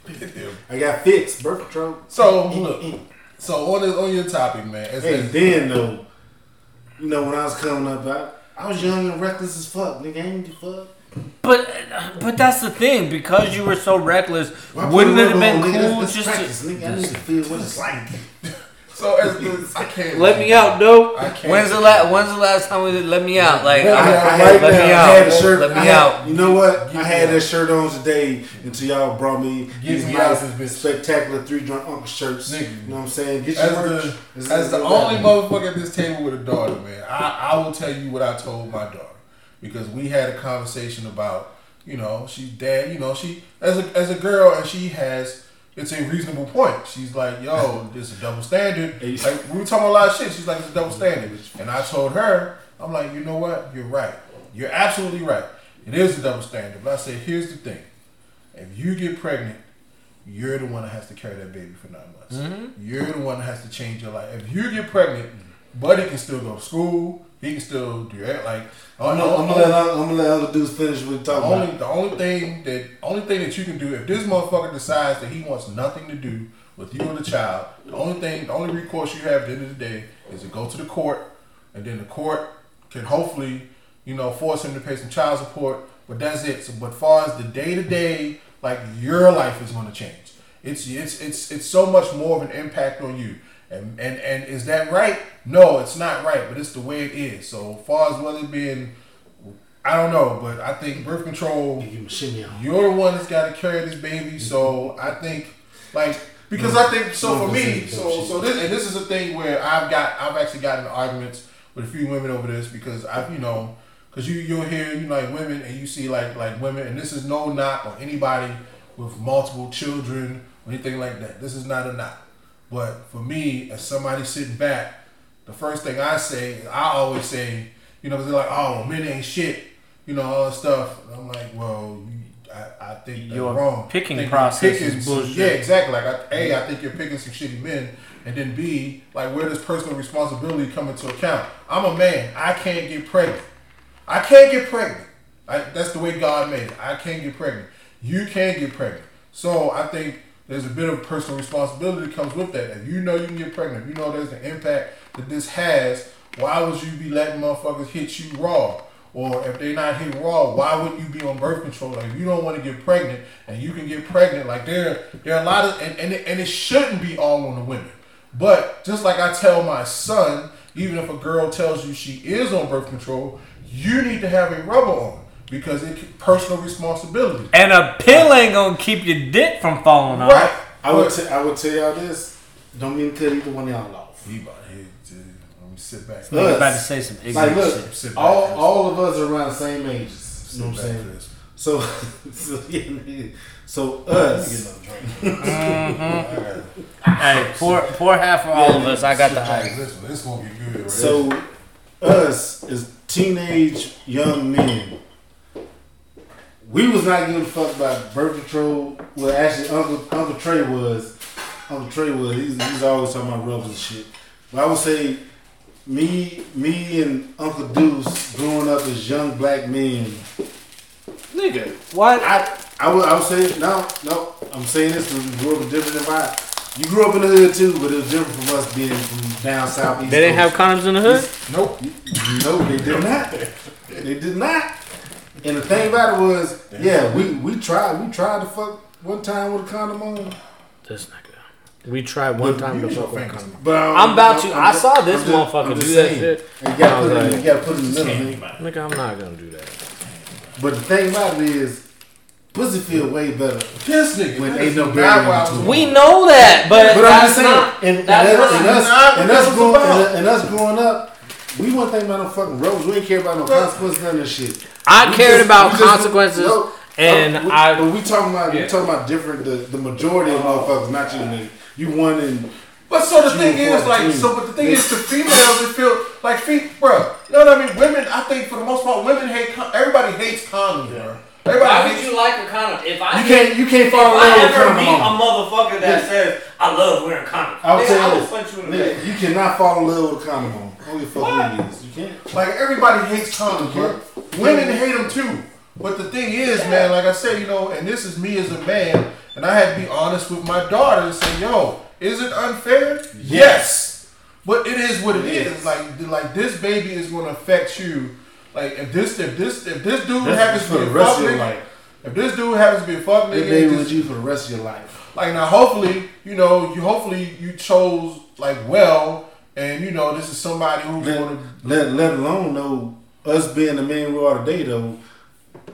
nigga. Get them. I got fixed, birth control. So look, so on this, on your topic, man. As, Hey, as- then though, you know when I was coming up, I, I was young and reckless as fuck. Nigga, I ain't give fuck. But but that's the thing because you were so reckless. Why put Wouldn't it have been on, nigga? cool That's, just practice, to nigga. I need to feel what it's like. So as the, I can't let me out, though? I can't. When's the last When's the last time we did let me out? Like, I, Let I, me I, out had, right let me I out. had a shirt. Let me had- out. You know what? Get I had me that shirt on today until y'all brought me Get these me nice, out spectacular three drunk uncle shirts. Nigga. You know what I'm saying? Get your As merch. the, This as the only I- motherfucker at this table with a daughter, man, I, I will tell you what I told my daughter because we had a conversation about, you know, she's dad, you know, she as a as a girl and she has it's a reasonable point. She's like, yo, this is a double standard. Like we were talking a lot of shit. She's like, it's a double standard. And I told her, I'm like, you know what? You're right. You're absolutely right. It is a double standard. But I said, here's the thing. If you get pregnant, you're the one that has to carry that baby for nine months. Mm-hmm. You're the one that has to change your life. If you get pregnant, Buddy can still go to school. He can still do that. Like, I'm gonna, I'm gonna let I'm gonna let other dudes finish what the talking only about. the only thing that only thing that you can do if this motherfucker decides that he wants nothing to do with you and the child, the only thing, the only recourse you have at the end of the day is to go to the court, and then the court can hopefully, you know, force him to pay some child support. But that's it. So, but far as the day to day, like your life is going to change. It's it's it's it's so much more of an impact on you. And, and and is that right? No, it's not right, but it's the way it is. So far as whether it being, I don't know, but I think birth control Give him a on. you're the one that's got to carry this baby. So I think, like, because I think so for me. So so this and this is a thing where I've got I've actually gotten arguments with a few women over this because I've you know because you you'll hear you know, like women and you see like like women and this is no knock on anybody with multiple children or anything like that. This is not a knock. But for me, as somebody sitting back, the first thing I say, I always say, you know, they're like, oh, men ain't shit, you know, all that stuff. And I'm like, well, I, I think you're wrong. picking think process picking is bullshit. Yeah, exactly. Like, I, A, I think you're picking some shitty men. And then B, like, where does personal responsibility come into account? I'm a man. I can't get pregnant. I can't get pregnant. I, that's the way God made it. I can't get pregnant. You can't get pregnant. So I think there's a bit of personal responsibility that comes with that. If you know you can get pregnant, if you know there's an impact that this has, why would you be letting motherfuckers hit you raw? Or if they're not hit raw, why wouldn't you be on birth control? Like if you don't want to get pregnant and you can get pregnant, like there there are a lot of and, and, it, and it shouldn't be all on the women. But just like I tell my son, even if a girl tells you she is on birth control, you need to have a rubber on because it's personal responsibility. And a pill ain't gonna keep your dick from falling off. Right. I would But- t- I would tell y'all this. Don't mean to cut either one of y'all off. He about here to let me sit back. I was Us. about to say some ignorant Like, look, shit. Sit all Chris. all of us are around the same ages. Sit You know what I'm saying? Chris. So, so, yeah, nigga. so let's get another drink. It. Hey, pour pour half for all of us. I got the Hey, ice. Listen, this gonna get good. Right? So, us as teenage young men, we was not giving a fuck about birth control. Well, actually, Uncle Uncle Trey was. Uncle Trey was. He's, he's always talking about rubbers and shit. But I would say, me, me and Uncle Deuce growing up as young black men. Nigga, what? I I would I would say no no. I'm saying this because we grew up in different environment. You grew up in the hood too, but it was different from us being from down south. East They didn't have condoms in the hood. nope. No, they did not. They did not. And the thing about it was, yeah, we we tried we tried to fuck one time with a condom on, This nigga. We tried one time to fuck with a fingers. condom. But um, I'm about to. I just- saw this just- motherfucker do that saying. shit. You gotta put it. like, in- You gotta put it in the middle. nigga. Nigga, I'm not gonna do that. But the thing about it is, pussy feel way better. This nigga. When that ain't no not barrier why I was between going. We know that, but, But I'm just saying, not. and, and, that's us, and, us, not and, us growing, and, and us growing up, we wasn't thinking about no fucking rules. We ain't care about no consequences, none of that shit. I We cared just- about we just- consequences, no, and no, we, I. But we talking about Yeah. we talking about different. The, the majority of motherfuckers, not you, nigga. You one in. But so the thing is, like, 14. so, but the thing is, to females, it feel like, fe- bro, you know what I mean? Women, I think for the most part, women hate, con- everybody hates condoms, bro. Why Everybody would you like a condom? If I You can't you can't if fall in I love with ever condom meet a motherfucker that Yeah. says I love wearing condoms, I'll nigga, tell I you punch you in the Nigga, face. You cannot fall in love with a condom on. Who the fuck What? it is? You can't. like, everybody hates condoms, bro. Women hate them too. But the thing is, man, like I said, you know, and this is me as a man, and I had to be honest with my daughter and say, yo, is it unfair? Yes. But it is what it It is. is. Like, like this baby is going to affect you. Like, if this, if this, if this dude That's happens for to be the a rest fuck of nigga, if this dude happens to be a fuck They nigga, baby just- with you for the rest of your life. like now hopefully you know you hopefully you chose like well and you know this is somebody who's Let, let, let alone know us being the man we are today though.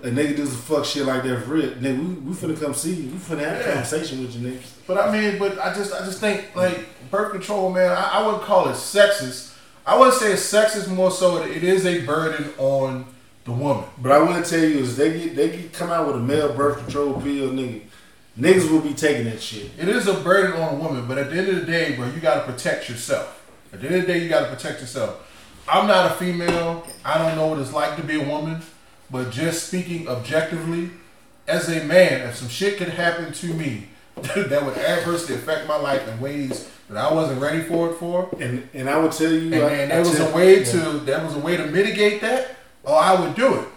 A nigga do some fuck shit like that for real. Nigga, we, we finna come see you. We finna have a conversation with you niggas. but i mean but i just i just think like birth control man i, I wouldn't call it sexist i wouldn't say it's sexist more so it is a burden on the woman But I will tell you is they get they get come out with a male birth control pill, nigga. Niggas will be taking that shit. it is a burden on a woman but at the end of the day bro you got to protect yourself at the end of the day you got to protect yourself i'm not a female i don't know what it's like to be a woman but just speaking objectively as a man, if some shit could happen to me that would adversely affect my life in ways that I wasn't ready for it for, And and I would tell you, and, I, and I was tell- a way yeah. to there was a way to mitigate that, oh, I would do it.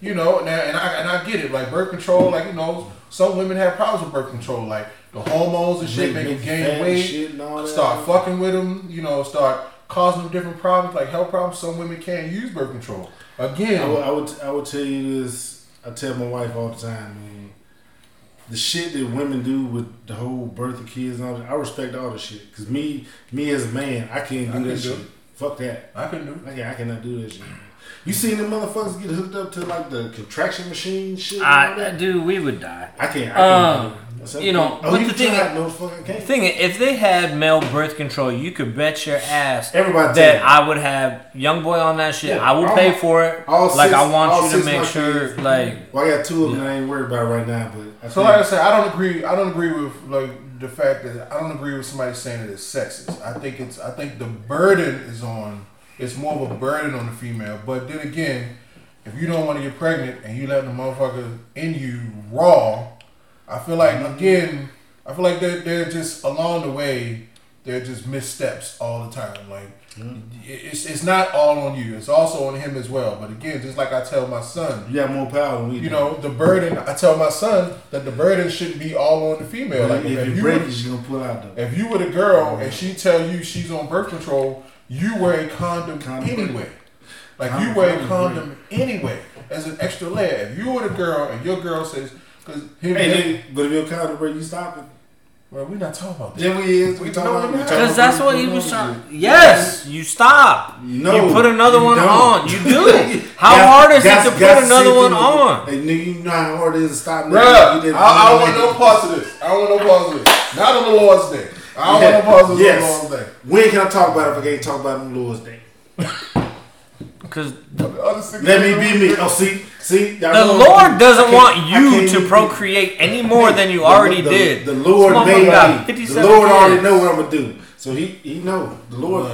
You know, and I, and I and I get it. Like birth control, like you know, some women have problems with birth control, like the hormones and shit Make- make, make them gain weight, shit and all that. start fucking with them. You know, start causing them different problems, like health problems. Some women can't use birth control. Again, I would, I would I would tell you this. I tell my wife all the time, man. The shit that women do with the whole birth of kids and all that, I respect all the shit. Cause me, me as a man, I can't do I that can do shit. it. Fuck that. I can do. it. I, I cannot do that shit. You seen the motherfuckers get hooked up to like the contraction machine shit? I, that? dude, we would die. I can't. I can't. Um, do it. So- you know, oh, but you the thing no fucking thing if they had male birth control, you could bet your ass Everybody that tell you. I would have young boy on that shit. Yeah, I will all pay for it. all like six- I want all you to make sure, kids. like Well, I got two of them that I ain't worried about right now, but I So think- like I said, I don't agree. I don't agree with like the fact that I don't agree with somebody saying that it's sexist. I think it's. I think the burden is on. It's more of a burden on the female. But then again, if you don't want to get pregnant and you let the motherfucker in you raw, I feel like mm-hmm. again, I feel like they're they're just along the way. They're just missteps all the time. Like mm-hmm. it's it's not all on you. It's also on him as well. But again, just like I tell my son, you got more power than we you do. know, the burden. I tell my son that the burden shouldn't be all on the female. Like, Like if, if, you you break were, it, you gonna pull out though. if you were the girl and mm-hmm. she tell you she's on birth control, you wear a condom, Condom anyway. Like Condom you wear a condom anyway as an extra layer. If you were the girl and your girl says, because here, Hey, nigga, but if your counter break, you stop it. well, we're not talking about that. Then we is. We We talking know about we we not. talking because that's what he was control trying. Yes, you stop. No, you put another you one don't. on. You do. How Got- hard is it to put another one through- on? Hey, nigga, you know how hard it is to stop. nigga. You Bruh, did- I, I don't want no parts of this. I don't want no parts of this. Not on the Lord's day. I don't want no parts of this Yes. on the Lord's day. When can I talk about it if I can't talk about it on the Lord's Day? Because The other six Let me be me. Oh, see, see. the Lord doesn't want you to even- procreate any more than you The- already the, did. The Lord This made me. The 57 Lord already know what I'm gonna do. So he he know. The Lord,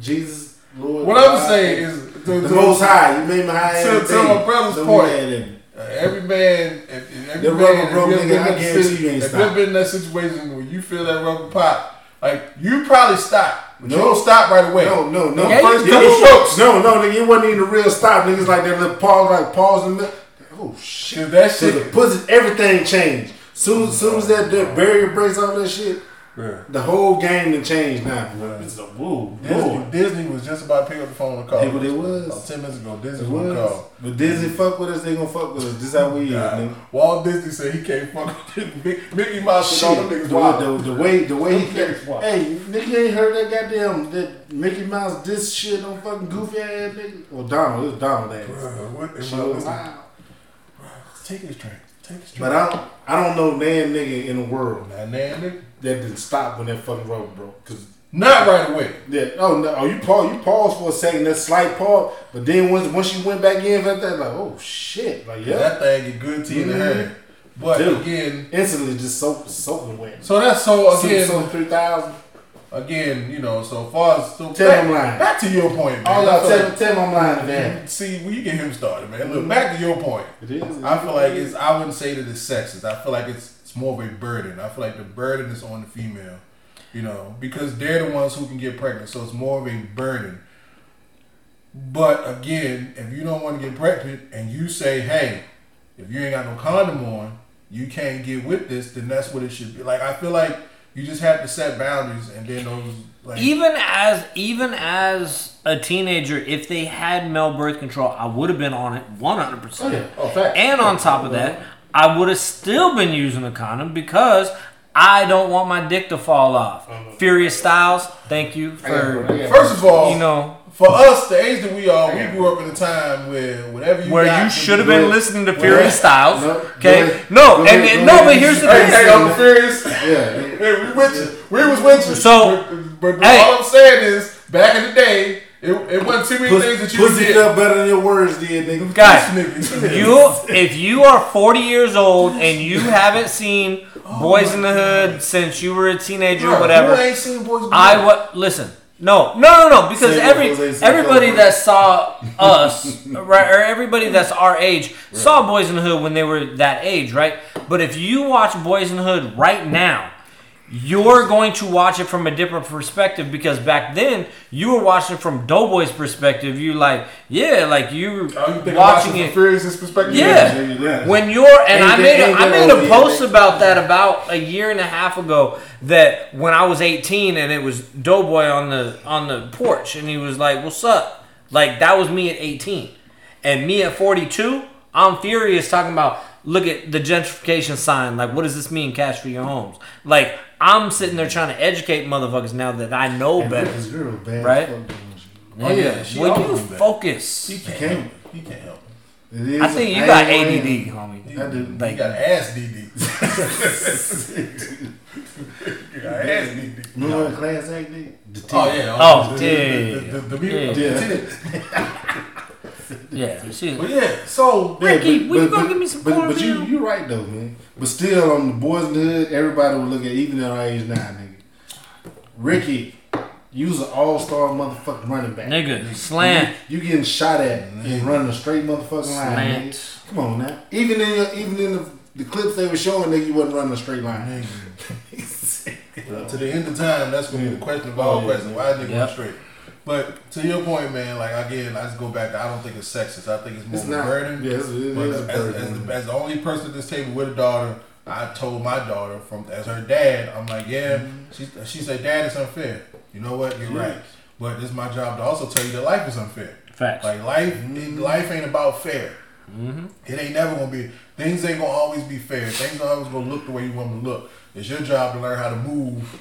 Jesus, Lord. What I'm saying is, to, the to- Most High. You made me high. To- every to my brother's So point. we had it. Uh, every man, if, if every The man, rubber if broke, you ever nigga, been I in that guarantee you ain't if you ever stop. been in that situation where you feel that rubber pop, like you probably stop, but you No. don't stop right away. No, no, no. Yeah, first you couple strokes. No, no, nigga, it wasn't even a real stop. Niggas like that little pause, like pause in the middle. Oh shit! That So the shit, pussy, everything changed. Soon, soon as that, that barrier breaks off that shit, Bruh. The whole game done changed now. Bruh. It's a woo. Disney. Disney was just about to pick up the phone and call. Hey, but it was. About ten minutes ago, Disney It was was. call. But Disney fuck with us, they gonna fuck with us. This how we is, Nah, nigga. Walt Disney said he can't fuck with Mickey- Mickey Mouse and all them niggas the, wild. the, the way the way he Them can, niggas wild. hey nigga ain't heard that goddamn that Mickey Mouse this shit on fucking goofy ass nigga. Well Donald, it was Donald ass. Bruh, what the fuck was was. Take his drink. Take his drink. But I don't I don't know damn nigga in the world Nah, nah, nigga. That didn't stop when that fucking road broke. Cause Not right away. yeah, oh no, oh you pause, you pause for a second, that slight pause, but then once once you went back in for that, thing, like oh shit, like yeah, That thing get good to you in the Mhm. head. But Dude. again, instantly just soak soaking wet. so that's so again, so three thousand. again, you know, so far as so Tell back, him lying. back to your point, man. All I I feel tell tell my mind man. See, you get him started, man. Look, back to your point. It is. I feel like it's. I wouldn't say that it's sexist. I feel like it's it's more of a burden. I feel like the burden is on the female, you know, because they're the ones who can get pregnant. So it's more of a burden. But again, if you don't want to get pregnant and you say, "Hey, if you ain't got no condom on, you can't get with this," then that's what it should be. Like I feel like you just have to set boundaries, and then those like Even as even as a teenager, if they had male birth control, I would have been on it one hundred percent. Oh, oh fact. And on top of that, I would have still been using a condom because I don't want my dick to fall off. Uh-huh. Furious Styles, thank you for first of all, you know For us, the age that we are, we grew up in a time where whatever you where got you should have good. been listening to Well, Furious Styles. no, Okay, go no, Go and, ahead, and go no, ahead. but here's the Hey, thing. hey, Uncle Furious. Yeah. Hey, we with you. We was with you. So- but, but Hey. all I'm saying is, back in the day, it, it wasn't too many things that Pussy, you pussy did. felt better than your words did, nigga. Guys, You, if you are 40 years old and you haven't seen Boyz n the Hood since you were a teenager or whatever, Who ain't seen Boys in the I Hood? what listen. No, no, no, no. Because Say every what Jose said, everybody go, that saw us, right, or everybody that's our age, saw Boyz n the Hood when they were that age, right? But if you watch Boyz n the Hood right now, you're going to watch it from a different perspective because back then you were watching from Doughboy's perspective. You like, yeah, like you were Oh, you watching it. from Furious' perspective? Yeah. Yeah. When you're and I made a, I made a post about that about a year and a half ago that when I was 18 and it was Doughboy on the on the porch and he was like, "What's up?" Like that was me at 18. And me at 42, I'm furious talking about look at the gentrification sign. Like what does this mean cash for your homes? Like I'm sitting there trying to educate motherfuckers now that I know better. This girl bad. Right? Fuck doing shit. Oh, yeah, she Will you do focus? He can't. can't. help. He can't help it. It is. I think you got ain't ADD, homie. I do. He Like, got ass DD. he got ass DD. Remember in class act, nigga? The Oh teacher. yeah. Oh, the, yeah. The, the, the, the, the, Yeah. the, Yeah, But yeah, so Yeah, Ricky, will you go give me some but, but you, cornmeal? you right though, man. But still, on the Boyz n the Hood, everybody would look at even at our age now, nigga. Ricky, you was an all star motherfucking running back. nigga, slant, You, you getting shot at and running a straight motherfucking line, slant. nigga. Come on now. Even in your, even in the, the clips they were showing, nigga, you wasn't running a straight line. Well, to the end of time, that's gonna be the question of oh, all Oh, yeah. questions. Why is nigga Yep. going straight? But to your point, man, like again, I just go back. to I don't think it's sexist. I think it's more It's of a burden. Yes, it is But as, burden. as, the, as the only person at this table with a daughter, I told my daughter from as her dad, I'm like, yeah. Mm-hmm. She she said, Dad, it's unfair. You know what? You're right. But it's my job to also tell you that life is unfair. Facts. Like life, Mm-hmm. life ain't about fair. It ain't never gonna be. Things ain't gonna always be fair. Things ain't always gonna look the way you want them to look. It's your job to learn how to move,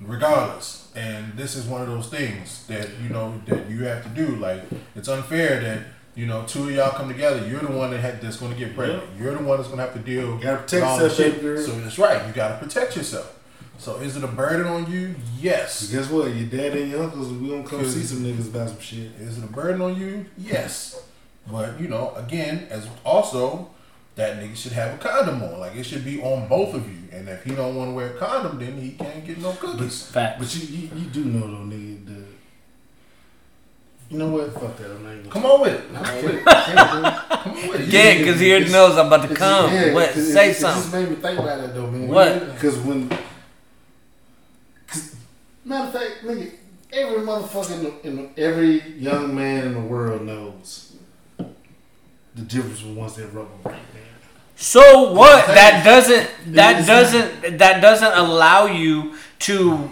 regardless. And this is one of those things that you know that you have to do. Like it's unfair that you know two of y'all come together. You're the one that had, that's gonna get pregnant. You're the one that's gonna have to deal. You Gotta protect with all the yourself, shit. girl. So that's right. You gotta protect yourself. So is it a burden on you? Yes. Guess what? Your dad and your uncles, we gonna come see some niggas about some shit. Is it a burden on you? Yes. But you know, again, as also that nigga should have a condom on. Like it should be on both of you. And if he don't want to wear a condom, then he can't get no cookies. Facts. But you, you, you do know though, nigga. The, you know what? Fuck that. I'm not even. Come on with it. I can't, can't. Come on with it. Yeah, because he already knows I'm about to come. yeah, what? 'cause it- Say it, It something. just made me think about that though, man. What? Because when, cause, matter of fact, nigga, every motherfucker in, the, in the, every young man in the world knows the difference from once that rubber break, man. So what? That doesn't. That doesn't. That doesn't allow you to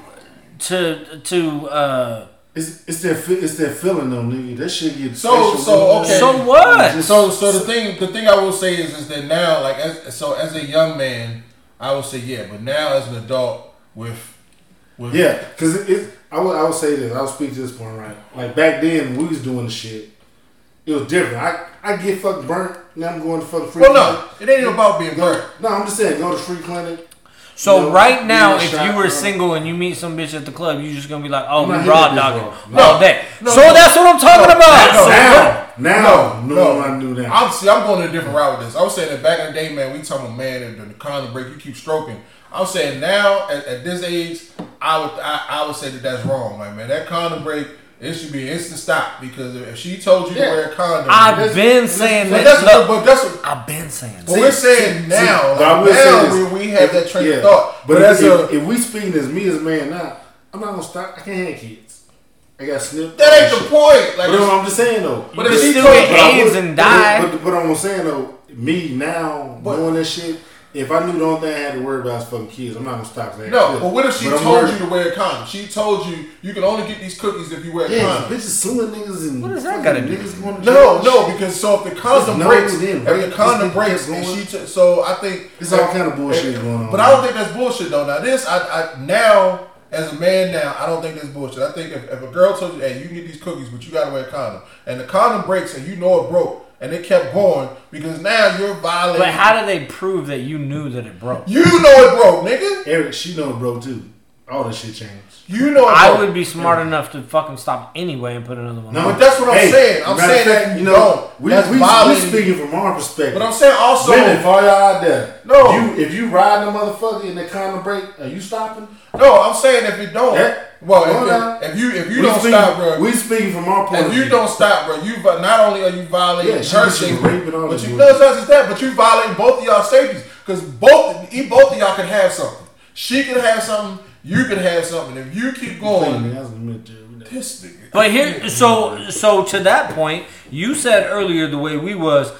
to to uh It's it's that it's that feeling though, nigga. That shit gets So- so, okay. So what? So, so the thing, the thing I will say is, is that now, like, as, so as a young man, I would say yeah, but now as an adult with, with Yeah, because it, it, I would I would say this. I would speak to this point right. Like back then, when we was doing the shit. It was different. I I get fucking burnt. Now I'm going to fucking free. Well, clinic. no, it ain't even about being burnt. No, I'm just saying, go to free clinic. so You know, right now, if know, you were shot, single and you meet some bitch at the club, you just gonna be like, "Oh, I'm we not raw dogging raw. all day." No, so no. that's what I'm talking No, about. no, So Now, now, no, no, no. I knew that. I'm see, I'm going a different route with this. I was saying that back in the day, man, we talking about man and the condom break, you keep stroking. I'm saying now at, at this age, I would I, I would say that that's wrong, like man. That condom break, it should be an instant stop because if she told you Yeah. to wear a condom, I've that's- been saying but that. that's Look, but that's what, I've been saying. but we're saying now. but I like, will say now this. we, we have If- that train yeah. of thought. But, But, if, as if, a if we speaking as me as a man now, I'm not gonna stop. I can't have kids. I got snipped. that ain't the point. Like But that's what I'm just saying though. But if she still told- get But I AIDS would- and but- die. But, but what I'm saying though, me now But- doing this shit. If I knew the only thing I had to worry about is fucking kids, I'm not gonna stop that. no, but what if she But told worried- you to wear a condom? She told you you can only get these cookies if you wear a Yeah, condom. bitches suing niggas and What does that gotta do? niggas going to No, jail and no, because so if the condom no, breaks, then, if right? the condom breaks, and she t- so I think It's all kind of bullshit going on. But I don't think that's bullshit though. Now this, I, I now as a man now, I don't think that's bullshit. I think if, if a girl told you, hey, you can get these cookies, but you gotta wear a condom, and the condom breaks and you know it broke, and it kept going because now you're violating. But how do they prove that you knew that it broke? you know it broke, nigga? Eric, she know it broke too. All that shit changed. You know I would be smart enough to fucking stop anyway and put another one. No, on. But that's what I'm Hey, saying. I'm saying fact, that you you know, we, That's we, we speaking from our perspective. But I'm saying also. Women, for y'all out there, No. you, if you riding a motherfucker in the condom break, are you stopping? no, I'm saying if you don't. That- well, Hold if, if, if you if you we don't speaking, stop, bro. We speaking from our point of If view. you don't stop, bro, you vi- not only are you violating Yeah, she her was safety, raping all but you bullshit. no, it's not just that, but you violating both of y'all safeties because both e- both of y'all can have something. She can have something. You can have something. If you keep going, That was a military. this nigga. But here, so so to that point, you said earlier the way we was.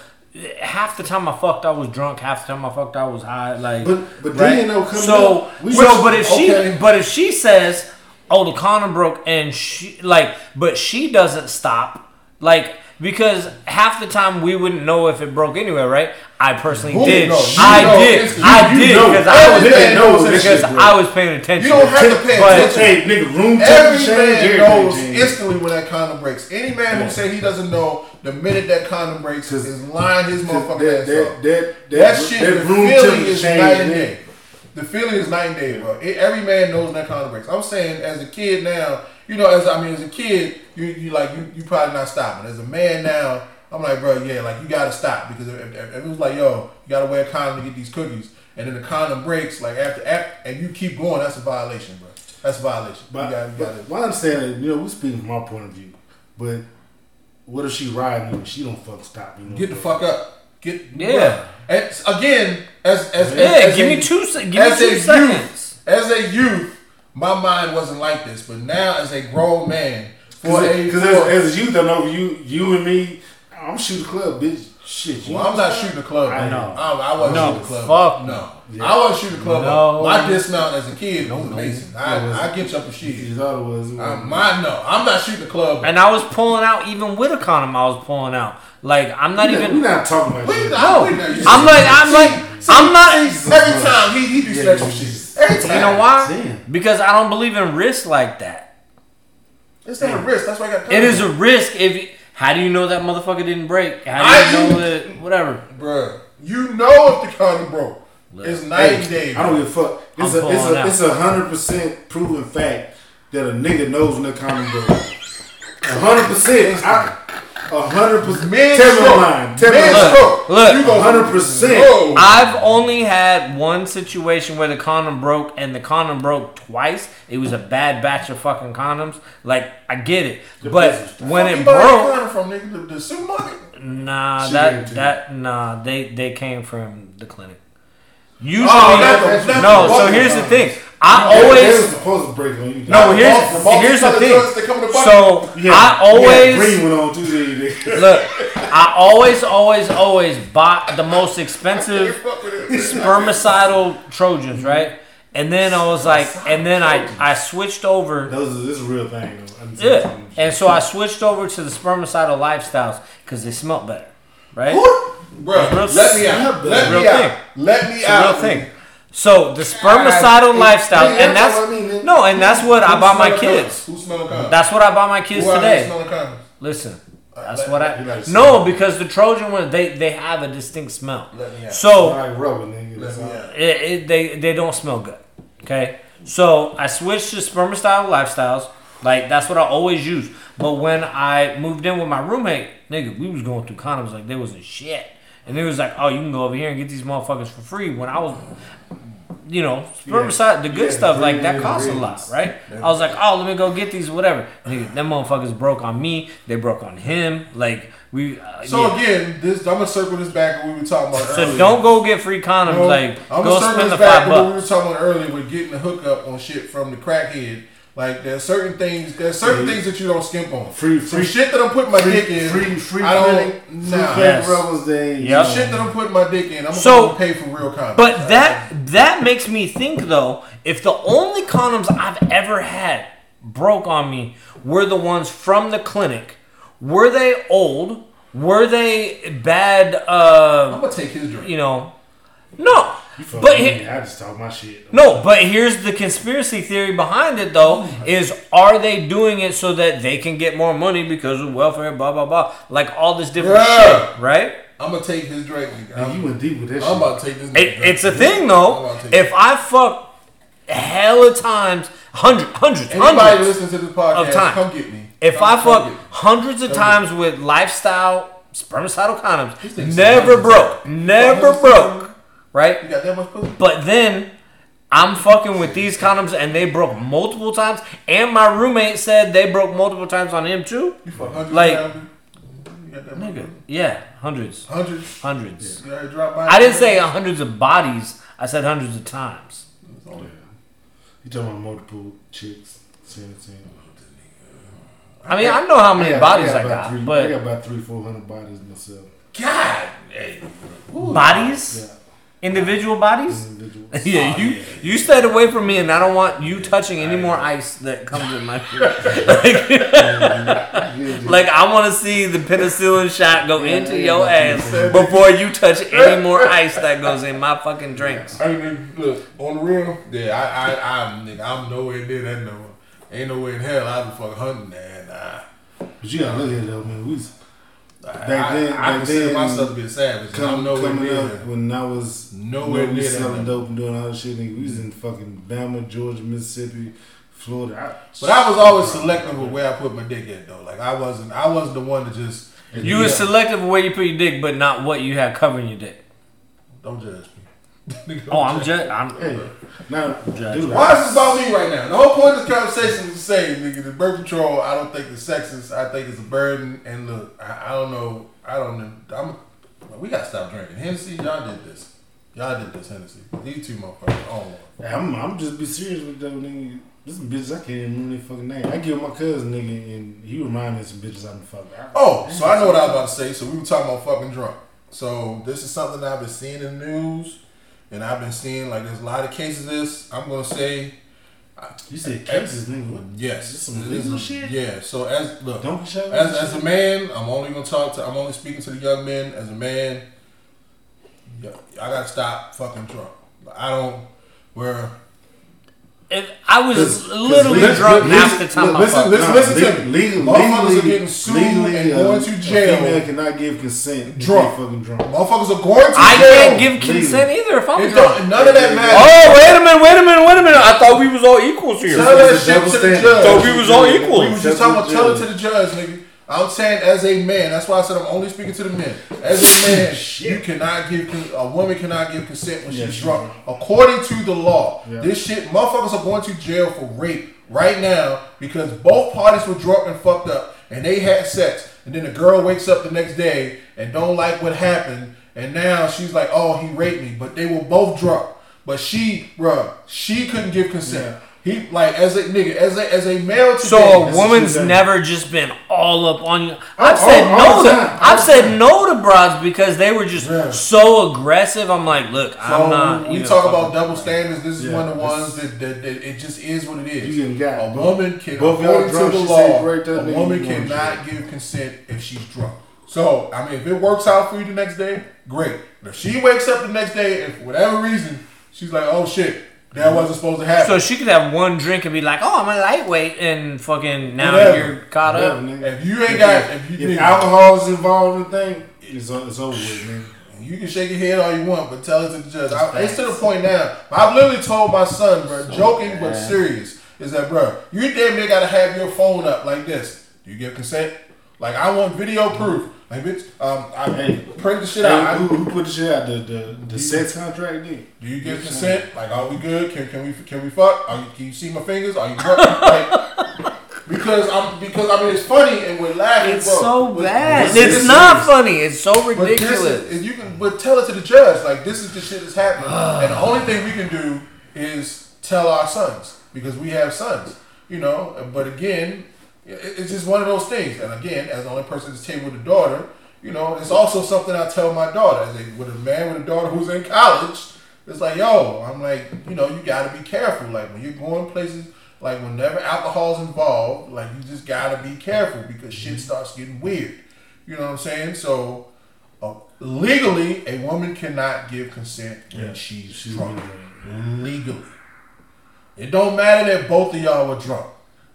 Half the time I fucked, I was drunk. Half the time I fucked, I was high. Like, But- but right? then, though, coming so up, we- so, but if okay. she, but if she says, "Oh, the condom broke," and she like, but she doesn't stop, like, because half the time we wouldn't know if it broke anyway, right? I personally Who did. knows? You I know did. instantly. I You did know. because Every I was man paying, knows this because shit, bro. I was paying attention. You don't have to pay But- attention. Hey, nigga, room Every temperature change. man everything knows change. instantly when that condom breaks. Any man who say he doesn't know the minute that condom breaks is lying his motherfucking that, ass that, up. that, that, That shit, that the room feeling temperature is change, night and man. day. The feeling is night and day, bro. It, every man knows when that condom breaks. I'm saying, as a kid now, you know, as I mean, as a kid, you you like you you probably not stopping. As a man now, I'm like, bro, yeah, like you gotta stop because if, if, if it was like, yo, you gotta wear a condom to get these cookies, and then the condom breaks, like after, after and you keep going, that's a violation, bro. That's a violation. But, you gotta, you gotta, but my understanding, is, you know, we're speaking from our point of view. But what if she riding you and she don't fuck stop? You know? Get the fuck up. Get Yeah. And again, as as Yeah, as give a- me two. Give me two a seconds. youth, as a youth, my mind wasn't like this. But now, as a grown man, for a Because for- as, as a youth, I know you, you and me, I'm shooting club, bitch. Shit, well, I'm not shooting the club. I man. know. I, I wasn't No, shooting the club. fuck no. Yeah. I wasn't shooting the club. No. My dismount as a kid was amazing. Yeah, I, was- I get you up a You shit. thought it was. it was- I'm, my no, I'm not shooting the club. And I was pulling out even with a condom. I was pulling out. Like I'm not we even. We're not talking about We- shit. I- we know you- I'm like I'm like I'm not. Every time he he do Yeah, sexual you- shit. Every time. You know why? Damn. Because I don't believe in risk like that. It's not a risk. That's why I got. It is a risk. If how do you know that motherfucker didn't break? How I do you know do- that whatever? Bruh, you know if the condom broke. It's night and day. I don't give a fuck. It's I'm a it's a out. it's a hundred percent proven fact that a nigga knows when the condom broke. A hundred percent. I- A hundred percent. Man Tell me stroke. I'm. Tell Man I'm stroke. Look, you go 100%. I've only had one situation where the condom broke, and the condom broke twice. It was a bad batch of fucking condoms. Like I get it, but when it you buy that broke, condom from nigga the, the supermarket. nah, She that gave it to that nah, they they came from the clinic. Oh, Usually, Oh, not the- not no. the So here's the thing. I They- They was always supposed to break on you. no. the Here's multi- the here's the multicolored thing. drugs that come in the bundle. So Yeah, I always green one on Tuesday. look. I always, always, always bought the most expensive Fuck with it. spermicidal Trojans, right? And then I was like, and then I I switched over. Those are, this is a real thing. though. Yeah, telling and so I switched over to the spermicidal lifestyles because they smelt better, right? Bro, let me out. Let me out. Let me It's out. real thing. So the spermicidal God, lifestyle, yeah, and that's that's what I mean, no, and that's what I bought my kids. condoms? Who smelling condoms? That's what I bought my kids Who today. smelling condoms? Listen, uh, that's let- what you I like no smell. because the Trojan one they they have a distinct smell. Let me out. So like rubber, nigga. That's Let me it, it, they they don't smell good. Okay, so I switched to spermicidal lifestyles. Like that's what I always use. But when I moved in with my roommate, nigga, we was going through condoms like there wasn't shit, and it was like, oh, you can go over here and get these motherfuckers for free. When I was, you know, the good Yeah, stuff like that costs a lot, right? I was like, oh, let me go get these, whatever. Nigga, them motherfuckers broke on me. They broke on him. Like we. Uh, So yeah. again, this I'm gonna circle this back to what we were talking about So earlier. don't go get free condoms. No, like I'm go gonna circle this back to what we were talking about earlier with getting the hookup on shit from the crackhead. Like there's certain things, there's certain things that you don't skimp on. Free- Some shit that I'm putting my Free, dick in. free, free, I don't. free Nah. credit Yes. rubbers. They, Yep. Shit that I'm putting my dick in. I'm So- gonna pay for real condoms. But that that makes me think though, if the only condoms I've ever had broke on me were the ones from the clinic, were they old? Were they bad? I'm Uh, gonna take his drink. you know, no. You fuck But me, he- I just talk my shit. No, but here's the conspiracy theory behind it though: is are they doing it so that they can get more money because of welfare, blah blah blah, like all this different Yeah. shit, right? I'm gonna take this drink. nigga. Nigga, you went deep with that I'm shit. about to take this. It, drink. it's a thing though. about to If I fuck hella times, hundred, hundreds, Anybody hundreds listening to this podcast, of time. come get me. If Come- I fuck hundreds of Come times with lifestyle spermicidal condoms, never broke, never Hundreds. broke, right? You got that much pussy? But then I'm fucking with these condoms and they broke multiple times, and my roommate said they broke multiple times on him too. You fuck hundreds Like- around, dude? You got that much Nigga, pussy? yeah, hundreds, Hundreds. hundreds. You already dropped by. I didn't say hundreds of bodies. I said hundreds of times. You talking about multiple chicks? Ten, ten. I mean, I know how many bodies I about got, three, I but got about three, four hundred bodies myself. God. Hey. bodies, Yeah, individual bodies. individuals. Yeah, oh, you you stayed away from me, and I don't want you touching any more ice that comes in my food. like, like, I want to see the penicillin shot go into your ass before you touch any more ice that goes in my fucking drinks. I mean, look on the real. Yeah, I, I, I'm, nigga, I'm nowhere near that number. Ain't no way in hell I'd be fucking hunting that. Nah. But you gotta look at it though, man. We was I, Back I, then- I back consider then, myself to be a savage. and I'm nowhere coming near up when I was Nowhere you know, we near that selling dope and doing all this shit. Nigga, we was in fucking Bama, Georgia, Mississippi, Florida. But I was always selective with where I put my dick at though. Like I wasn't, I wasn't the one to just. You were selective of where you put your dick, but not what you had covering your dick. Don't judge me. Nigga, don't Oh, I'm judge just. I'm. Hey, now, Judge. dude, Why is this about me right now? The whole point of this conversation is the same, nigga. The birth control, I don't think it's sexist. I think it's a burden. And look, I, I don't know. I don't know. I'm, we gotta stop drinking. Hennessy, y'all did this. Y'all did this, Hennessy. These two motherfuckers own one. I'm, I'm just be serious with that nigga. This some bitches I can't even remember their fucking name. I give my cousin nigga, and he remind me of some bitches I'm fucking. Oh, so I know what I was about to say. So we were talking about fucking drunk. So this is something that I've been seeing in the news, and I've been seeing like there's a lot of cases of this. I'm gonna say You said cases, nigga. Yes. This some legal shit? Yeah. So as look, Don't as, as a man, I'm only gonna talk to. I'm only speaking to the young men. As a man, yeah, I gotta stop fucking drunk. I don't. Where If I was Cause- literally cause drunk listen- half the time. I listen, fucked. listen, Nah, listen to leg- me. Legal, Motherfuckers legally, are getting sued legally, and going um, to A jail. female cannot give consent. Drunk. fucking drunk. motherfuckers are going to I jail. I can't give consent either if I'm It drunk. none of that matters. Oh wait a minute! Wait a minute! Wait a minute! I thought we was all equals here. Tell that shit to the judge. So we was all equal. We was just talking about tell it to the judge, nigga. I'm saying as a man, that's why I said I'm only speaking to the men. As a man, you cannot give a woman cannot give consent when Yeah, she's she drunk. According to the law, Yeah. this shit, motherfuckers are going to jail for rape right now because both parties were drunk and fucked up, and they had sex, and then the girl wakes up the next day and don't like what happened, and now she's like, "Oh, he raped me," but they were both drunk. But she, bruh, she couldn't give consent. He like as a nigga, as a as a male today. So a woman's never just been all up on you. I've all- said all no the to time, I've the said no to broads because they were just Yeah. so aggressive. I'm like, look, So I'm not. we even talk about double standards. This is Yeah, one of the ones that, that, that it just is what it is. You got. a woman can, both according drunk, to the law, right there, a nigga, woman you going cannot give consent if she's drunk. So I mean, if it works out for you the next day, great. But if she wakes up the next day and for whatever reason she's like, oh shit, that wasn't supposed to happen. So she could have one drink and be like, "Oh, I'm a lightweight," and fucking now Whatever. you're caught Whatever, up. nigga. if you ain't got, if you If nigga, alcohol's involved in the thing, it's, it's over with, man. You can shake your head all you want, but tell it to the judge. I, it's to the point now. I've literally told my son, bro, joking but serious, is that, bro, you damn near gotta have your phone up like this. Do you give consent? Like, I want video proof. Like, bitch, um, I Hey. print the shit out. who, who put the shit out? The the, the sex contract did. do you give consent? Like, are we good? Can, can we can we fuck? Are you, can you see my fingers? Are you drunk? like, because I'm because I mean it's funny and we're laughing. It's bro. so But- bad. but It's this not is- funny. It's so But ridiculous. is, and you can, but tell it to the judge. Like this is the shit that's happening, and the only thing we can do is tell our sons because we have sons, you know. But again, it- it's just one of those things. And again, as the only person at the table with a daughter, you know, it's also something I tell my daughter. As a, with a man with a daughter who's in college, it's like, yo, I'm like, you know, you got to be careful. Like when you're going places. Like whenever alcohol's involved, like you just gotta be careful because shit starts getting weird. You know what I'm saying? So uh, legally, a woman cannot give consent when she's drunk. Legally, it don't matter that both of y'all were drunk.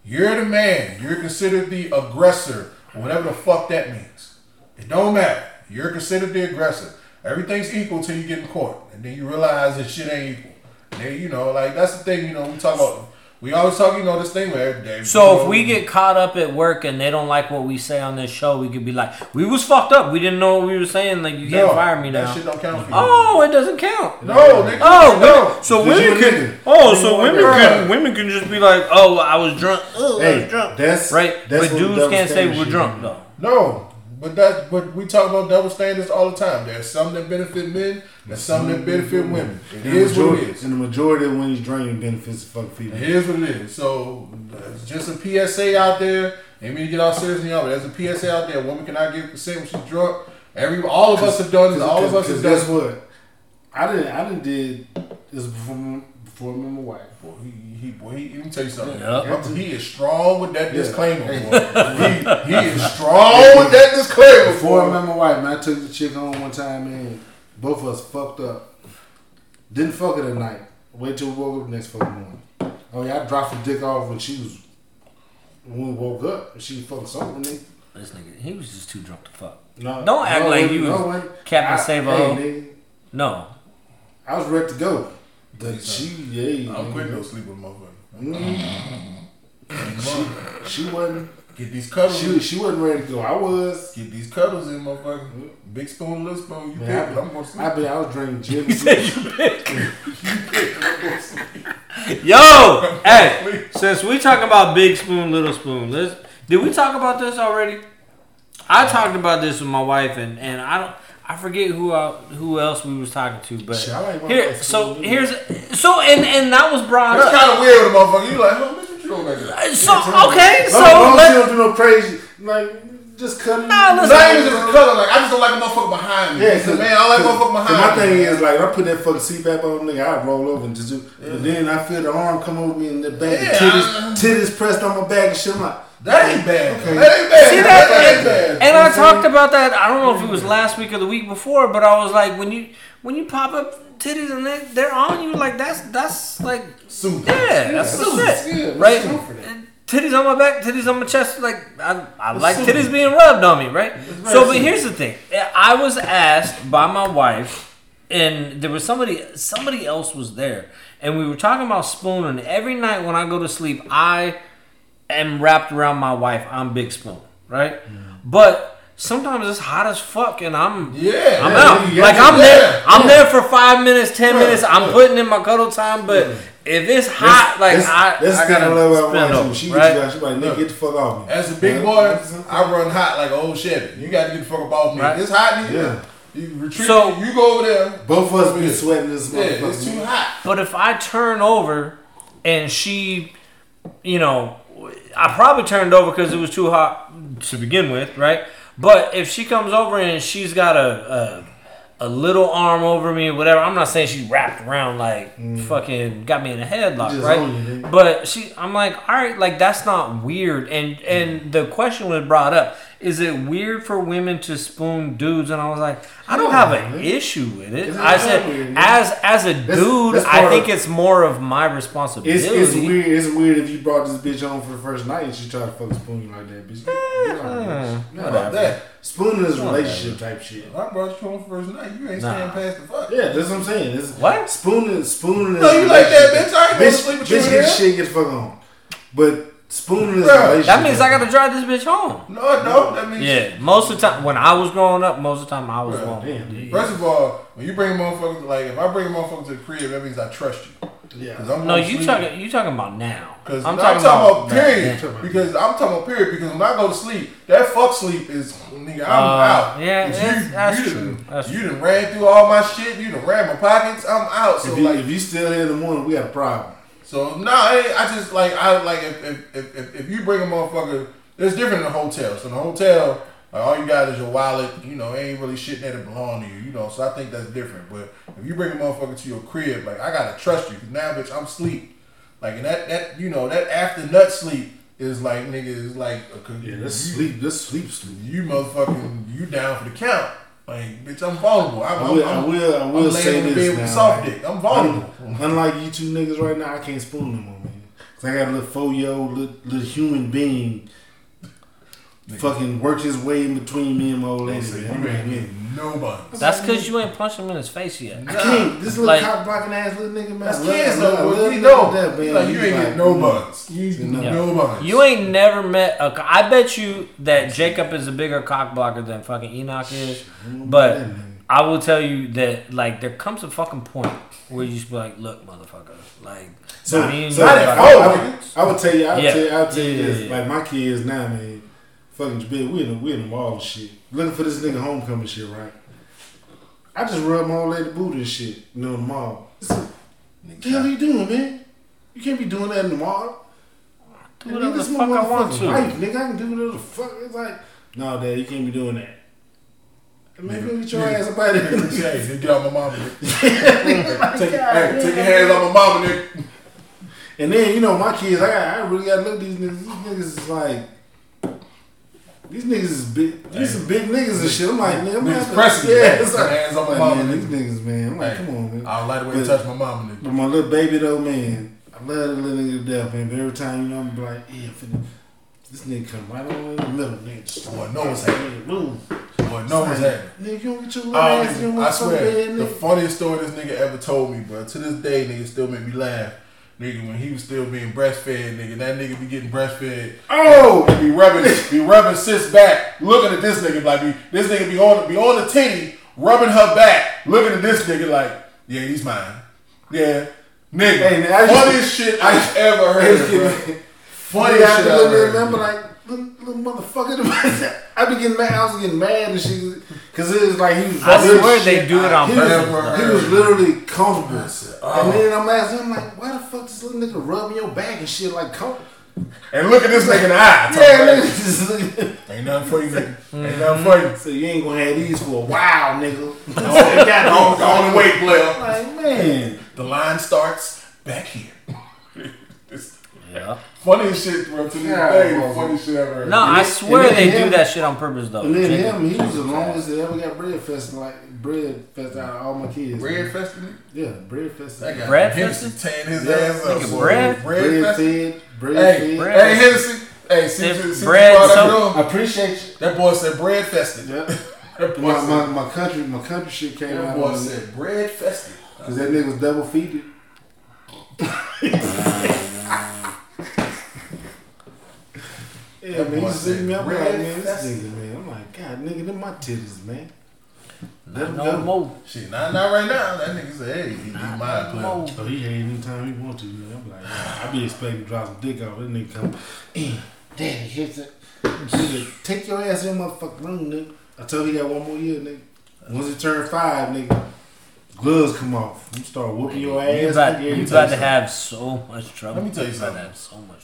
You're the man. You're considered the aggressor, or whatever the fuck that means. It don't matter. You're considered the aggressor. Everything's equal till you get in court, and then you realize that shit ain't equal. And then, you know, like that's the thing. You know, we talk about. We always talk, you know, this thing where they, So you if we get caught up at work and they don't like what we say on this show, we could be like, "We was fucked up. We didn't know what we were saying. Like you can't fire me now." that shit don't count for you. Oh, it doesn't count. no, nigga, Oh, no. so women can. Oh, so women can. Women can just be like, "Oh, I was drunk." Oh, I was drunk. that's Right, That's but dudes can't say we're drunk though. No, but that but we talk about double standards all the time. There's some that benefit men, there's some that benefit women. It And is what majority, it is. and the majority of when he's drinking benefits the fuck female. It is what it is. So just a PSA out there. Ain't mean to get all serious and y'all, but there's a PSA out there. A woman cannot give consent when she's drunk. Every all of us have done. This. All of us have Guess done. what? I didn't. I didn't did this before. Before and my wife. Boy, he, he, boy, he, let me tell you something. Yep. He is strong with that Yeah. disclaimer. Hey. Boy. he, he is strong with that disclaimer. Before I met my wife, man, I took the chick home one time, man. Both of us fucked up. Didn't fuck her that night. Wait till we woke up the next fucking morning. Oh yeah, I dropped the dick off when she was when we woke up. and She was fucking sober with me. This nigga, he was just too drunk to fuck. No, Don't act no, like you no, was way. Captain I- Save-A-Ho. Hey, No, I was ready to go. But she, yeah, I'm nigga. quitting no sleep with a motherfucker. Mm. She, she wasn't. Get these cuddles. She, she wasn't ready to go. I was. Get these cuddles in, motherfucker. Big spoon, little spoon. You pick. Man, it. I'm gonna sleep. I, I been. I was drinking gin. Yo, hey, since we talk about big spoon, little spoon, let's. Did we talk about this already? I talked about this with my wife, and and I don't. I forget who uh, who else we was talking to, but Shit, I like here. So spoon. here's so and and that was Broad's. That's kind of weird with a motherfucker. You like, oh, bitch, what you doing back there? So okay, So so long let, she don't do no crazy, like just cut it. Nah, It's listen. not even just a color. Like, I just don't like a motherfucker behind me. Yeah, Yeah, man, I don't like a motherfucker Cause behind my me. thing is like I put that fucking CPAP on nigga, I roll over and just do. But then I feel the arm come over me and the back, Yeah, the I- titties, titties pressed on my back and shit. I'm like, that ain't bad. Okay. That ain't bad. See that, that? ain't bad. And I talked about that. I don't know if it was last week or the week before, but I was like, when you when you pop up titties and they, they're on you, like that's that's like Soothing. yeah, that's the soothing, shit, yeah, right? And Titties on my back, titties on my chest. Like I, I like titties being rubbed on me, right? So, but here's the thing: I was asked by my wife, and there was somebody somebody else was there, and we were talking about spooning. Every night when I go to sleep, I am wrapped around my wife. I'm Big Spoon, right? But sometimes it's hot as fuck, and I'm Yeah. I'm out. yeah, like I'm yeah, there. I'm yeah. there for five minutes, ten Yeah, minutes. I'm yeah. putting in my cuddle time, but if it's hot, like that's, I, that's I kind gotta of level spin I want over. She right? get you out. She like, nigga, get the fuck off me. As a big Yeah. boy, I run hot like an old Chevy. You got to get the fuck up off me. Right. It's hot in here. Yeah. You retreat. So- you go over there. Both of us be sweating this Yeah, it's too hot. But if I turn over, and she, you know, I probably turned over because it was too hot to begin with, right? But if she comes over and she's got a, a a little arm over me or whatever, I'm not saying she wrapped around like mm. fucking got me in a headlock, Just right? own you, nigga. But she, I'm like, all right, like that's not weird. And and mm. the question was brought up: Is it weird for women to spoon dudes? And I was like, I don't have an issue with it. I said, weird, man. as as a dude, that's I think of- it's more of my responsibility. It's, it's weird. It's weird if you brought this bitch home for the first night and she tried to fuck spoon you like that, bitch. Get out of about that? Spooning is relationship type shit. If I brought you home first night, you ain't Nah. staying past the fuck. Yeah, that's what I'm saying. It's, What? Spooning, spooning is No, you like that, bitch? I ain't gonna Bitch, sleep with you bitch get shit, get the fuck on. But spooning is Bruh. That means I gotta drive this bitch home. No, no, that means Yeah, most of the time when I was growing up, most of the time I was Bruh, going. damn, First of all, when you bring a motherfucker, like if I bring a motherfucker to the crib, that means I trust you. Yeah. Cause I'm No, gonna you sleep- talking you talking about now. Cause I'm I'm talking, talking, about, period. Yeah. Because I'm talking about period. Because when I go to sleep, that fuck sleep is nigga. I'm Uh, out. yeah, 'Cause that's- that's you true. Done, That's you done ran through all my shit. You done ran my pockets. I'm out. So if, you, like, if you still here in the morning, we got a problem. So no, I, I just like I like if if, if if you bring a motherfucker, it's different in a hotel. So in a hotel. Like all you got is your wallet, you know, ain't really shit that belong to you, you know. So I think that's different. But if you bring a motherfucker to your crib, like I gotta trust you, cause now, bitch, I'm sleep. Like and that that you know that after nut sleep is like nigga is like a, Yeah, you, sleep. That's sleep sleep. You motherfucking you down for the count. Like bitch, I'm vulnerable. I'm, I will, I'm, I will, I will say this now. soft dick. I'm vulnerable. Un- Unlike you two niggas right now, I can't spoon no more, man. Cause I got a little four year old little, little human being fucking work his way in between me and my old lady. say you ain't like, man, getting no buns. That's because you ain't punched him in his face yet. I can't. This little Like- cock blocking ass little nigga, man. That's kids I though. love- I we know. that, man. Like, you ain't like, getting no buns. You ain't No. no buns. You ain't never met a. co- I bet you that Jacob is a bigger cock blocker than fucking Enoch is. But I will tell you that like there comes a fucking point where you just be like, look, motherfucker, like So, me and so you I, I, would- I would tell you, I would Yeah. tell you, I would tell you Yeah, this. yeah, yeah. Like my kids now, man, fucking big. We in the we in the mall and shit, looking for this nigga homecoming shit, right? I just rub my old lady booty and shit, you know, in the mall. What the hell are you doing, man? You can't be doing that in the mall. Do whatever the fuck I want to. Wife, nigga, I can do whatever the fuck. It's like, no, dad, you can't be doing that. Man, go get your Nigga. ass up out of Hey, here. get out my mama. nigga. take, hey, take your hands off my mama, nigga. And then you know my kids, I got, I really gotta look at these niggas. These niggas is like, these niggas is big. These some big niggas and shit. I'm like, man, I'm Niggas pressing yeah, it's like, hands off my like, mama, man, these niggas, man. I'm like, Hey, come on, man. I don't like the way you touch my mama, nigga. But my little baby though, man, I love that little nigga to death, man. But every time you know, I'm like, yeah, finna, this nigga come right on in the middle, nigga. Just Boy, know what's happening. Move. Boy, no one's happening. Nigga, you don't get your little Oh, ass your nigga, I swear, bed, the funniest story this nigga ever told me, bro. To this day, nigga still make me laugh. Nigga, when he was still being breastfed, nigga, that nigga be getting breastfed. Oh! and be rubbing, be rubbing sis back, looking at this nigga like be, this nigga be on, be on the titty, rubbing her back, looking at this nigga like, yeah, he's mine. Yeah, nigga, Hey, man, I funniest shit I've ever heard, bro. Funniest I shit I've ever heard. like, little, little motherfucker. I be getting mad. I was getting mad and shit. Cause it was like he was. I literally- swear they do it on he purpose. was, he was literally comfortable. oh. And then I'm asking him like, why the fuck this little nigga rubbing your back and shit like comfortable? And look at this nigga in the eye. Yeah, nigga. about, just looking- Ain't nothing for you, nigga. Ain't mm-hmm. nothing for you. so you ain't gonna have these for a while, nigga. Go, go on and wait, player. like man, The line starts back here. Yeah. Funniest shit, bro. To this Yeah, day, bro. funniest shit ever. heard. No, I And swear they him- do that shit on purpose though. and then Jacob. him, he was the longest that ever got bread fest like bread fest out of all my kids. Bread festive. yeah, bread fest. That guy Bread Hennessy festive? his Yeah, ass up. nigga, boy. bread? bread, bread fed, bread Hey, fed. bread. hey, Hennessy. Hey, see, If see, see bread what you so- brought I up, appreciate you. That boy said bread festive. Yeah. That boy My, said, my, my country my country shit came that out boy said bread festive. because that nigga was double feeded. yeah, That man, you see me, I'm like, man, this nigga, man. I'm like, God, nigga, them my titties, man. Let him no go. more. Shit, not not right now. That nigga said, hey, he be my player. more. So he ain't anytime he want to, man. I'm like, yeah, I be expecting to drop some dick off. That nigga come, eh, daddy, here's it. Nigga, take your ass in your motherfucking room, nigga. I told you he got one more year, nigga. Once he turn five, nigga, gloves come off. You start whooping your ass. You about, you every about to have so much trouble. Let me tell you You about to something. have so much trouble.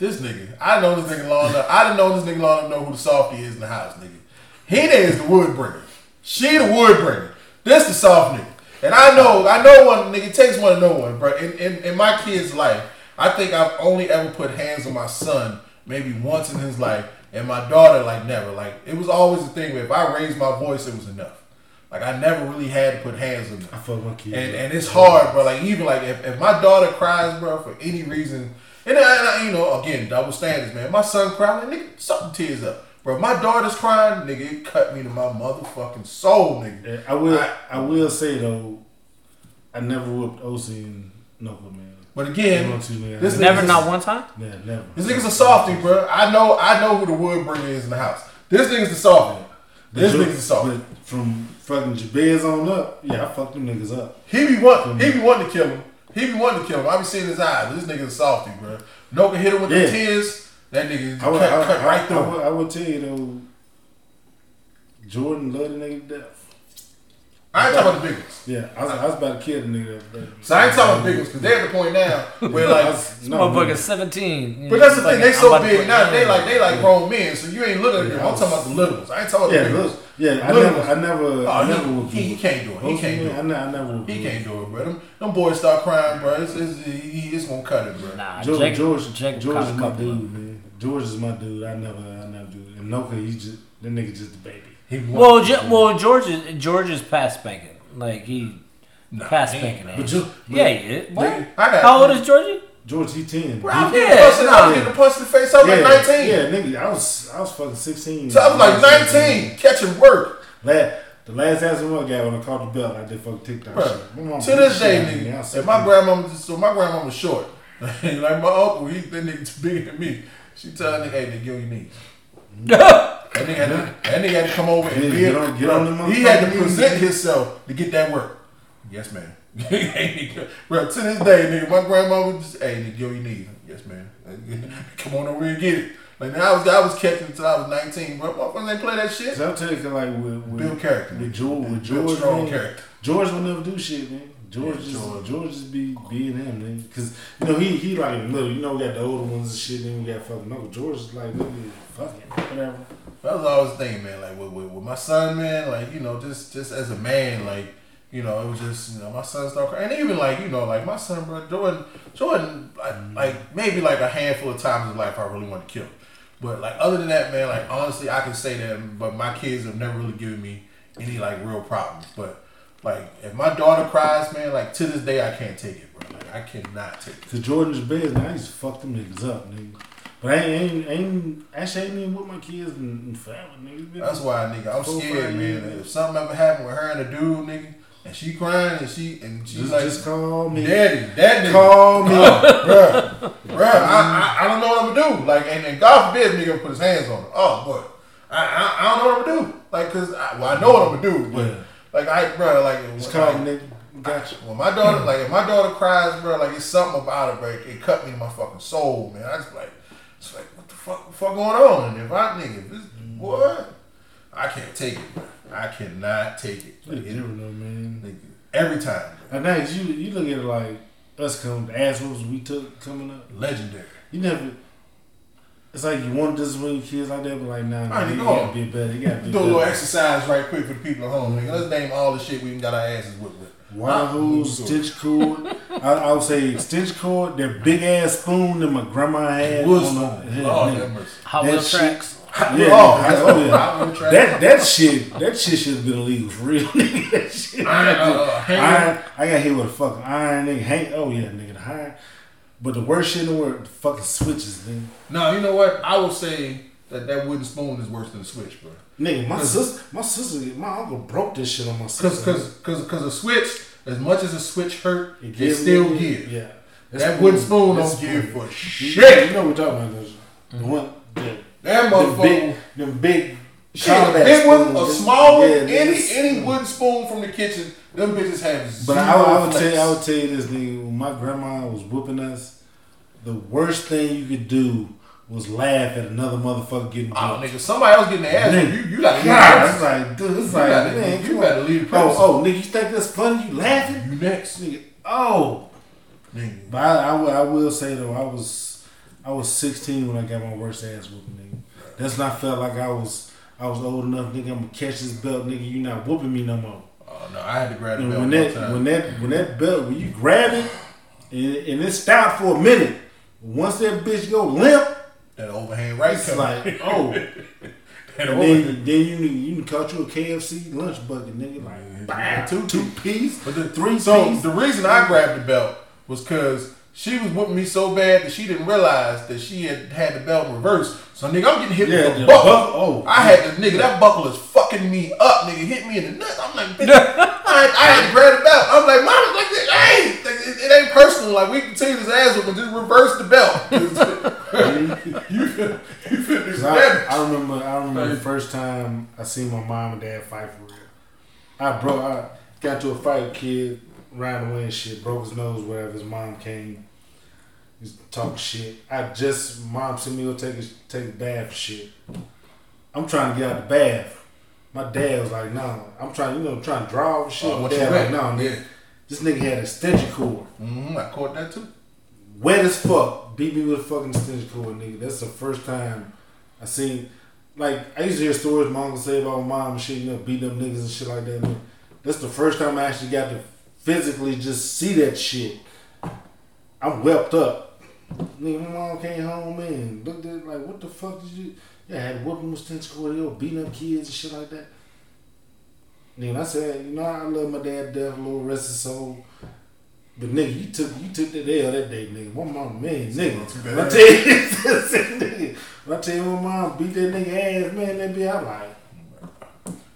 This nigga, I know this nigga long enough. I didn't know this nigga long enough to know who the softy is in the house, nigga. He is the wood bringer. She the wood bringer. This the soft nigga. And I know, I know one nigga it takes one to know one, bro. In, in in my kid's life, I think I've only ever put hands on my son maybe once in his life, and my daughter like never. Like it was always a thing where if I raised my voice, it was enough. Like I never really had to put hands on them. I fuck my kids. And, and it's hard, bro. Like even like if, if my daughter cries, bro, for any reason, and uh, I, I- uh, you know, again, double standards, man. My son crying, like, nigga, something tears up, bro. My daughter's crying, nigga. It cut me to my motherfucking soul, nigga. Yeah, I will. I, will say though, I never whooped OC and Knuckle man. But again, You want man. this Never, not one time. Yeah, never. This nigga's a softy, bro. I know, I know who the wood bringer is in the house. This nigga's the softy. This nigga's the softy. but From fucking Jabez on up, yeah, I fucked them niggas up. He be want, he be wanting to kill him. He be wanting to kill him. I be seeing his eyes. This nigga's a softy, bro. No can hit him with Yeah. the tears. That nigga I would, cut, I, cut I, right I, through. him. would, I would tell you though, Jordan loved the nigga to death. I ain't talking about the big ones. Yeah, I was, I was about to kill the nigga. But, So I ain't talking about the big ones because they're at the point now where I like. was- This no, motherfucker's 17. But that's the thing. They so big put- now. They like they like grown men. So you ain't looking at them. Yeah, I I'm talking about the little ones. I ain't talking about Yeah, the big ones. Yeah. I Little never, ones. I never, Oh, I he- never would. he- he can't do it. He can't do it. I, ne- I never would. He can't do it, bro. Them, them boys start crying, bro. It's, it's, he, it's gonna cut it, bro. Nah, George, Jacob, George, Jacob George is my dude, them. man. George is my dude. I never, I never do. It. And Noka, he just that nigga just a baby. He Well, wants- Ge- well, George is George is past spanking. Like he Nah, past spanking But age. you, Yeah, he is. What? Nigga, I got- How old is Georgie? George, he ten. Bro, I was getting Yeah, punched in- I was nah. getting punched in the face. I was yeah, like 19. Yeah, nigga, I was, I was fucking sixteen. So I was like 19, catching work. Last, the last ass I got when I caught the belt, I did fucking TikTok Bro, shit. To this day, shit out of me. I nigga, if my 16. grandmama, so my grandma was short, like my uncle, he that nigga's bigger than me. She tell nigga, hey, nigga, get on your knees. That nigga, had to, that nigga had to come over and Yeah, be get on- get on He had to present himself to get that work. Yes, man. Bro, to this day, nigga, my grandma was just, hey, nigga, get on your knees. Yes, man. Come on over here and get it. Like now, I was I was catching until I was 19, bro. Motherfuckers ain't play that shit. So I'm tell you, 'cause like with, with Build character. with George, with George, strong man, character. George will never do shit, man. George Yeah, just George. George. just be being him, man. Cause you know he he like middle. You know we got the older ones and shit. Then we got fucking Uncle George. Is like nigga, fuck it, whatever. That was always the thing, man. Like with, with, with my son, man. Like you know, just just as a man, like you know, it was just you know, my son started crying, and even like you know, like my son, bro, Jordan, Jordan, like, mm-hmm. like maybe like a handful of times in life, I really wanted to kill him. But like other than that, man, like honestly, I can say that. But my kids have never really given me any like real problems. But like if my daughter cries, man, like to this day, I can't take it, bro. Like I cannot take it. Cause Jordan's bad, man. I used to fuck them niggas up, nigga. But I ain't, ain't, ain't actually ain't even with my kids and, and family, nigga. That's why, nigga, I'm scared, man. If something ever happened with her and the dude, nigga, and she crying and she and she's just, like, just call me. Daddy, that nigga, Call me. bruh, bruh, I, I, I don't know what I'm gonna do. Like, and, and God forbid nigga put his hands on her. Oh, boy, I, I, I don't know what I'm gonna do. Like, cause I, well, I know what I'm gonna do, but Yeah. like, I, bruh, like, Just call me, nigga. Gotcha. when my daughter, like, if my daughter cries, bro, like, it's something about it, bro. It cut me in my fucking soul, man. I just like, it's like, what the fuck, what the fuck going on? And if I, nigga, if this, mm. what? I can't take it, bro. I cannot take it. Like, It's it- different though, man. nigga, every time, bro. And now you you look at it like us coming the ass whoops we took coming up. legendary. You never. It's like you want to discipline your kids like that, but like nah, nah Alright, you go gotta on. be better. You gotta be Do a little exercise right quick for the people at home, nigga. Let's name all the shit we done got our asses whipped with. Wire hose, stitch cord. I, I would say stitch cord. That big ass spoon that my grandma had. Wood on spoon. the- Lord yeah, have mercy. Hot That shit- tracks. Yeah, Oh, yeah, oh yeah. Hot wheel track. That that shit that shit should have been illegal for real. nigga. Iron, uh, hammer. iron, I got hit with a fucking iron nigga. Hang, oh yeah, nigga, the iron. But the worst shit in the world, the fucking switches, nigga. No, you know what? I would say that that wooden spoon is worse than a switch, bro. Nigga, my Cause- sister, my sister, my uncle broke this shit on my sister. cause, cause, cause a switch, as much as a switch hurt, it, gives still gives. Yeah, That wooden spoon don't give for shit. You know what we're talking about? The one, the, That the motherfucker. big, the big. Shit, combat big one, a small one, Yeah, any any wooden spoon from the kitchen, them bitches have But I, I would tell you, I would tell you this, nigga. When my grandma was whooping us, the worst thing you could do was laugh at another motherfucker getting Oh, whooped. nigga, somebody else getting their ass. Nigga. You, you got to God, leave it's like, dude, it's You like, gotta- man, you gotta leave the Oh, oh, nigga, you think that's funny? You laughing? You next. Nigga, oh. Nigga. But I, I, will- I will say though, I was I was 16 when I got my worst ass whooping, That's I felt like I was I was old enough, nigga. I'm gonna catch this belt, nigga. You not whooping me no more. Oh, no, I had to grab the And belt when that time. when that when that belt when you grab it and, and it stopped for a minute, once that bitch go limp, that overhand right it's coming. like oh. And then, then you you can cut you a KFC lunch bucket, nigga. Like bam, two two piece, But the three so piece. the reason I grabbed the belt was because she was whooping me so bad that she didn't realize that she had had the belt reversed. So nigga, I'm getting hit Yeah, with the the buckle. buck- oh. I had the nigga that buckle is fucking me up, nigga. Hit me in the nuts. I'm like, bitch, I, I had to grab the belt. I'm like, mom, like, hey, like, it, it ain't personal. Like we can take this ass whooping, just reverse the belt. you fin- you finna do 'Cause some I. I remember I remember the first time I seen my mom and dad fight for real. I broke I got to a fight kid, ran away and shit, broke his nose, whatever. His mom came, he's talking shit. I just mom sent me to go take a take a bath shit. I'm trying to get out the bath. My dad was like, no, I'm trying, you know, trying to draw and shit. Oh, My dad like, no, nigga. Yeah. This nigga had a extension cord. hmm I caught that too. Wet as fuck. Beat me with a fucking extension cord, nigga. That's the first time I seen. Like I used to hear stories my uncle say about my mom and shit, you know, beating up niggas and shit like that. Man. That's the first time I actually got to physically just see that shit. I'm wept up. Nigga, my mom came home, man. Looked at it like, what the fuck did you? Yeah, I had whooping with extension cord, beating up kids and shit like that. Nigga, I said, you know, I love my dad to death, little rest his soul. But nigga, you took you took that L that day, nigga. My mom, man, nigga. Too When bad. I tell you, nigga, when I tell you my mom beat that nigga ass, man, that be I'm like,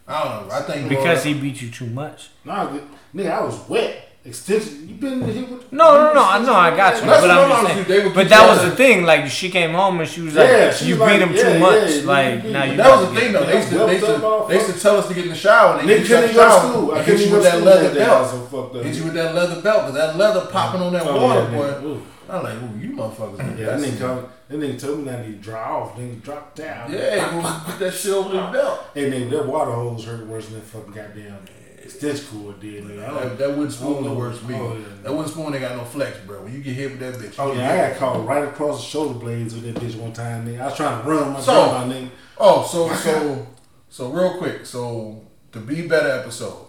I don't know. I think Because he beat you too much. nah, good- nigga, I was wet. Extension, you been here with? No, no, no. I know. I got you. That's But what I'm just saying. used to do. They would But that was the thing. Like she came home and she was like, Yeah, she "You was beat like, him yeah, too yeah, much. you like beat- now you." That was the thing though. They used, to, they, used to, they used to tell us to get in the shower. And they Nigga used to couldn't shut go to the school. I and couldn't hit you even with to that school leather that day. I was belt. so fucked up. Hit you with that leather belt because that leather popping on that Oh, water, yeah, boy. nigga. Ooh. I'm like, ooh, you motherfuckers. Yeah, that nigga, told, that nigga told me not to dry off. Nigga, drop down. Yeah, put that shit over the belt. Hey, nigga, that water hose hurt worse than that fucking goddamn stitch cord did, nigga. I That, that wooden spoon Oh, the worst me. oh, yeah. That wooden spoon ain't got no flex, bro. When you get hit with that bitch. oh yeah, I got caught right across the shoulder blades with that bitch one time, nigga. I was trying to run my So- my nigga. Oh, so so so real quick. So the be better episode.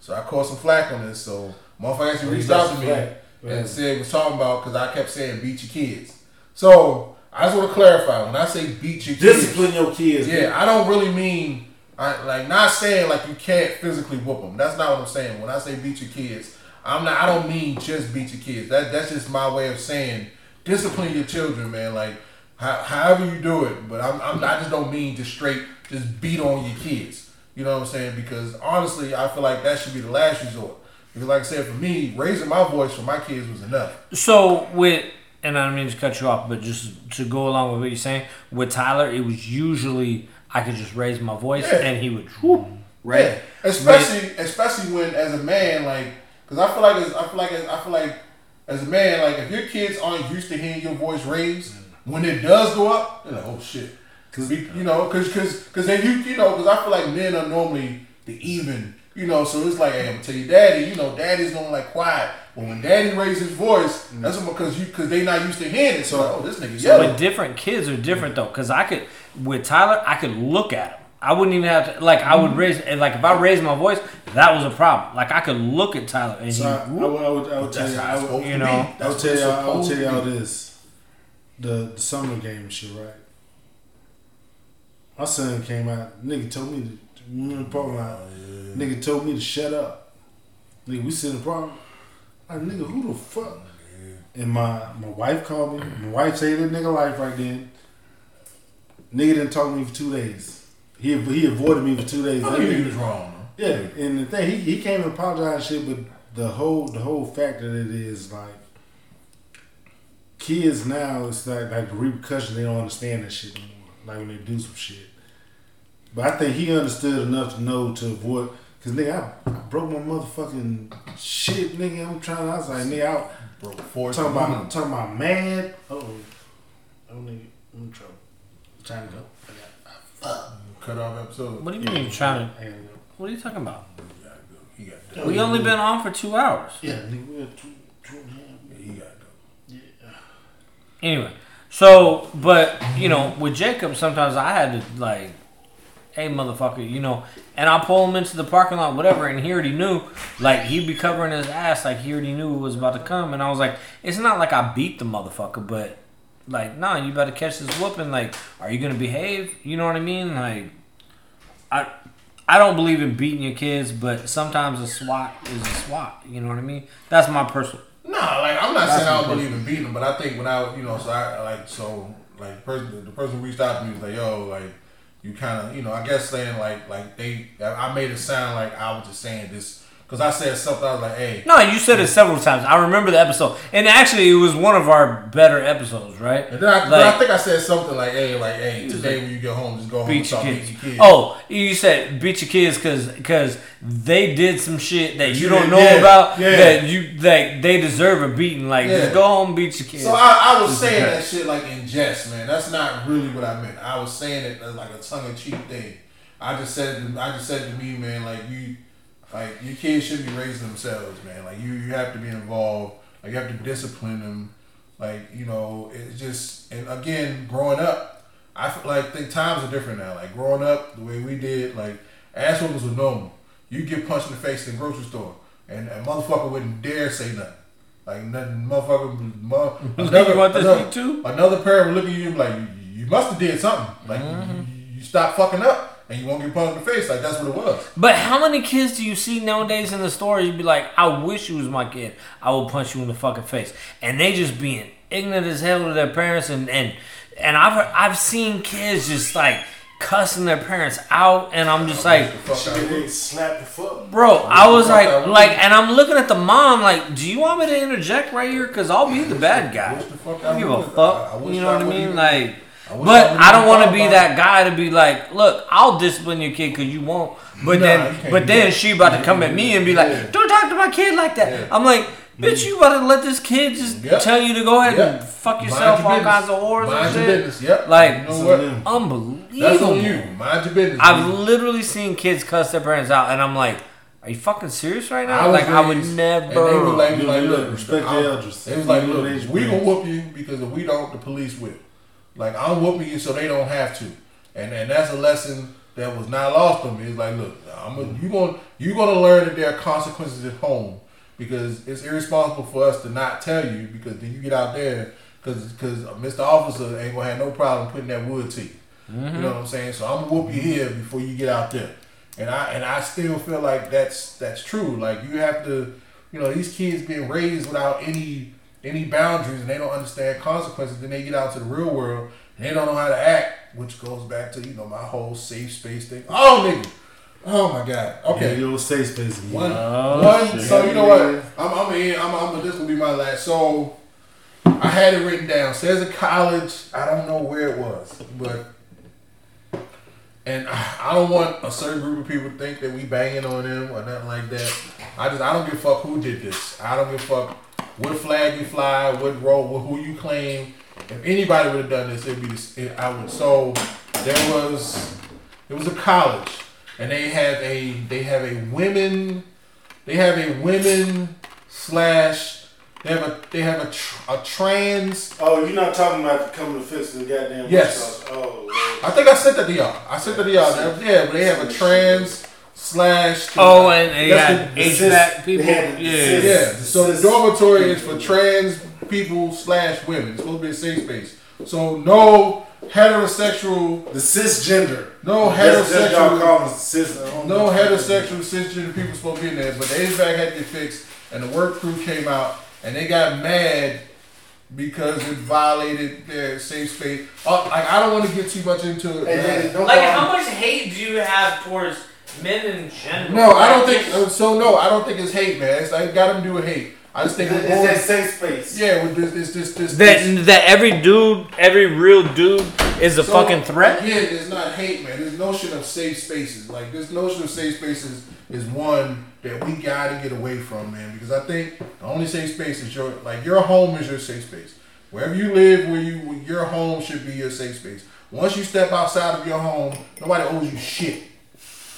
So I caught some flack on this. So motherfucker actually Oh, reached out to me flack. and said was talking about because I kept saying beat your kids. So I just want to clarify when I say beat your kids. Discipline your kids. Yeah, I don't really mean I like not saying like you can't physically whoop them. That's not what I'm saying. When I say beat your kids, I'm not. I don't mean just beat your kids. That that's just my way of saying discipline your children, man. Like how, however you do it, but I'm, I'm I just don't mean just straight just beat on your kids. You know what I'm saying? Because honestly, I feel like that should be the last resort. Because like I said, for me, raising my voice for my kids was enough. So with and I don't mean to cut you off, but just to go along with what you're saying, with Tyler, it was usually I could just raise my voice Yeah. and he would whoop, right. Yeah, especially especially when as a man, like, because I feel like as, I feel like as, I feel like as a man, like if your kids aren't used to hearing your voice raised, mm. when it does go up, they're like, oh shit, because you know, because because because then you you know, because I feel like men are normally the even, you know, so it's like, hey, I'm gonna tell you, daddy, you know, daddy's gonna like quiet. But when daddy raises his voice, mm. that's because you because they not used to hearing it. So, oh, this nigga yelling. But different kids are different though, because I could with Tyler, I could look at him. I wouldn't even have to like. I would mm-hmm. raise and like if I raised my voice, that was a problem. Like I could look at Tyler and he. So I, I, would, I would, I would tell you, how I it's would, you know, be. I would tell y'all, I would tell y'all this, the, the summer game and shit, right? My son came out, nigga told me to, remember the parking lot, nigga told me to shut up. Nigga, we sit in the park, like, nigga, who the fuck? And my, my wife called me, my wife saved that nigga life right then. Nigga didn't talk to me for two days. He, he avoided me for two days. I knew he was wrong. yeah, and the thing he, he came and apologized shit, but the whole the whole fact that it is like kids now, it's like like the repercussions they don't understand that shit anymore. Like when they do some shit. But I think he understood enough to know to avoid. Cause nigga, I, I broke my motherfucking shit, nigga. I'm trying. I was like, nigga, I Broke four talking about talking about mad. Oh, oh nigga, I'm in trouble. Time to go. Cut off episode. What do you mean you're trying to? I go. What are you talking about? He gotta go. He gotta go. We only been on for two hours. Yeah, nigga, we two, two and a half. He gotta go. Anyway, so but you know, with Jacob, sometimes I had to like, hey motherfucker, you know, and I pull him into the parking lot, whatever, and he already knew, like he'd be covering his ass, like he already knew it was about to come, and I was like, it's not like I beat the motherfucker, but like, nah, you better catch this whooping. Like, are you gonna behave? You know what I mean? Like, I. I don't believe in beating your kids, but sometimes a swat is a swat. You know what I mean? That's my personal. Nah, like I'm not That's saying I don't believe in beating them, but I think when I, you know, so I like so like person the person reached out to me was like, yo, like you kind of, you know, I guess saying like like they, I made it sound like I was just saying this because I said something. I was like, hey, No, you said it several times. I remember the episode, and actually, it was one of our better episodes, right? and then I, Like- but I think I said something like, hey, like hey, today when you get home, just go home and Beat your kids. beating your kids. Oh, you said beat your kids because they did some shit that you don't know yeah, about yeah. that you that they deserve a beating. Like just go home, beat your kids. So I, I was saying that shit like in jest, man. That's not really what I meant. I was saying it as like a tongue in cheek thing. I just said I just said to me, man, like you like your kids should be raising themselves, man. Like you you have to be involved. Like you have to discipline them. Like, you know, it's just and again, growing up, I feel like think times are different now. Like growing up, the way we did, like ass whoopings were normal. You get punched in the face in the grocery store and a motherfucker wouldn't dare say nothing. Like nothing, motherfucker. Mo- another, You want this another, too? another parent would look at you and be like, you, you must have did something. Like Mm-hmm. you, you stop fucking up and you won't get punched in the face. Like that's what it was. But how many kids do you see nowadays in the store? You'd be like, I wish you was my kid. I will punch you in the fucking face. And they just being ignorant as hell to their parents and and and I've I've seen kids just like cussing their parents out and I'm just like Fuck out of They the foot. Bro, I was like, like, and I'm looking at the mom, like, do you want me to interject right here? Cause I'll be the bad guy. Wish the fuck I don't give a would. I- I fuck. You know what I mean? Like, I but I don't want to be that guy to be like, look, I'll discipline your kid because you won't. But Nah, you then, but then she about to come at me and be like, Yeah. don't talk to my kid like that. Yeah. I'm like, bitch, mm-hmm. you about to let this kid just Yep. tell you to go ahead Yep. and fuck yourself your all business. kinds of whores Mind and your shit. business. Yep. Like, you know So what? then- Unbelievable. That's on you. Mind your business. I've dude. literally seen kids cuss their parents out, and I'm like, "Are you fucking serious right now?" I was like, I would never. And they were like, like, look, look, respect I'm- your elders. They was like, look, we gonna whoop you because if we don't, the police will. Like I'm whooping you so they don't have to, and and that's a lesson that was not lost on me. It's like, look, I'm a, you gonna you gonna learn that there are consequences at home because it's irresponsible for us to not tell you because then you get out there because because Mr. Officer ain't gonna have no problem putting that wood to you. You mm-hmm. know what I'm saying? So I'm gonna whoop you here before you get out there. And I and I still feel like that's that's true. Like you have to, you know, these kids being raised without any any boundaries and they don't understand consequences. Then they get out to the real world and they don't know how to act, which goes back to you know my whole safe space thing. Oh nigga, oh my god. Okay, Yeah, your safe space again. one, Oh, one. So you know what? I'm, I'm in. I'm, I'm. This will be my last. So I had it written down. Says a college. I don't know where it was, but and I I don't want a certain group of people to think that we banging on them or nothing like that. I just I don't give a fuck who did this. I don't give a fuck what flag you fly, what role, what, who you claim. If anybody would have done this, it'd be this, it, I would. So there was it was a college, and they have a they have a women they have a women slash they have a they have a, tr- a trans. Oh, you're not talking about coming to fix the goddamn Yes. Oh, Lord. I think I sent that to y'all. I sent that to y'all. Yeah, but they have a trans slash. Oh, and they That's got the- the HVAC people. they Yeah. Yeah, so the dormitory is for trans people slash women. It's supposed to be a safe space. So no heterosexual, the cisgender. no That's, that's y'all heterosexual, call them cis. No heterosexual cisgender people supposed to be in there. But the HVAC had to get fixed, and the work crew came out, and they got mad because it violated their safe space. Uh, like I don't want to get too much into it. Hey, hey, Like, how much hate do you have towards men in general? No, I don't think uh, so. No, I don't think it's hate, man. It's like got to do with hate. I just think It's we're that safe space. yeah, with this, this, this, this. this. That that every dude, every real dude, is a So, fucking threat. Again, it's not hate, man. This notion of safe spaces, like this notion of safe spaces, is one that we got to get away from, man. Because I think the only safe space is your, like your home is your safe space. Wherever you live, where you your home should be your safe space. Once you step outside of your home, nobody owes you shit.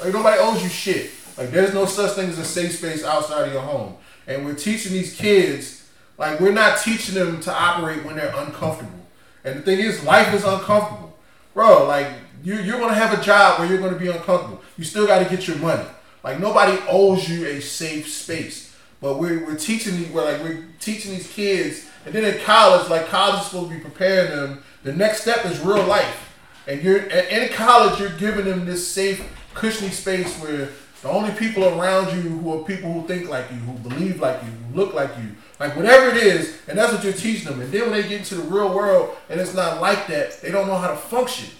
Like nobody owes you shit. Like there's no such thing as a safe space outside of your home. And we're teaching these kids, like we're not teaching them to operate when they're uncomfortable. And the thing is, life is uncomfortable, bro. Like you, you're gonna have a job where you're gonna be uncomfortable. You still got to get your money. Like nobody owes you a safe space. But we're, we're teaching these we're like we're teaching these kids, and then in college, like college is supposed to be preparing them. The next step is real life, and you're and in college you're giving them this safe, cushiony space where the only people around you who are people who think like you, who believe like you, who look like you, like whatever it is, and that's what you're teaching them. And then when they get into the real world and it's not like that, they don't know how to function.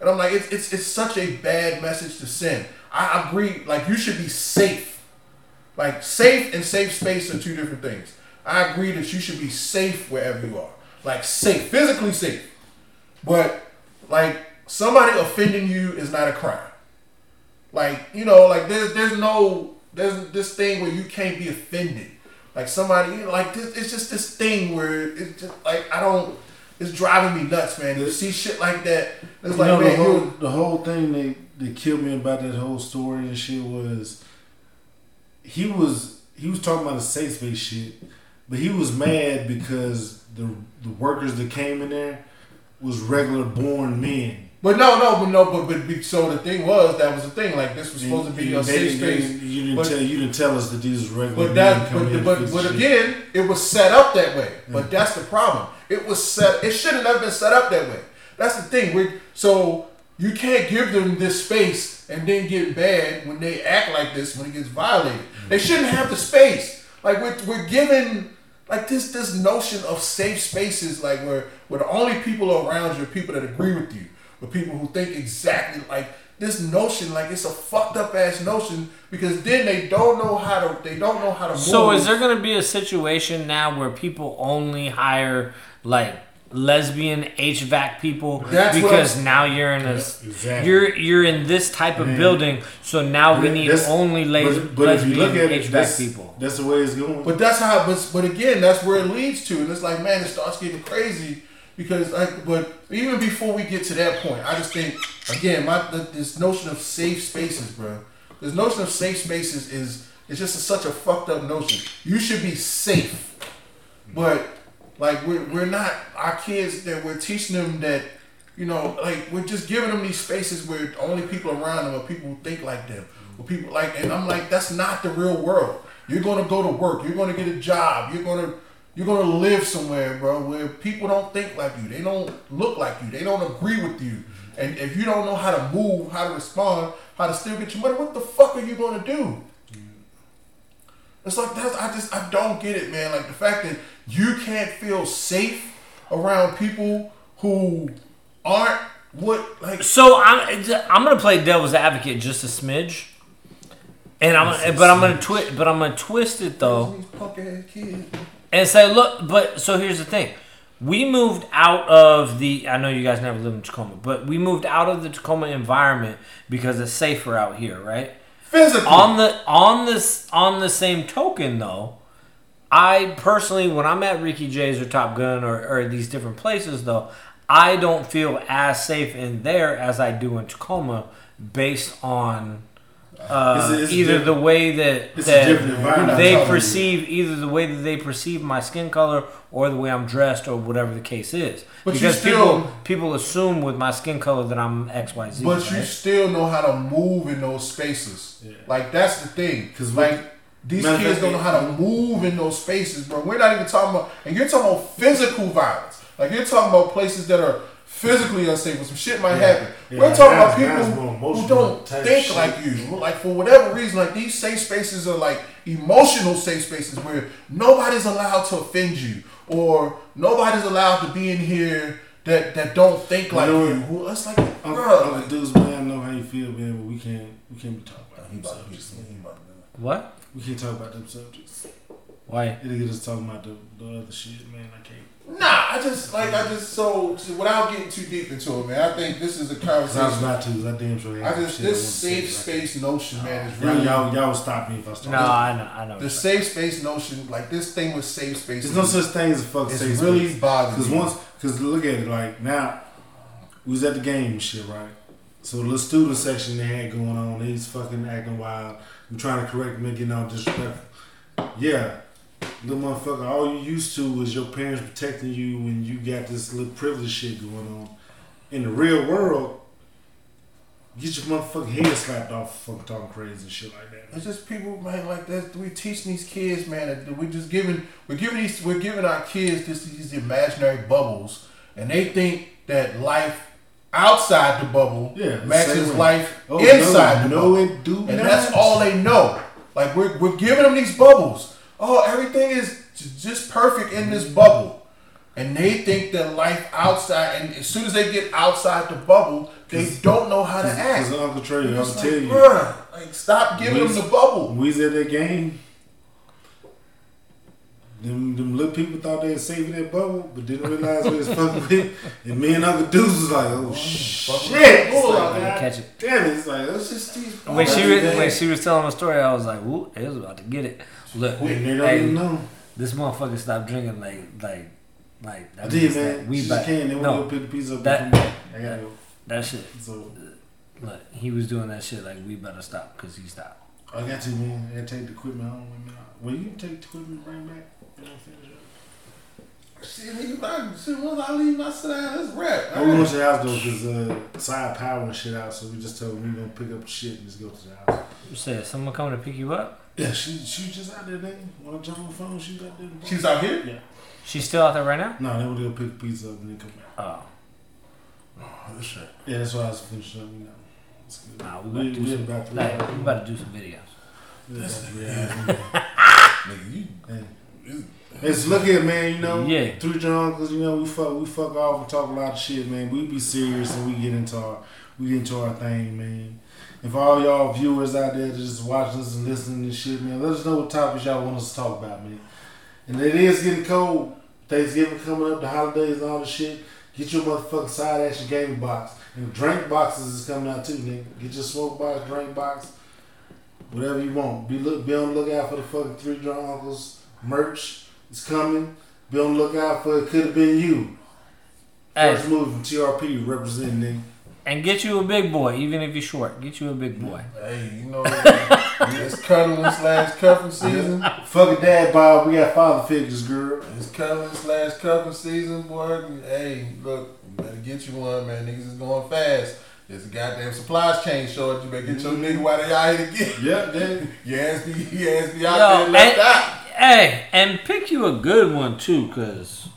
And I'm like, it's it's, it's such a bad message to send. I agree, like you should be safe. Like safe and safe space are two different things. I agree that you should be safe wherever you are. Like safe, physically safe. But like somebody offending you is not a crime. Like, you know, like there's there's no there's this thing where you can't be offended. Like somebody, you know, like this, it's just this thing where it's just like I don't. It's driving me nuts, man. To see shit like that. It's You like, know, man, the whole, the whole thing that, that killed me about that whole story and shit was he was he was talking about the safe space shit, but he was mad because the the workers that came in there was regular born men. But no, no, but no, but but so the thing was that was the thing. Like this was supposed to be a safe space. You didn't But- tell you didn't tell us that these regular But that, but but, but shit. again, it was set up that way. But that's the problem. It was set. It shouldn't have been set up that way. That's the thing. We so you can't give them this space and then get bad when they act like this when it gets violated. They mm-hmm. shouldn't have the space. Like we're we're given like this this notion of safe spaces like where where the only people around you are people that agree with you, with people who think exactly like this notion like it's a fucked up ass notion because then they don't know how to they don't know how to move. So is there going to be a situation now where people only hire like lesbian HVAC people That's because I'm- now you're in a exactly. you're you're in this type of Man. building, so now we need That's- only les- but, but if you lesbian look at it, HVAC that's, people. that's the way it's going. But that's how. But but again, that's where it leads to, and it's like, man, it starts getting crazy because like. But even before we get to that point, I just think again, my the, this notion of safe spaces, bro. This notion of safe spaces is it's just a, such a fucked up notion. You should be safe, but like we're we're not our kids that we're teaching them that. You know, like we're just giving them these spaces where only people around them are people who think like them, or people like, and I'm like, that's not the real world. You're gonna go to work. You're gonna get a job. You're gonna you're gonna live somewhere, bro, where people don't think like you. They don't look like you. They don't agree with you. And if you don't know how to move, how to respond, how to still get your money, what the fuck are you gonna do? It's like that's I just I don't get it, man. Like the fact that you can't feel safe around people who aren't what like So I'm I'm gonna play devil's advocate just a smidge, and I'm but I'm gonna twist but I'm gonna twist it though. These punk ass and say, look, but so here's the thing. We moved out of the. I know you guys never lived in Tacoma, but we moved out of the Tacoma environment because it's safer out here, right? Physically. On the on this on the same token, though, I personally, when I'm at Ricky J's or Top Gun or, or these different places, though, I don't feel as safe in there as I do in Tacoma, based on uh, It's a- it's either the way that that they Talking perceive either the way that they perceive my skin color or the way I'm dressed or whatever the case is. But you because still- people people assume with my skin color that I'm X Y Z. But you still know how to move in those spaces. Yeah. Like that's the thing. Because like these Matter of kids don't know how to move in those spaces, bro. We're not even talking about, and you're talking about physical violence. Like you're talking about places that are physically unsafe, where some shit might happen. Yeah, We're talking about that's- that's people who don't think shit. like you. Like for whatever reason, like these safe spaces are like emotional safe spaces where nobody's allowed to offend you, or nobody's allowed to be in here that that don't think like know you. Who- It's like, Uncle, bro. Uncle Deuce, man, I know how you feel, man, but we can't we can't be talking about them subjects. man. what? We can't talk about them subjects. Why? It'll get us talking about the, the other shit, man. I can't. Nah, I just like I just so, so without getting too deep into it, man. I think this is a Sounds conversation. not to. I damn sure. I just this want safe say, like, space notion, man, is Y'all, really y'all, y'all will stop me if I start. No, I know, I know. the safe space notion. Like this thing with safe space. There's no such thing as a fuck It's safe really space. bothering Because me. once, because look at it, like now, we was at the game and shit, right? So the little student section they had going on, they was fucking acting wild. I'm trying to correct them and getting all disrespectful. Yeah, little motherfucker, all you used to was your parents protecting you when you got this little privilege shit going on. In the real world, get your motherfucking head slapped off for fucking talking crazy and shit like that. It's just people, man, like that. We teaching these kids, man. That we just giving, we're giving these, we're giving our kids just these imaginary bubbles, and they think that life outside the bubble Yeah, matches life Oh, inside the no, bubble. no, it do and not. that's all they know. Like we're we're giving them these bubbles. Oh, everything is just perfect in this bubble, and they think that life outside. And as soon as they get outside the bubble, they don't know how to act. Because Uncle Trey, I'll It's tell like, you. bruh, like stop giving We- them the bubble. When we was at that game, them, them little people thought they were saving that bubble, but didn't realize what it was fucking with. And me and Uncle Deuce was like, oh, shit. Bull out It's there. like, Catch it. Damn it. It's like, it's just these. When she was, was when she was telling the story, I was like, "Woo!" It was about to get it. Look, And they don't hey, even know. this motherfucker stopped drinking like like like. I did, man. that We We back. can't. They no, to go pick the pizza up. that- and come back. I gotta go. that shit. So, Look, he was doing that shit like we better stop because he stopped. I got to, man. I gotta take the equipment home with me. Well, you take the equipment and bring back. You know, finish it. Shit, nigga, I, shit, once I leave, I sit down, let's rap. I we went to the house though because uh, side power and shit out, so we just told him we gonna pick up shit and just go to the house. You said someone coming to pick you up. Yeah, she she was just out there. Then when I jump on the phone, she was out there. She's out here? Yeah. She's still out there right now. No, they went to go pick the pizza up and then come back. Oh, Oh, this shit. Yeah, that's why I was finishing up. You know, it's good. nah, we we, about to do we some. about to Like, we about to do some videos. we about to react. Nigga, you. Hey. Let's look at man, you know, Yeah. three drunk, cause you know we fuck, we fuck off and talk a lot of shit, man. We be serious and we get into our, we get into our thing, man. If all y'all viewers out there that just watching us and listening to shit, man, let us know what topics y'all want us to talk about, man. And it is getting cold. Thanksgiving coming up, the holidays and all the shit. Get your motherfucking side action gaming box. And drink boxes is coming out too, nigga. Get your smoke box, drink box, whatever you want. Be look, be on the lookout for the fucking three drunk uncles merch. It's coming. Be on the lookout for it. Could have been you. Hey, First movie from TRP representing nigga. And get you a big boy, even if you're short. Get you a big boy. Hey, you know, it's cuddling slash cuffing season. Fucking dad Bob, we got father figures, girl. It's cuddling slash cuffing season, boy. Hey, look, you better get you one, man. Niggas is going fast. There's a goddamn supplies chain short. You better get your nigga while they out here to get. Yeah, dad. Your ass be, your ass be out Yo, there left and- out. Hey, and pick you a good one too, cause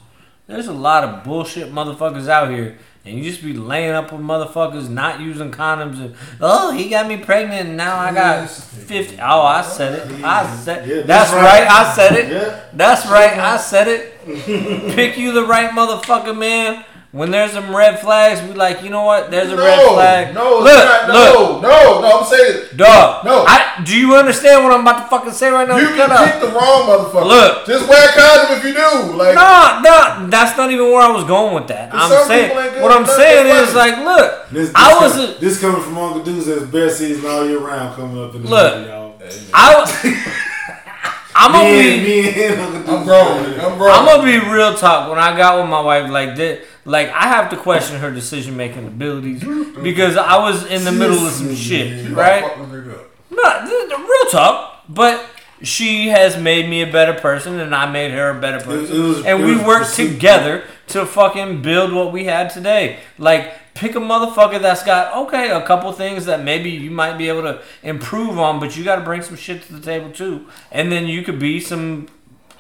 there's a lot of bullshit motherfuckers out here, and you just be laying up with motherfuckers not using condoms, and oh, he got me pregnant, and now I got fifty. Oh, I said it. I said Yeah, that's, right. right. I said it. Yeah. That's right. I said it. pick you the right motherfucker, man. When there's some red flags, we like, you know what? There's a no, red flag. No, look, it's not, look, no, no, no. I'm saying dog. No. I, do you understand what I'm about to fucking say right now? you can up. pick the wrong motherfucker. Look. just wear a condom if you do. Like, No, no, that's not even where I was going with that. I'm some saying people ain't good what I'm saying is funny. like, look, This, this, I com- was, this coming from Uncle Deuce that's best season all year round coming up in the Look. movie, y'all. I was, I'm gonna and, be, me and Uncle Deuce. I'm grown. I'm grown. I'm gonna be real talk. When I got with my wife, like that, like I have to question her decision making abilities because I was in the middle of some shit, right? Fuck the nigga up. No, real talk. But she has made me a better person, and I made her a better person, was- and we worked together to fucking build what we had today. Like, pick a motherfucker that's got okay a couple things that maybe you might be able to improve on, but you got to bring some shit to the table too, and then you could be some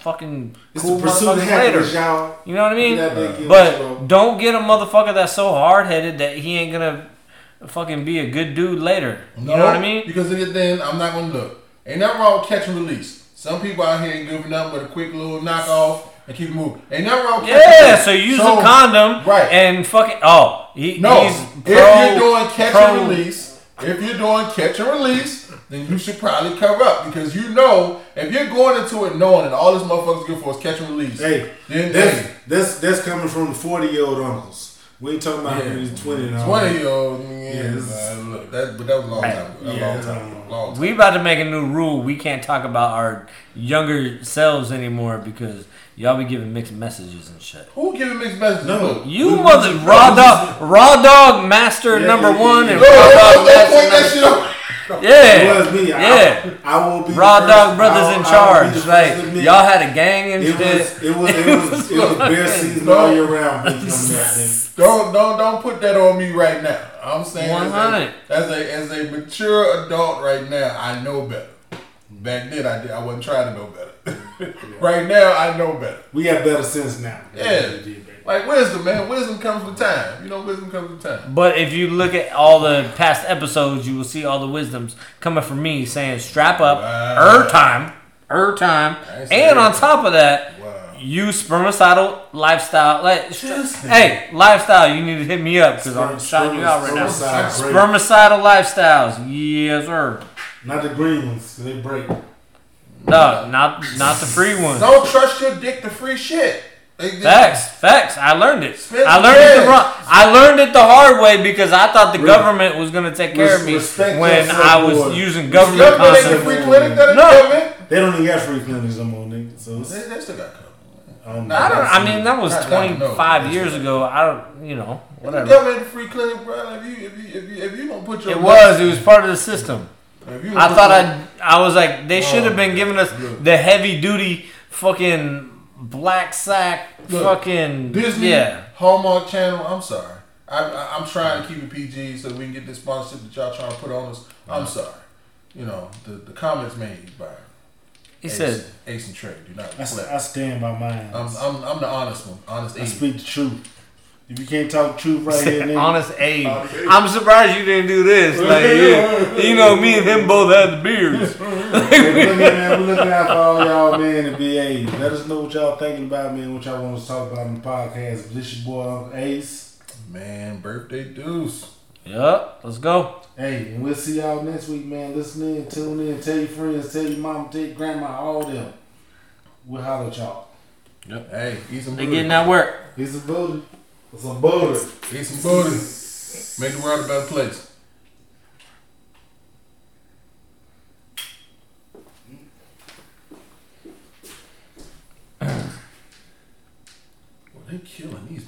fucking It's cool of later. y'all. You know what I mean? Get out there, get what you But don't get a motherfucker that's so hard headed that he ain't gonna fucking be a good dude later. You know what I mean? Because then- then I'm not gonna look. Ain't nothing wrong with catch and release. Some people out here ain't giving nothing but a quick little knockoff and keep moving. Ain't nothing wrong with Yeah, so use So- a condom right. and fucking oh he, No, if pro, you're doing catch pro- and release, if you're doing catch and release, then you should probably cover up because you know if you're going into it knowing that all this motherfucker's good for is catch and release, Hey, then that's hey, that's that's coming from the forty year old uncles. We ain't talking about Yeah. these twenty and twenty year old, yeah, Yes. man, look, that, but that was a long time, ago. a Yeah, long time, long time. We about to make a new rule. We can't talk about our younger selves anymore because y'all be giving mixed messages and shit. Who giving mixed messages? No. You We- mother we- raw dog, raw dog master Yeah, number yeah, one, yeah. and No, raw dog don't point that master shit number. Up. It Yeah, was me. yeah. I, I will be Raw dog brothers I'll- in charge. be the first Like y'all had a gang and It shit. was it was it was it was bear season all year round. Big coming out there. Don't don't don't put that on me right now. I'm saying as a, 100. as a as a mature adult right now, I know better. Back then, I did. I wasn't trying to know better. right now, I know better. We got better sense now. Yeah. Like wisdom, man. Wisdom comes with time. You know, wisdom comes with time. But if you look at all the past episodes, you will see all the wisdoms coming from me saying strap up, Wow. er time, er time, I ain't say and on top of that, Wow. use spermicidal lifestyle. Like, Just- hey, lifestyle, you need to hit me up because I'm Sperm- shouting you out right now. spermicide. Spermicidal lifestyles, yes sir. Not the green ones, 'cause they break. No, not not the free ones. Don't trust your dick to free shit. It just- Facts, facts. I learned it. Spend I learned it the wrong. I learned it the hard way because I thought the Re- government was gonna take care of me respect when I was boy. using government Government ain't a free clinic. That No. They don't even got free clinics no more, nigga. So it's, They, they still got covered. I don't I don't. I mean, that was Not- not- no, 25 years right. ago. I don't. You know, The whatever. government free clinic, bro. If you if you if you, if you don't put your It was. It was part of the system. If you don't I thought I. I was like, they should have Oh, been giving us look. the heavy duty fucking black sack Look, fucking Disney, yeah. Hallmark Channel. I'm sorry. I, I, I'm trying to keep it PG so we can get this sponsorship that y'all trying to put on us. I'm uh-huh. sorry. You know the, the comments made by He Ace, said, Ace and Trey do not I, reflect. I stand by mine. I'm, I'm, I'm the honest one. Honest I Ace. speak the truth. If you can't talk truth right here, nigga, Honest Abe. I'm surprised you didn't do this. Like, you, you know, me and him both had the beards. Hey, look, man, we're looking out for all y'all, man, and BA. Let us know what y'all thinking about, man, what y'all want us to talk about in the podcast. This your boy, Uncle Ace. Man, birthday deuce. Yep, let's go. Hey, and we'll see y'all next week, man. Listen in, tune in, tell your friends, tell your mom, tell your grandma, all them. We'll holler at y'all. Yep. Hey, eat some They booty. getting that work. He's a booty. Some butter. Get some butter. Make the world a better place. well, they're killing these